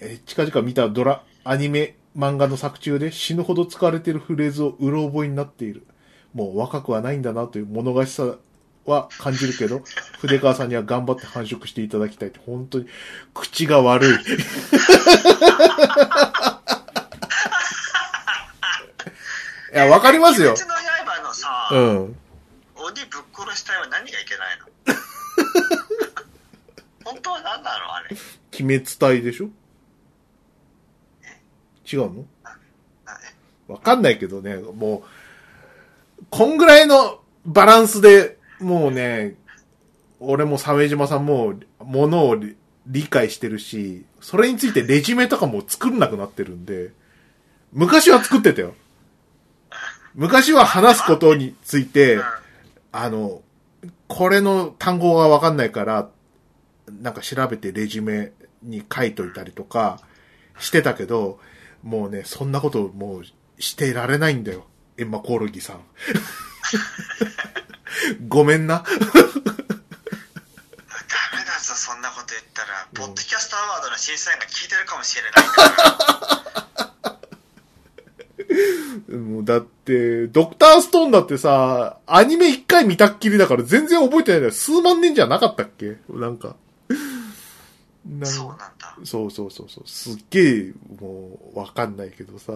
A: えー近々見たドラ、アニメ、漫画の作中で死ぬほど使われているフレーズをうろ覚えになっている。もう若くはないんだなという物悲しさは感じるけど、筆川さんには頑張って繁殖していただきたいって、本当に口が悪い。いや、わかりますよ。
B: 鬼。滅の刃のさ、
A: うん。
B: 鬼ぶっ殺したいは何がいけないの？本当は何なの？あれ。
A: 鬼滅隊でしょ？違うの？わかんないけどね、もう、こんぐらいのバランスで、もうね、俺も鮫島さんも、ものを理理解してるし、それについてレジュメとかも作んなくなってるんで、昔は作ってたよ。昔は話すことについて、あの、これの単語がわかんないから、なんか調べてレジュメに書いといたりとかしてたけど、もうね、そんなこともうしてられないんだよ。エンマコオロギさん。ごめんな。
B: ダメだぞそんなこと言ったら、ポッドキャストアワードの審査員が聞いてるかもしれないから
A: もうだって、ドクターストーンだってさ、アニメ一回見たっきりだから全然覚えてないんだよ。数万年じゃなかったっけ？なんか。なん
B: そうなんだ
A: そうそうそうそう。すっげえ、もう、わかんないけどさ。
B: え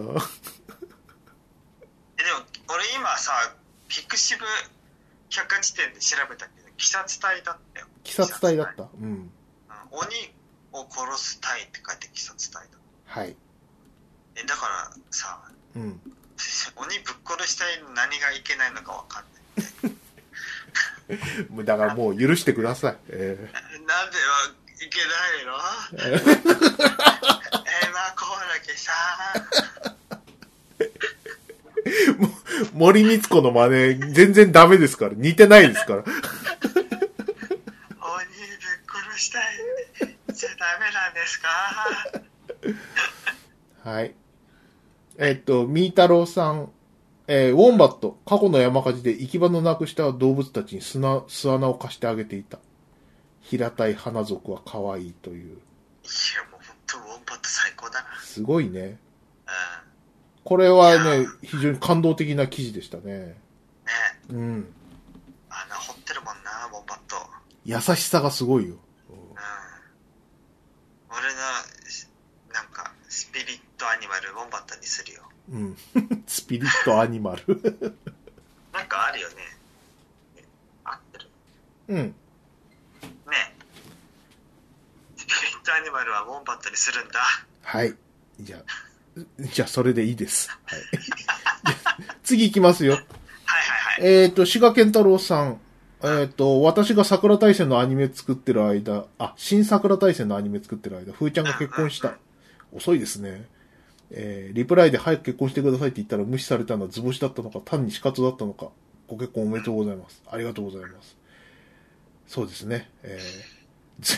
B: でも俺今さピクシブ百科事典で調べたけど鬼殺隊だったよ
A: 鬼殺隊だった？うん。
B: うん鬼を殺す隊って書いて鬼殺隊だ
A: はい。
B: えだからさ
A: うん。
B: 鬼ぶっ殺したいの何がいけないのかわかんない
A: もうだからもう許してください。え
B: なんではいけないの？
A: ー
B: えー、まあこうだけさ
A: 森光子の真似、全然ダメですから。似てないですから。
B: 殺したいじゃダメなんですか？
A: はい。えっと、みーたろうさん、えーウォンバット、過去の山火事で行き場のなくした動物たちに砂、巣穴を貸してあげていた。平たい花族は可愛いという。
B: いやもう本当ウォンバット最高だな
A: すごいね。
B: うん
A: これはね、非常に感動的な記事でしたね。
B: ね
A: うん。
B: 穴掘ってるもんなウォンバット
A: 優しさがすごいよ。
B: うん俺のなんかスピリットアニマルウォンバットにするよ
A: うん。スピリットアニマル。
B: なんかあるよねね合ってる
A: うん。
B: ねスピリットアニマルはウォンバットにするんだ
A: はい。じゃあ、じゃあそれでいいです。はい。次行きますよ。
B: はいはいはい
A: えっ、と、志賀健太郎さん。えっ、と、私が桜大戦のアニメ作ってる間、あ、新桜大戦のアニメ作ってる間、ふーちゃんが結婚した。遅いですね。えーリプライで早く結婚してくださいって言ったら無視されたのは図星だったのか、単に死活だったのか、ご結婚おめでとうございます。ありがとうございます。そうですね。えーぜ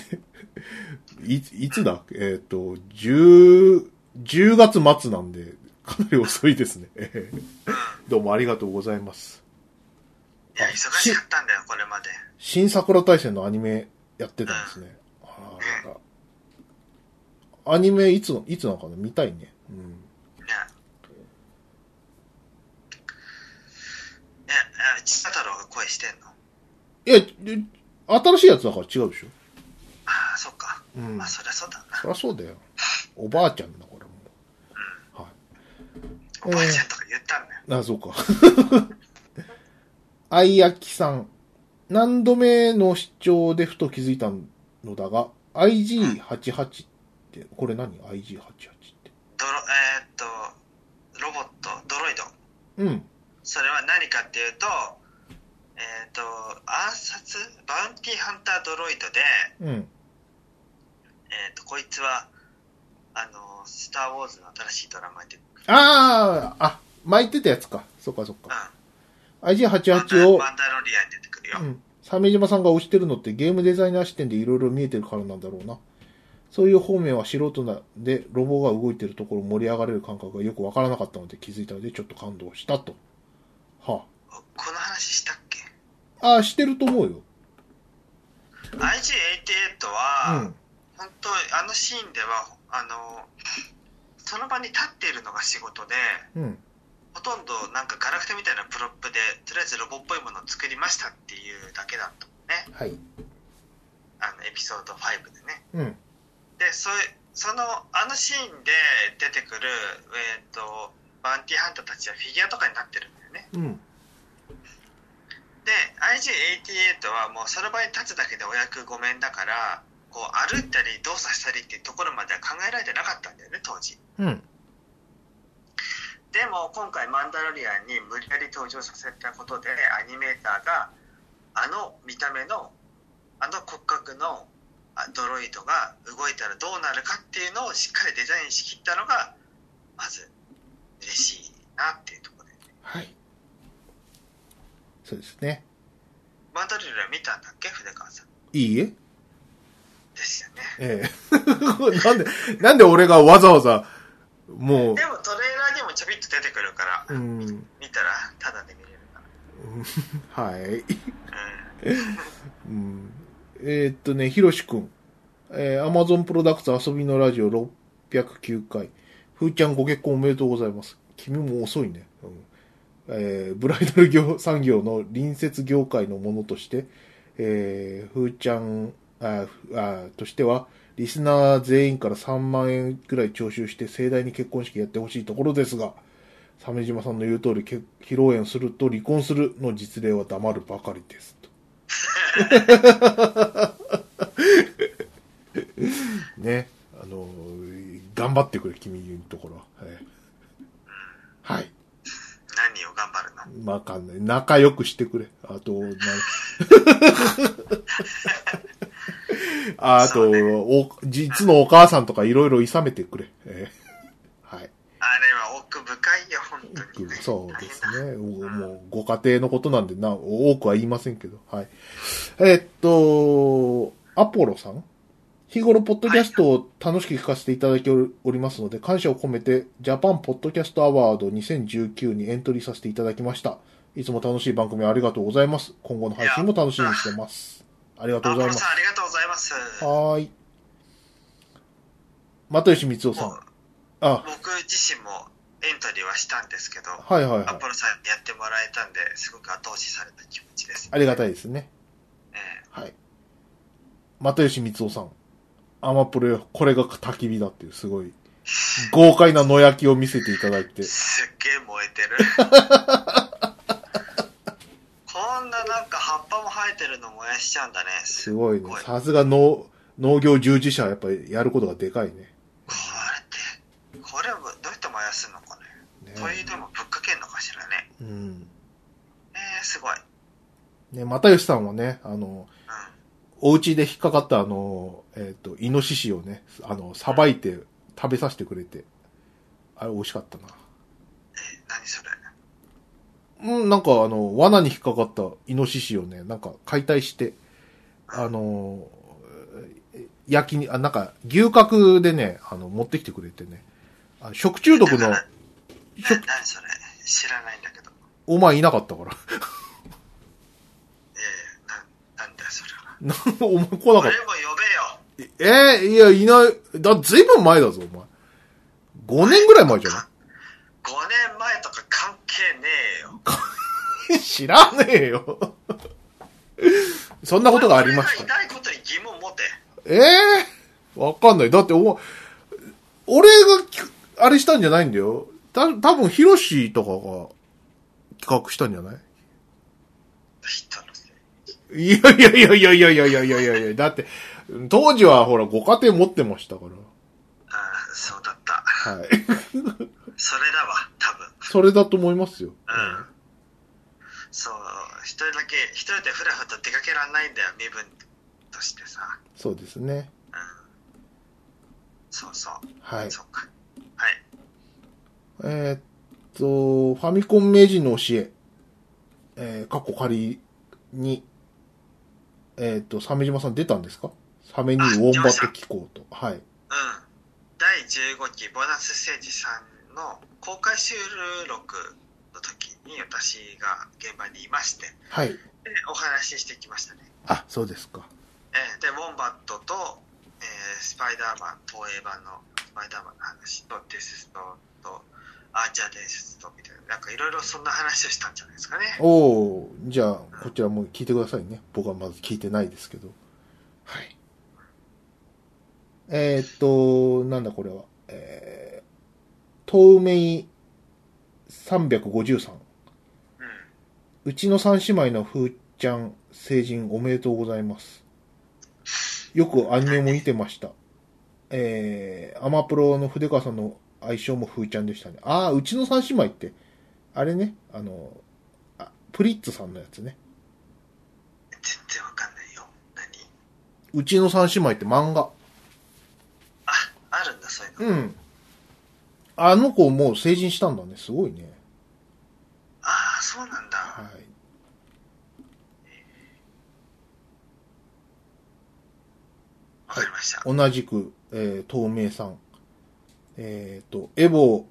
A: いつ、いつだ？えっ、と、10、10月末なんで、かなり遅いですね。え ーどうもありがとうございます。
B: いや忙しかったんだよこれまで
A: 新桜大戦のアニメやってたんですね。あらららアニメいつの、いつなのかな？見たいね。うん。
B: ねええ千太郎が声してんの？
A: いや、で新しいやつだから違うでしょ。
B: ああそっか、
A: うん
B: まあそりゃそうだな
A: そりゃそうだよ。おばあちゃんだ、これもう。はい。
B: おばあちゃんとか言ったんだよ、
A: あ、そうか。あいやきさん。何度目の視聴でふと気づいたのだが、IG88 って、これ何 ?IG88 って。
B: ドロえーっとロボットドロイド
A: うん。
B: それは何かっていうとえーっと暗殺バウンティーハンタードロイドで
A: うん。
B: えーっとこいつはあのスター・ウォーズの新しいドラマで
A: ああ、あ、巻いてたやつか。そっかそっ
B: うん
A: か。
B: マンダ
A: IG88 を、
B: マンダロリアンに出てくるよ、
A: うん。鮫島さんが推してるのってゲームデザイナー視点でいろいろ見えてるからなんだろうな。そういう方面は素人なんで、ロボが動いてるところ盛り上がれる感覚がよくわからなかったので気づいたのでちょっと感動したと。は
B: この話したっけ？
A: あ。ああ、してると思うよ。
B: IG88 は、
A: うん。
B: 本当あのシーンではあのその場に立っているのが仕事で
A: うん。
B: ほとんどなんかガラクタみたいなプロップでとりあえずロボっぽいものを作りましたっていうだけだったもんね
A: はい。
B: あのエピソード5でね
A: うん。
B: でそそのあのシーンで出てくる、えー、とバウンティーハンターたちはフィギュアとかになってるんだよね
A: うん。
B: で IG88 はもうその場に立つだけでお役御免だからこう歩いたり動作したりっていうところまでは考えられてなかったんだよね当時
A: うん。
B: でも今回マンダロリアンに無理やり登場させたことでアニメーターがあの見た目のあの骨格のあドロイドが動いたらどうなるかっていうのをしっかりデザインしきったのがまず嬉しいなっていうところで。
A: はい。そうですね。
B: マンダロリアン見たんだっけ？筆川さん。
A: いいえ。
B: ですよね。
A: ええ。なんで、なんで俺がわざわざ、も
B: でもトレーラーにもちょびっと出てくるから、
A: う、うん、
B: 見たらタダで見れるか
A: はい。
B: らうん。
A: うん、えーっとね、ひろしくん。えー、Amazon プロダクツ遊びのラジオ609回。ふーちゃんご結婚おめでとうございます。君も遅いね。うんえーブライダル業産業の隣接業界のものとして、えー、ふーちゃん、ああとしては、リスナー全員から3万円くらい徴収して盛大に結婚式やってほしいところですが、鮫島さんの言う通り、披露宴すると離婚するの実例は黙るばかりです。と ね、あの、頑張ってくれ、君のところは。はい。はい。
B: 何を頑張るの？
A: わかんない。仲良くしてくれ。あと、なあ あと、
B: ね
A: お、実のお母さんとかいろいろ諌めてくれ。えーはい。
B: あれは奥深いよ本当にね
A: そうですね。おもう、ご家庭のことなんでな、多くは言いませんけど。はい。えっと、アポロさん？日頃、ポッドキャストを楽しく聞かせていただいておりますので、感謝を込めて、ジャパンポッドキャストアワード2019にエントリーさせていただきました。いつも楽しい番組ありがとうございます。今後の配信も楽しみにしてます。ありがとうございます
B: アポロさん。ありがとうございます。
A: はーい。又吉光夫さん。あ、
B: 僕自身もエントリーはしたんですけど、
A: はいはいはい。
B: アポロさんにやってもらえたんで、すごく後押しされた気持ちです。
A: ありがたいですね。
B: え
A: はい。又吉光夫さん。アマプロよ、これが焚き火だっていう、すごい、豪快な野焼きを見せていただいて
B: え。すっげえ燃えてる。こんななんか葉っぱも生えてるの燃やしちゃうんだね。
A: すごいね。さすが農、農業従事者はやっぱりやることがでかいね。
B: これって、これをどうやって燃やすのかね。
A: ね
B: 灯油でもぶっかけんのかしらね。
A: うん。
B: えー、すごい。
A: ね、又吉さんはね、あの、
B: うん。
A: お家で引っかかったあの、えっ、と、イノシシをね、あの、さばいて食べさせてくれて、あれ美味しかったな。
B: えー、何それ？
A: うん、なんかあの、罠に引っかかったイノシシをね、なんか解体して、あの、え焼きに、あ、なんか牛角でね、あの、持ってきてくれてね、あ食中毒の
B: な、何それ。知らないんだけど。
A: お前いなかったから。
B: えー、な、なんだよそれは。
A: なお前来なかっ
B: 俺も呼べよ。
A: た。えーいや、いない、だ、ずいぶん前だぞ、お前。5年ぐらい前じゃ
B: 5年前とか関係ねえよ。
A: な い知らねえよ。そんなことがありました
B: 俺。がいないことに疑問持て。
A: ええわかんない。だってお、俺がき、あれしたんじゃないんだよ。た、多分ヒロシとかが企画したんじゃない？
B: い。
A: いやいやいやいやいやいやいやいやいやいや、だって、当時はほら、ご家庭持ってましたから。
B: ああ、そうだった。
A: はい。
B: それだわ、多分。
A: それだと思いますよ。
B: うん。そう、一人だけ、一人でふらふらと出かけらんないんだよ、身分としてさ。
A: そうですね。
B: うん。そうそう。
A: はい。
B: そうか。はい。
A: えーっと、ファミコン名人の教え、えー、カッコ仮に、えーっと、鮫島さん出たんですか？サメにウォンバット機構と。はい。
B: うん。第15期ボーナスステージ3の公開収録の時に私が現場にいまして、
A: はい。
B: で、お話ししてきましたね。
A: あ、そうですか。
B: えーで、ウォンバットと、えースパイダーマン、東映版のスパイダーマンの話と、デスストと、アーチャー伝説と、みたいな、なんかいろいろそんな話をしたんじゃないですかね。
A: おー、じゃあ、こちらも聞いてくださいね。僕はまず聞いてないですけど。はい。えーっと、なんだこれは。えー、透明353。
B: うん。
A: うちの三姉妹のふーちゃん成人おめでとうございます。よくアニメも見てました。えー、アマプロの筆川さんの相性もふーちゃんでしたね。ああ、うちの三姉妹って、あれね、あの、あプリッツさんのやつね。
B: 全然わかんないよ。何？
A: うちの三姉妹って漫画。
B: あ、あるんだ、そういうの。
A: うん。あの子もう成人したんだね。すごいね。
B: ああ、そうなんだ。
A: はい。
B: わかりました。
A: 同じく、えー、透明さん。えっ、と、エボ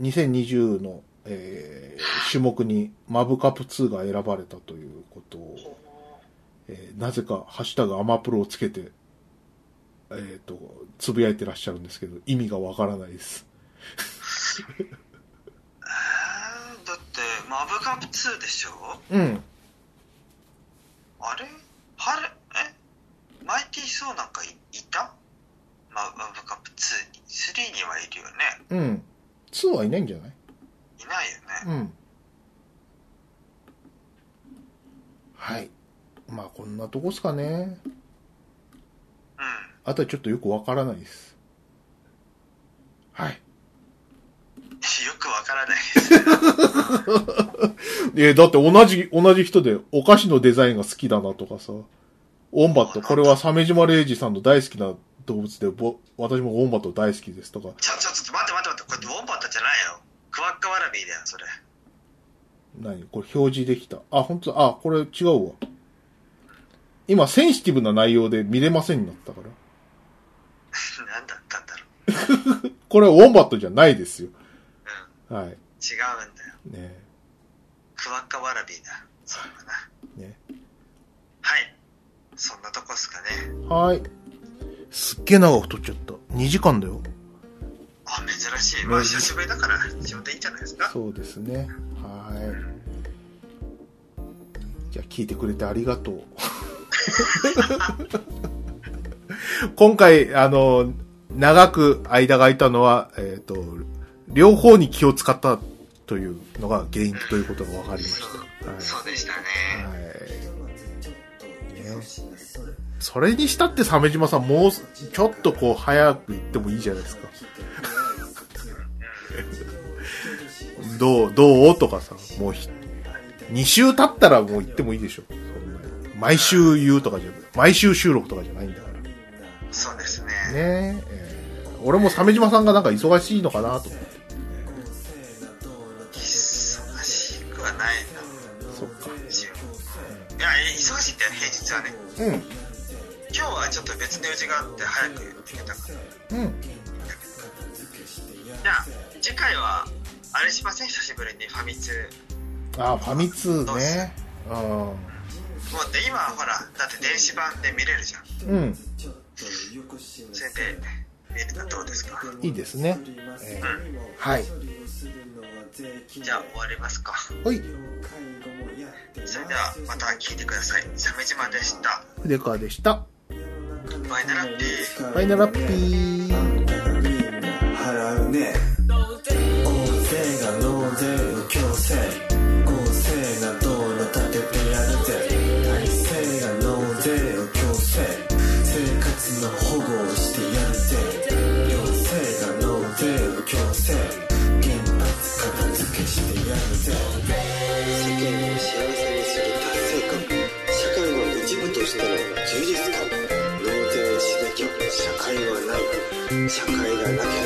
A: 2020の、えー種目にマブカップ2が選ばれたということを、えーなぜか、ハッシュタグアマプロをつけて、えっ、と、つぶやいてらっしゃるんですけど、意味がわからないです。
B: えー、だって、マブカップ2でしょ？
A: うん。
B: あれ？春、え？マイティーソーなんかいいた？ママブカップ2に。3にはいるよね。
A: うん。2はいないんじゃない？
B: いないよね。
A: うん。はい。まあ、こんなとこっすかね。
B: うん。
A: あとはちょっとよくわからないです。はい。
B: よくわからないです。
A: えだって同じ、同じ人でお菓子のデザインが好きだなとかさ。ウォンバット、これは鮫島礼二さんの大好きな動物で、ぼ私もウォンバット大好きですとか。
B: ちょ、ちょ、ちょっと待って待って待って、これウォンバットじゃないよ。クワッカワラビーだよ、それ。
A: 何？これ表示できた。あ、本当だ。あ、これ違うわ。今センシティブな内容で見れませんになったから。
B: 何だったんだろう。
A: これウォンバットじゃないですよ。
B: うん。
A: はい。
B: 違うんだよ。
A: ね
B: クワッカワラビーだ。それはな。
A: ね
B: はい。そんなとこっすかね。
A: はい。すっげえ長く撮っちゃった。2時間だよ。
B: あ、珍しい。まあ、久しぶりだから、ちょうどいいんじゃないですか？
A: そうですね。はい。じゃあ聞いてくれてありがとう。今回、あの、長く間が空いたのは、えっ、と、両方に気を使ったというのが原因ということが分かりまし
B: そう
A: た。はい。
B: そうでしたね。
A: はい。ねそれにしたって鮫島さん、もう、ちょっとこう、早く行ってもいいじゃないですか。どう、どう？とかさ、もうひ、2週経ったらもう行ってもいいでしょ。毎週言うとかじゃ、毎週収録とかじゃないんだから。ね
B: そうですね。
A: ええー俺も鮫島さんがなんか忙しいのかなと思って。
B: 忙しくはないな。
A: そっか。
B: いや、忙しいって平日はね。
A: うん。
B: 今日はちょっと別の用事があって早く行けたから。
A: うん。
B: じゃあ、次回は、あれしません？久しぶりにファミ通。
A: あ、ファミ通ね。う
B: もうで今ほら、だって電子版で見れるじゃん。
A: ん。うん。
B: それで見るのどうですか？
A: いいですね。えー
B: うん。
A: はい。
B: じゃあ終わりますか。
A: ほい。
B: それではまた聞いてください。鮫島でした。
A: 筆川でした。
B: バイナラッピー。
A: バイナラッピー。
C: 払うね公正が納税の強制税しなきゃ